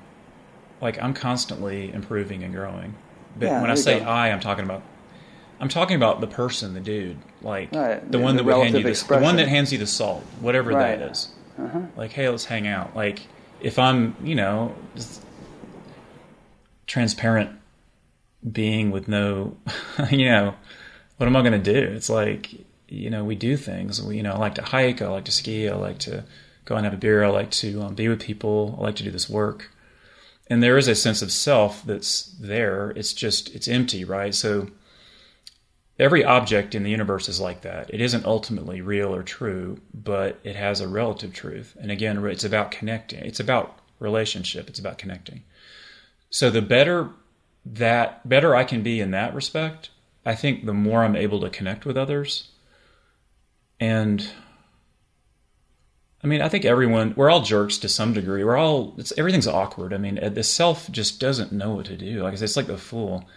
like I'm constantly improving and growing. But yeah, when I say go. I, I'm talking about I'm talking about the person, the dude, like right. the, one that would hand you the, the, one that hands you the salt, whatever right. that is. Uh-huh. Like, hey, let's hang out. Like, if I'm, you know, transparent being with no, [laughs] you know, what am I going to do? It's like, you know, we do things. We, you know, I like to hike. I like to ski. I like to go and have a beer. I like to um, be with people. I like to do this work. And there is a sense of self that's there. It's just, it's empty, right? So every object in the universe is like that. It isn't ultimately real or true, but it has a relative truth. And again, it's about connecting. It's about relationship. It's about connecting. So the better that better I can be in that respect, I think the more I'm able to connect with others. And I mean, I think everyone we're all jerks to some degree. We're all it's everything's awkward. I mean, the self just doesn't know what to do. Like I said, it's like the fool.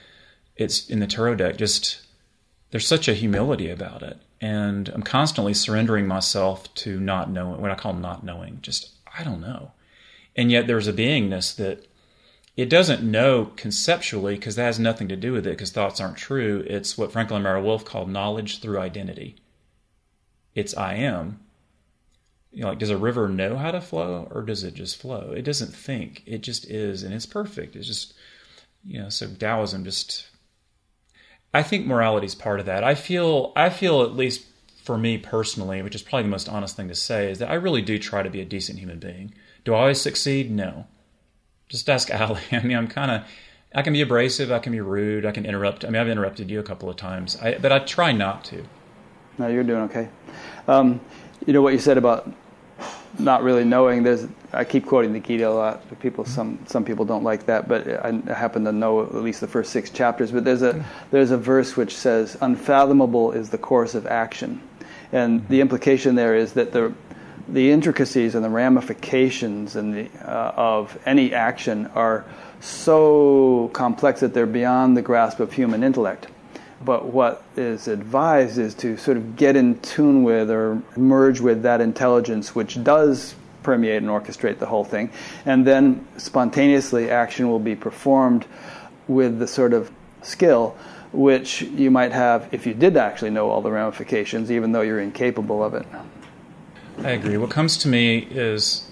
It's in the tarot deck. Just there's such a humility about it, and I'm constantly surrendering myself to not knowing what I call not knowing. Just I don't know, and yet there's a beingness that it doesn't know conceptually because that has nothing to do with it because thoughts aren't true. It's what Franklin Merrell-Wolff called knowledge through identity. It's I am. You know, like, does a river know how to flow or does it just flow? It doesn't think. It just is, and it's perfect. It's just, you know, so Taoism just. I think morality is part of that. I feel, I feel at least for me personally, which is probably the most honest thing to say, is that I really do try to be a decent human being. Do I always succeed? No just ask Ali. [laughs] I mean, I'm kind of, I can be abrasive, I can be rude, I can interrupt. I mean, I've interrupted you a couple of times, I, but I try not to. No, you're doing okay. Um, you know what you said about not really knowing. There's, I keep quoting the Gita a lot. People, some some people don't like that, but I, I happen to know at least the first six chapters. But there's a there's a verse which says, "Unfathomable is the course of action," and the implication there is that the the intricacies and the ramifications and the, uh, of any action are so complex that they're beyond the grasp of human intellect. But what is advised is to sort of get in tune with or merge with that intelligence which does permeate and orchestrate the whole thing. And then spontaneously, action will be performed with the sort of skill which you might have if you did actually know all the ramifications, even though you're incapable of it. I agree. What comes to me is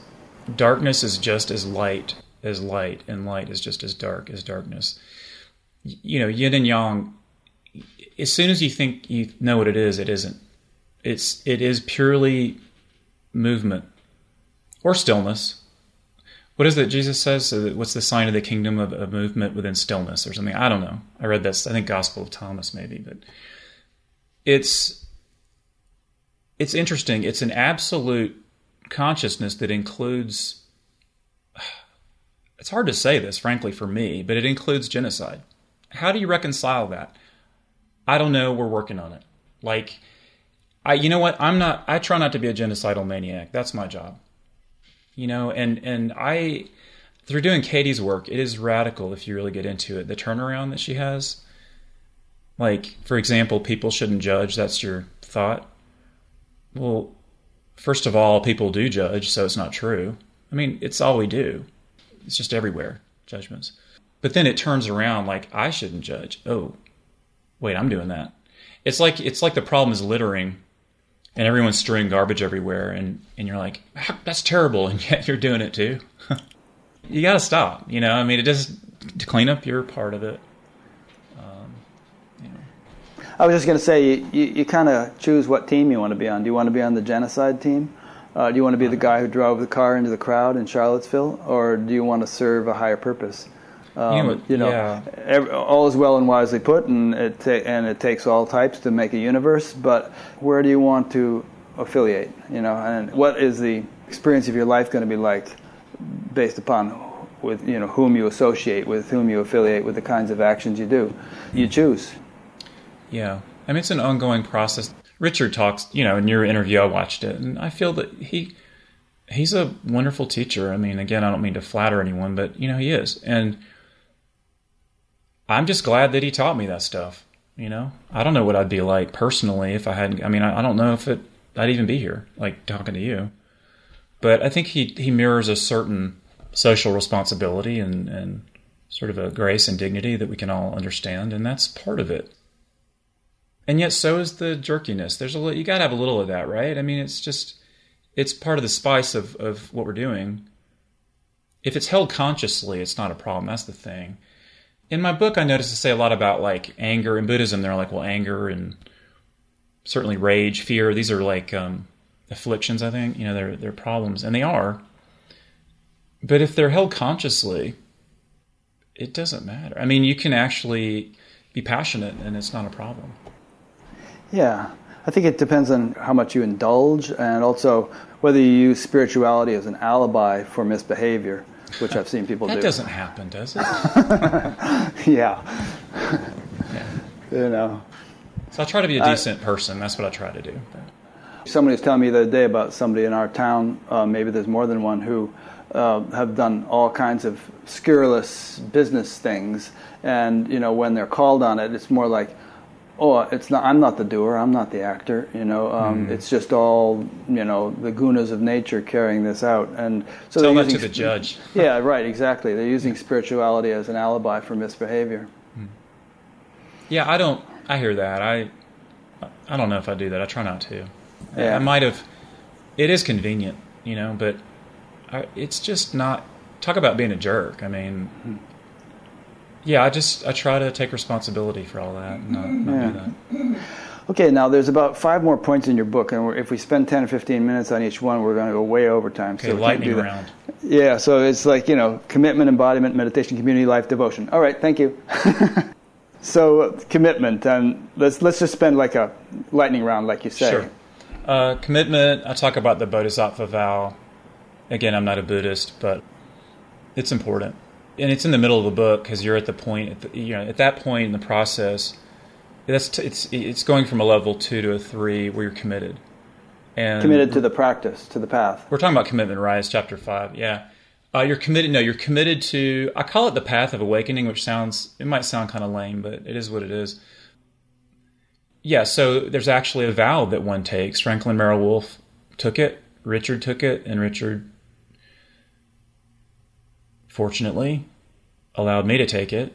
darkness is just as light as light, and light is just as dark as darkness. You know, yin and yang. As soon as you think you know what it is, it isn't. It's it is purely movement or stillness. What is it Jesus says? Uh, what's the sign of the kingdom of, of movement within stillness or something? I don't know. I read this. I think Gospel of Thomas maybe, but it's it's interesting. It's an absolute consciousness that includes. [sighs] It's hard to say this, frankly, for me, but it includes genocide. How do you reconcile that? I don't know. We're working on it. Like, I, you know what? I'm not. I try not to be a genocidal maniac. That's my job. You know, and and I, through doing Katie's work, it is radical if you really get into it. The turnaround that she has. Like, for example, people shouldn't judge. That's your thought well, first of all, people do judge, so it's not true. I mean, it's all we do. It's just everywhere, judgments. But then it turns around like I shouldn't judge. Oh, wait, I'm doing that. It's like it's like the problem is littering and everyone's strewing garbage everywhere and, and you're like, ah, that's terrible, [laughs] and yet you're doing it too. [laughs] you gotta stop, you know. I mean it just to clean up your part of it. I was just going to say, you, you, you kind of choose what team you want to be on. Do you want to be on the genocide team? Uh, do you want to be the guy who drove the car into the crowd in Charlottesville, or do you want to serve a higher purpose? Um, you know, you know yeah. every, all is well and wisely put, and it ta- and it takes all types to make a universe. But where do you want to affiliate? You know, and what is the experience of your life going to be like, based upon with you know whom you associate with, whom you affiliate with, the kinds of actions you do. You choose. Yeah. I mean, it's an ongoing process. Richard talks, you know, in your interview, I watched it, and I feel that he he's a wonderful teacher. I mean, again, I don't mean to flatter anyone, but you know, he is, and I'm just glad that he taught me that stuff. You know, I don't know what I'd be like personally if I hadn't. I mean, I, I don't know if it I'd even be here, like talking to you. But I think he he mirrors a certain social responsibility and and sort of a grace and dignity that we can all understand, and that's part of it and yet so is the jerkiness. There's a little, you got to have a little of that, right? I mean, it's just it's part of the spice of of what we're doing. If it's held consciously, it's not a problem. That's the thing. in my book, I noticed to say a lot about like anger in Buddhism. They're like, well, anger and certainly rage, fear. These are like um, afflictions. I think you know they're they're problems, and they are. But if they're held consciously, it doesn't matter. I mean, you can actually be passionate, and it's not a problem. Yeah, I think it depends on how much you indulge, and also whether you use spirituality as an alibi for misbehavior which I've seen people that do. That doesn't happen, does it? [laughs] yeah. yeah. You know. So I try to be a decent uh, person. That's what I try to do. Somebody was telling me the other day about somebody in our town, uh, maybe there's more than one, who uh, have done all kinds of scurrilous business things. And, you know, when they're called on it, it's more like, oh, it's not. I'm not the doer. I'm not the actor. You know, um, mm. it's just all you know the gunas of nature carrying this out. And so tell that to the judge. [laughs] yeah, right. Exactly. They're using spirituality as an alibi for misbehavior. Mm. Yeah, I don't. I hear that. I I don't know if I do that. I try not to. Yeah. I might have. It is convenient, you know, but I, it's just not. Talk about being a jerk. I mean, mm yeah, I just I try to take responsibility for all that and not, not yeah. do that. Okay, now there's about five more points in your book, and if we spend 10 or 15 minutes on each one, we're going to go way over time. Okay, so lightning round. Yeah, so it's like, you know, commitment, embodiment, meditation, community, life, devotion. All right, thank you. [laughs] so, uh, commitment, and let's, let's just spend like a lightning round, like you say. Sure. Uh, commitment, I talk about the Bodhisattva vow. Again, I'm not a Buddhist, but it's important and it's in the middle of the book because you're at the point at the, you know at that point in the process that's t- it's it's going from a level two to a three where you're committed. And committed to the practice to the path. We're talking about commitment rise chapter five yeah. Uh, you're committed no you're committed to i call it the path of awakening which sounds it might sound kind of lame but it is what it is. Yeah so there's actually a vow that one takes. Franklin merrell-wolff took it richard took it and richard fortunately, allowed me to take it.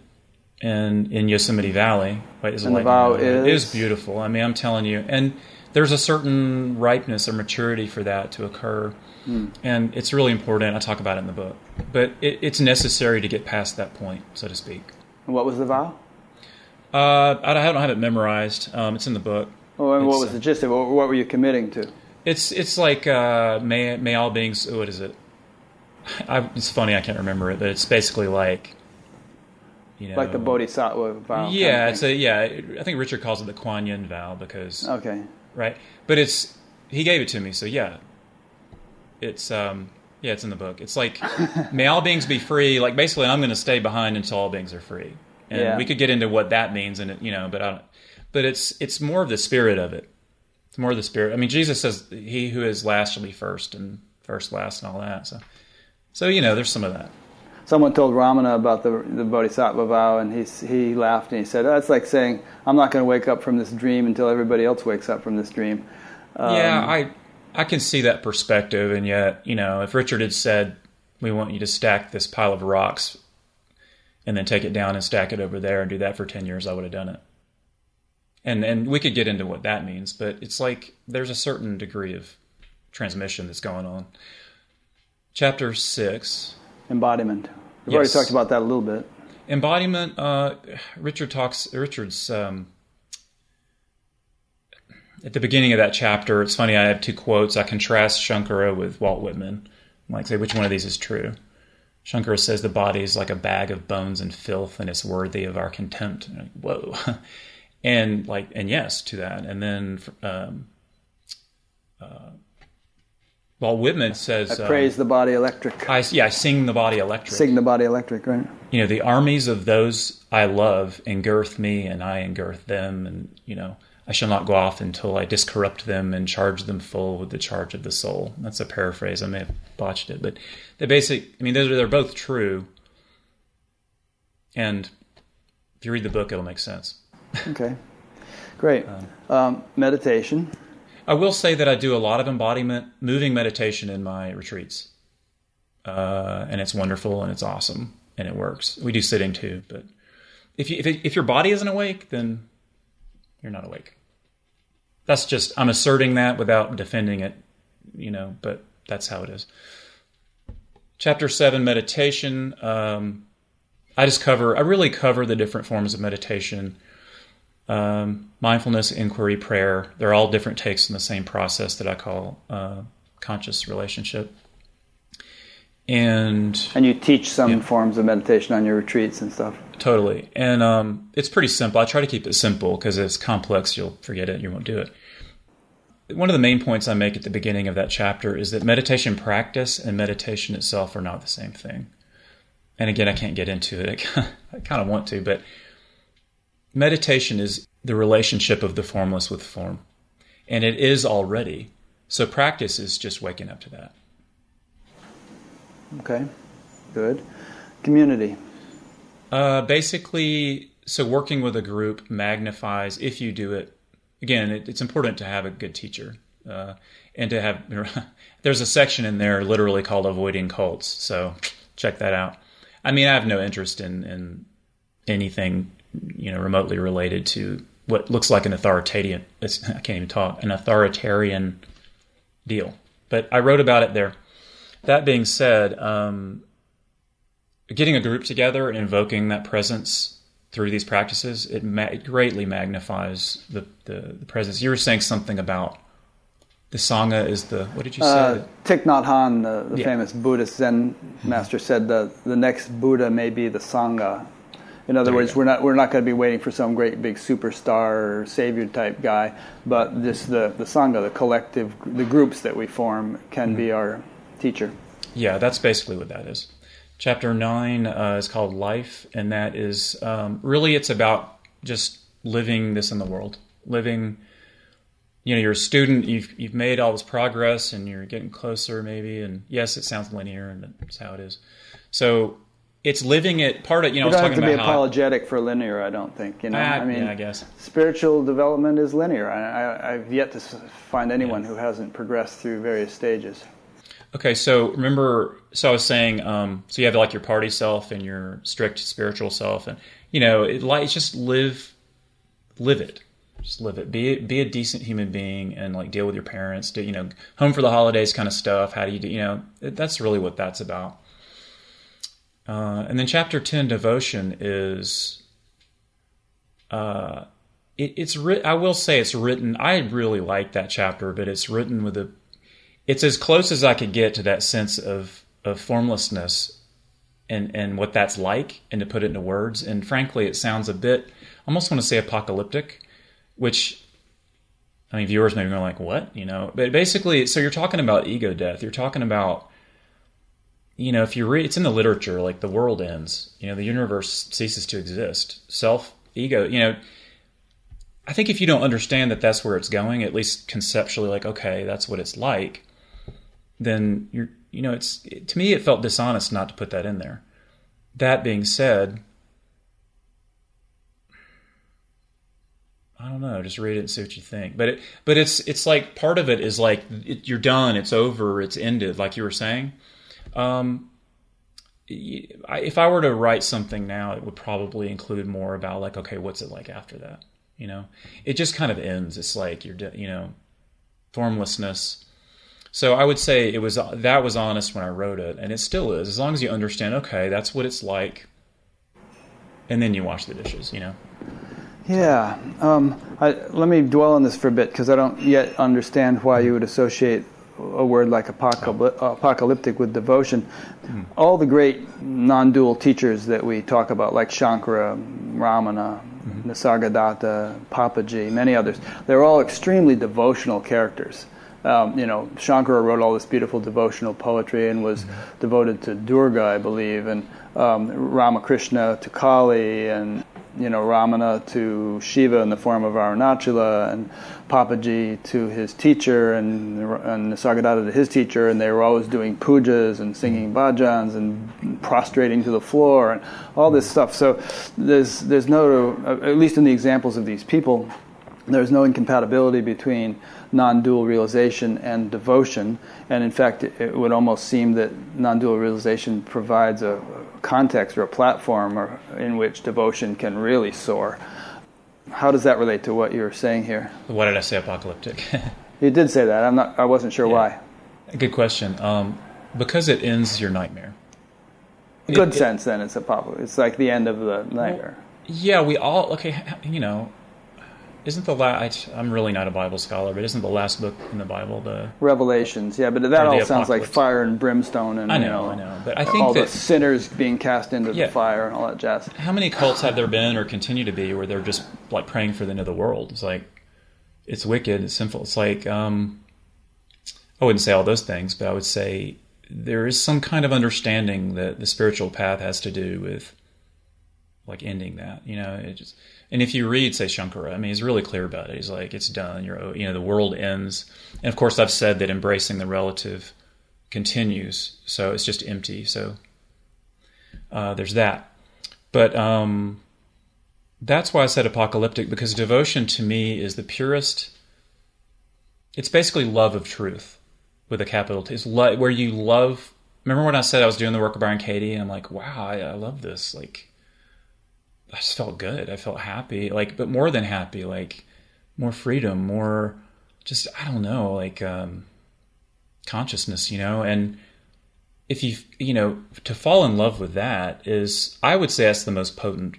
And in Yosemite Valley, right, is and the vow is... It is beautiful. I mean, I'm telling you, and there's a certain ripeness or maturity for that to occur, hmm. and it's really important. I talk about it in the book, but it, it's necessary to get past that point, so to speak. And what was the vow? Uh, I don't have it memorized. Um, it's in the book. Oh, and what was the gist of it? What were you committing to? It's it's like uh, may may all beings. What is it? I, it's funny I can't remember it, but it's basically like you know, like the Bodhisattva vow. Yeah, kind of it's a yeah. I think Richard calls it the Kuan Yin vow because okay, right. But it's he gave it to me, so yeah, it's um yeah, it's in the book. It's like [laughs] may all beings be free. Like basically, I'm going to stay behind until all beings are free, and yeah. we could get into what that means, and you know, but I don't. But it's it's more of the spirit of it. It's more of the spirit. I mean, Jesus says, "He who is last shall be first, and first last, and all that." So so you know, there's some of that. Someone told Ramana about the the Bodhisattva vow, and he he laughed and he said, oh, "That's like saying I'm not going to wake up from this dream until everybody else wakes up from this dream." Um, yeah, I I can see that perspective, and yet you know, if Richard had said, "We want you to stack this pile of rocks," and then take it down and stack it over there and do that for ten years, I would have done it. And and we could get into what that means, but it's like there's a certain degree of transmission that's going on chapter 6. Embodiment. We've yes. already talked about that a little bit. Embodiment, uh, Richard talks, Richard's, um, at the beginning of that chapter, it's funny, I have two quotes. I contrast Shankara with Walt Whitman. I'm like, say, which one of these is true? Shankara says the body is like a bag of bones and filth and it's worthy of our contempt. Like, Whoa. [laughs] and like, and yes to that. And then, um, uh, well, Whitman says, I praise um, the body electric. I, yeah, I sing the body electric. Sing the body electric, right? You know, the armies of those I love engirth me, and I engirth them, and you know, I shall not go off until I discorrupt them and charge them full with the charge of the soul. That's a paraphrase. I may have botched it, but the basic. I mean, those are they're both true, and if you read the book, it'll make sense. okay, great. Um, um, meditation. I will say that I do a lot of embodiment, moving meditation in my retreats, uh, and it's wonderful and it's awesome and it works. We do sitting too, but if you, if, it, if your body isn't awake, then you're not awake. That's just I'm asserting that without defending it, you know. But that's how it is. Chapter seven, meditation. Um, I just cover, I really cover the different forms of meditation, um, mindfulness, inquiry, prayer. They're all different takes on the same process that I call uh, conscious relationship. And and you teach some yeah. forms of meditation on your retreats and stuff. Totally, and um, it's pretty simple. I try to keep it simple because it's complex. You'll forget it. You won't do it. One of the main points I make at the beginning of that chapter is that meditation practice and meditation itself are not the same thing. And again, I can't get into it. [laughs] I kind of want to, but meditation is the relationship of the formless with form. And it is already. So practice is just waking up to that. Okay, good. Community. Uh, basically, so working with a group magnifies, if you do it, again, it, it's important to have a good teacher. Uh, and to have, [laughs] there's a section in there literally called Avoiding Cults. So check that out. I mean, I have no interest in, in anything, you know, remotely related to what looks like an authoritarian, [laughs] I can't even talk, an authoritarian deal. But I wrote about it there. That being said, um, getting a group together and invoking that presence through these practices, it, ma- it greatly magnifies the, the, the, presence. You were saying something about the Sangha is the, what did you say? Uh, Thich Nhat Hanh, the, the yeah. famous Buddhist Zen master, said that the next Buddha may be the Sangha. In other words, we're not we're not going to be waiting for some great big superstar or savior type guy, but just the the sangha, the collective, the groups that we form, can mm-hmm. be our teacher. Yeah, that's basically what that is. Chapter nine uh, is called Life, and that is um, really it's about just living this in the world, living. You know, you're a student. You've you've made all this progress, and you're getting closer, maybe. And yes, it sounds linear, and that's how it is. So it's living it part of you know. You don't have to be apologetic for linear. I don't think you know. I, I mean, yeah, I guess spiritual development is linear. I, have yet to find anyone yeah. who hasn't progressed through various stages. Okay, so remember, so I was saying, um, so you have like your party self and your strict spiritual self, and you know, it, like just live, live it, just live it. Be be a decent human being and like deal with your parents. Do you know, home for the holidays kind of stuff. How do you do? You know, it, that's really what that's about. Uh, and then chapter ten, devotion is. Uh, it, it's writ- I will say it's written. I really like that chapter, but it's written with a it's as close as I could get to that sense of of formlessness and and what that's like, and to put it into words. And frankly, it sounds a bit I almost want to say apocalyptic, which I mean, viewers may be going like, "What?" You know, but basically, so you're talking about ego death. You're talking about you know, if you read, it's in the literature, like the world ends, you know, the universe ceases to exist. Self, ego, you know, I think if you don't understand that that's where it's going, at least conceptually, like, okay, that's what it's like, then you're you know it's to me it felt dishonest not to put that in there. That being said, I don't know. Just read it and see what you think. But it, but it's it's like part of it is like it, you're done. It's over. It's ended. Like you were saying. Um, if I were to write something now, it would probably include more about like, okay, what's it like after that? You know, it just kind of ends. It's like you're, you know, formlessness. So I would say it was that was honest when I wrote it, and it still is. As long as you understand, okay, that's what it's like, and then you wash the dishes. You know. Yeah. Um, I, let me dwell on this for a bit because I don't yet understand why you would associate a word like apocalyptic with devotion. Mm. All the great non-dual teachers that we talk about, like Shankara, Ramana, mm-hmm. Nisargadatta, Papaji, many others, they're all extremely devotional characters um, you know, Shankara wrote all this beautiful devotional poetry and was mm-hmm. devoted to Durga, I believe, and um, Ramakrishna to Kali, and you know, Ramana to Shiva in the form of Arunachala, and Papaji to his teacher, and, and Nisargadatta to his teacher, and they were always doing pujas and singing bhajans and prostrating to the floor and all this stuff. So there's there's no, at least in the examples of these people, there's no incompatibility between non-dual realization and devotion. And in fact, it would almost seem that non-dual realization provides a context or a platform or, in which devotion can really soar. How does that relate to what you're saying here? Why did I say apocalyptic? [laughs] you did say that. I'm not. I wasn't sure yeah. why. Good question. Um, because it ends your nightmare. good it- sense, then it's apocalypse. It's like the end of the nightmare. Yeah, we all okay. You know, isn't the last? I'm really not a Bible scholar, but isn't the last book in the Bible the? Revelations, yeah, but that all sounds like fire and brimstone, and I you know, know, I know, but I all think the that sinners being cast into Yeah. the fire and all that jazz. how many cults have there been or continue to be where they're just like praying for the end of the world? It's like it's wicked, it's sinful. It's like um, I wouldn't say all those things, but I would say there is some kind of understanding that the spiritual path has to do with like ending that. You know, it just and if you read say Shankara, I mean, he's really clear about it. He's like, it's done. You're you know, the world ends. And of course, I've said that embracing the relative continues, so it's just empty. So uh, there's that. But um, that's why I said apocalyptic because devotion to me is the purest. It's basically love of truth with a capital T. It's lo- where you love. Remember when I said I was doing the work of Byron Katie? And I'm like, wow, I, I love this. Like, I just felt good. I felt happy. Like, but more than happy, like more freedom, more just I don't know, like um, consciousness, you know. And if you you know to fall in love with that is, I would say that's the most potent,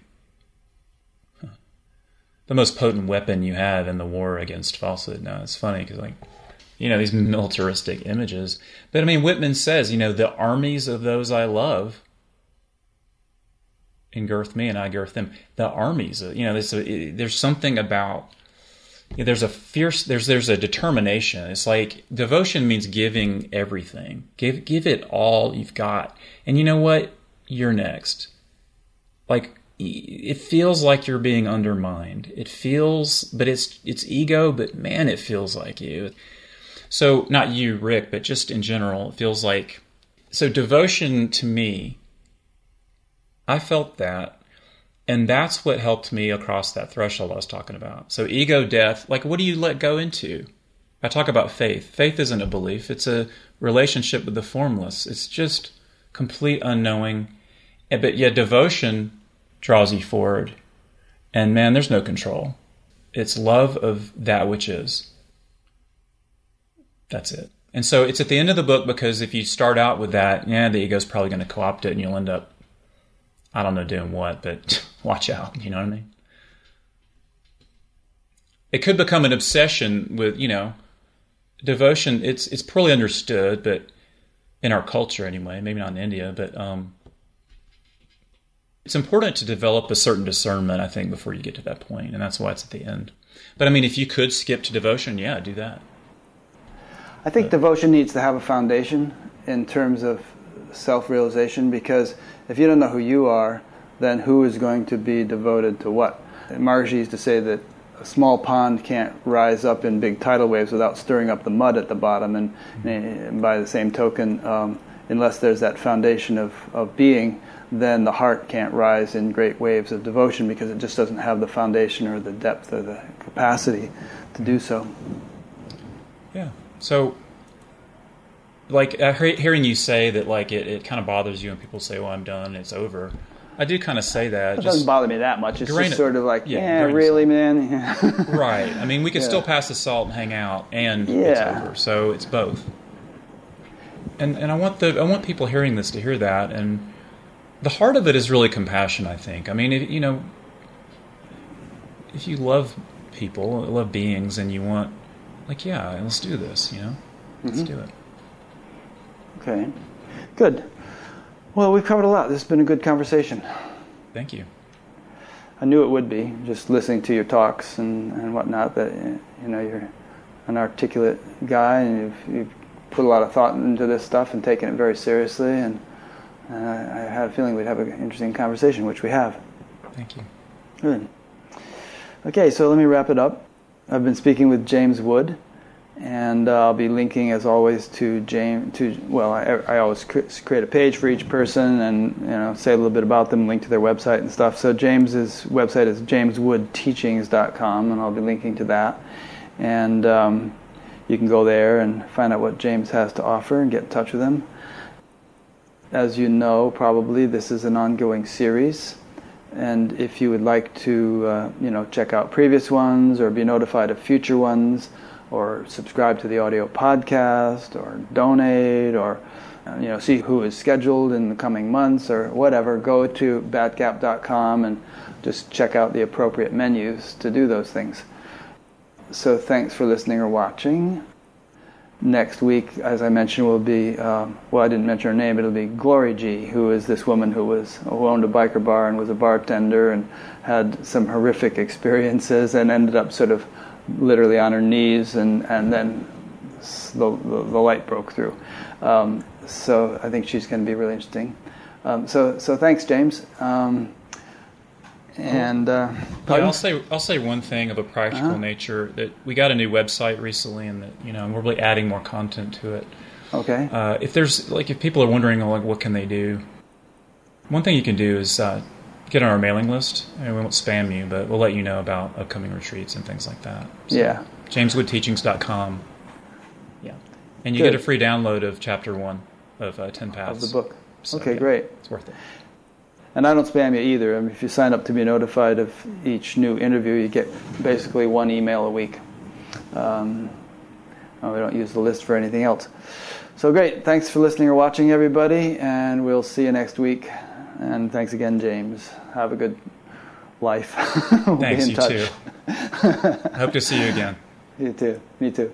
the most potent weapon you have in the war against falsehood. Now it's funny because like you know these [laughs] militaristic images, but I mean Whitman says you know the armies of those I love engirth me and I girth them. The armies, uh, you know, there's, there's something about there's a fierce there's there's a determination. It's like devotion means giving everything. Give give it all you've got. And you know what? You're next. Like it feels like you're being undermined. It feels but it's it's ego, but man, it feels like you. So not you, Rick, but just in general, it feels like so devotion to me I felt that. And that's what helped me across that threshold I was talking about. So, ego death, like, what do you let go into? I talk about faith. Faith isn't a belief, it's a relationship with the formless. It's just complete unknowing. Eh, but yet, devotion draws you forward. And man, there's no control. It's love of that which is. That's it. And so it's at the end of the book because if you start out with that, yeah, the ego's probably going to co opt it and you'll end up I don't know doing what, but [laughs] watch out. You know what I mean? It could become an obsession with, you know, devotion. It's it's poorly understood, but in our culture anyway, maybe not in India, but um, it's important to develop a certain discernment, I think, before you get to that point, and that's why it's at the end. But I mean, if you could skip to devotion, yeah, do that. I think devotion needs to have a foundation in terms of self-realization because if you don't know who you are, then who is going to be devoted to what? Maharishi used to say that a small pond can't rise up in big tidal waves without stirring up the mud at the bottom, and, and by the same token, um, unless there's that foundation of, of being, then the heart can't rise in great waves of devotion because it just doesn't have the foundation or the depth or the capacity to do so. Yeah. So, like uh, hearing you say that, like it, it kind of bothers you when people say, "Well, I'm done, it's over." I do kind of say that. It just- doesn't bother me that much. It's just sort of like, yeah, yeah, really, man. Yeah. [laughs] right. I mean, we could Yeah. still pass the salt and hang out, and it's Yeah. over. So it's both. And and I want the I want people hearing this to hear that, and the heart of it is really compassion. I think. I mean, if, you know, if you love people, love beings, and you want, like, yeah, let's do this. You know, let's Mm-hmm. do it. Okay, good. Well, we've covered a lot. This has been a good conversation. Thank you. I knew it would be, just listening to your talks and, and whatnot, that you know you're an articulate guy and you've, you've put a lot of thought into this stuff and taken it very seriously. And uh, I had a feeling we'd have an interesting conversation, which we have. Thank you. Good. Okay, so let me wrap it up. I've been speaking with James Wood, and uh, I'll be linking, as always, to James. To well, I, I always cre- create a page for each person, and you know, say a little bit about them, link to their website and stuff. So James's website is jameswoodteachings.com, and I'll be linking to that. And um, you can go there and find out what James has to offer and get in touch with him. As you know, probably this is an ongoing series. And if you would like to, uh, you know, check out previous ones or be notified of future ones, or subscribe to the audio podcast, or donate, or you know, see who is scheduled in the coming months or whatever, go to batgap.com and just check out the appropriate menus to do those things. So thanks for listening or watching. Next week, as I mentioned, will be um, well, I didn't mention her name, it'll be Glory G, who is this woman who was who owned a biker bar and was a bartender and had some horrific experiences and ended up sort of literally on her knees and and then the, the, the light broke through. Um, so I think she's going to be really interesting. Um, so so thanks, James. Um, and uh, yeah, I'll say I'll say one thing of a practical uh-huh. nature that we got a new website recently, and that you know we're really adding more content to it. Okay. Uh, if there's like if people are wondering like what can they do, one thing you can do is uh, get on our mailing list, and we won't spam you, but we'll let you know about upcoming retreats and things like that. So, yeah. JamesWoodTeachings.com. Yeah. And you Good. get a free download of chapter one of uh, Ten Paths of the book. So, okay, yeah, great. It's worth it. And I don't spam you either. I mean, if you sign up to be notified of each new interview, you get basically one email a week. Um, we don't use the list for anything else. So great. Thanks for listening or watching, everybody, and we'll see you next week. And thanks again, James. Have a good life. [laughs] we'll thanks, you touch. too. [laughs] Hope to see you again. You too. Me too.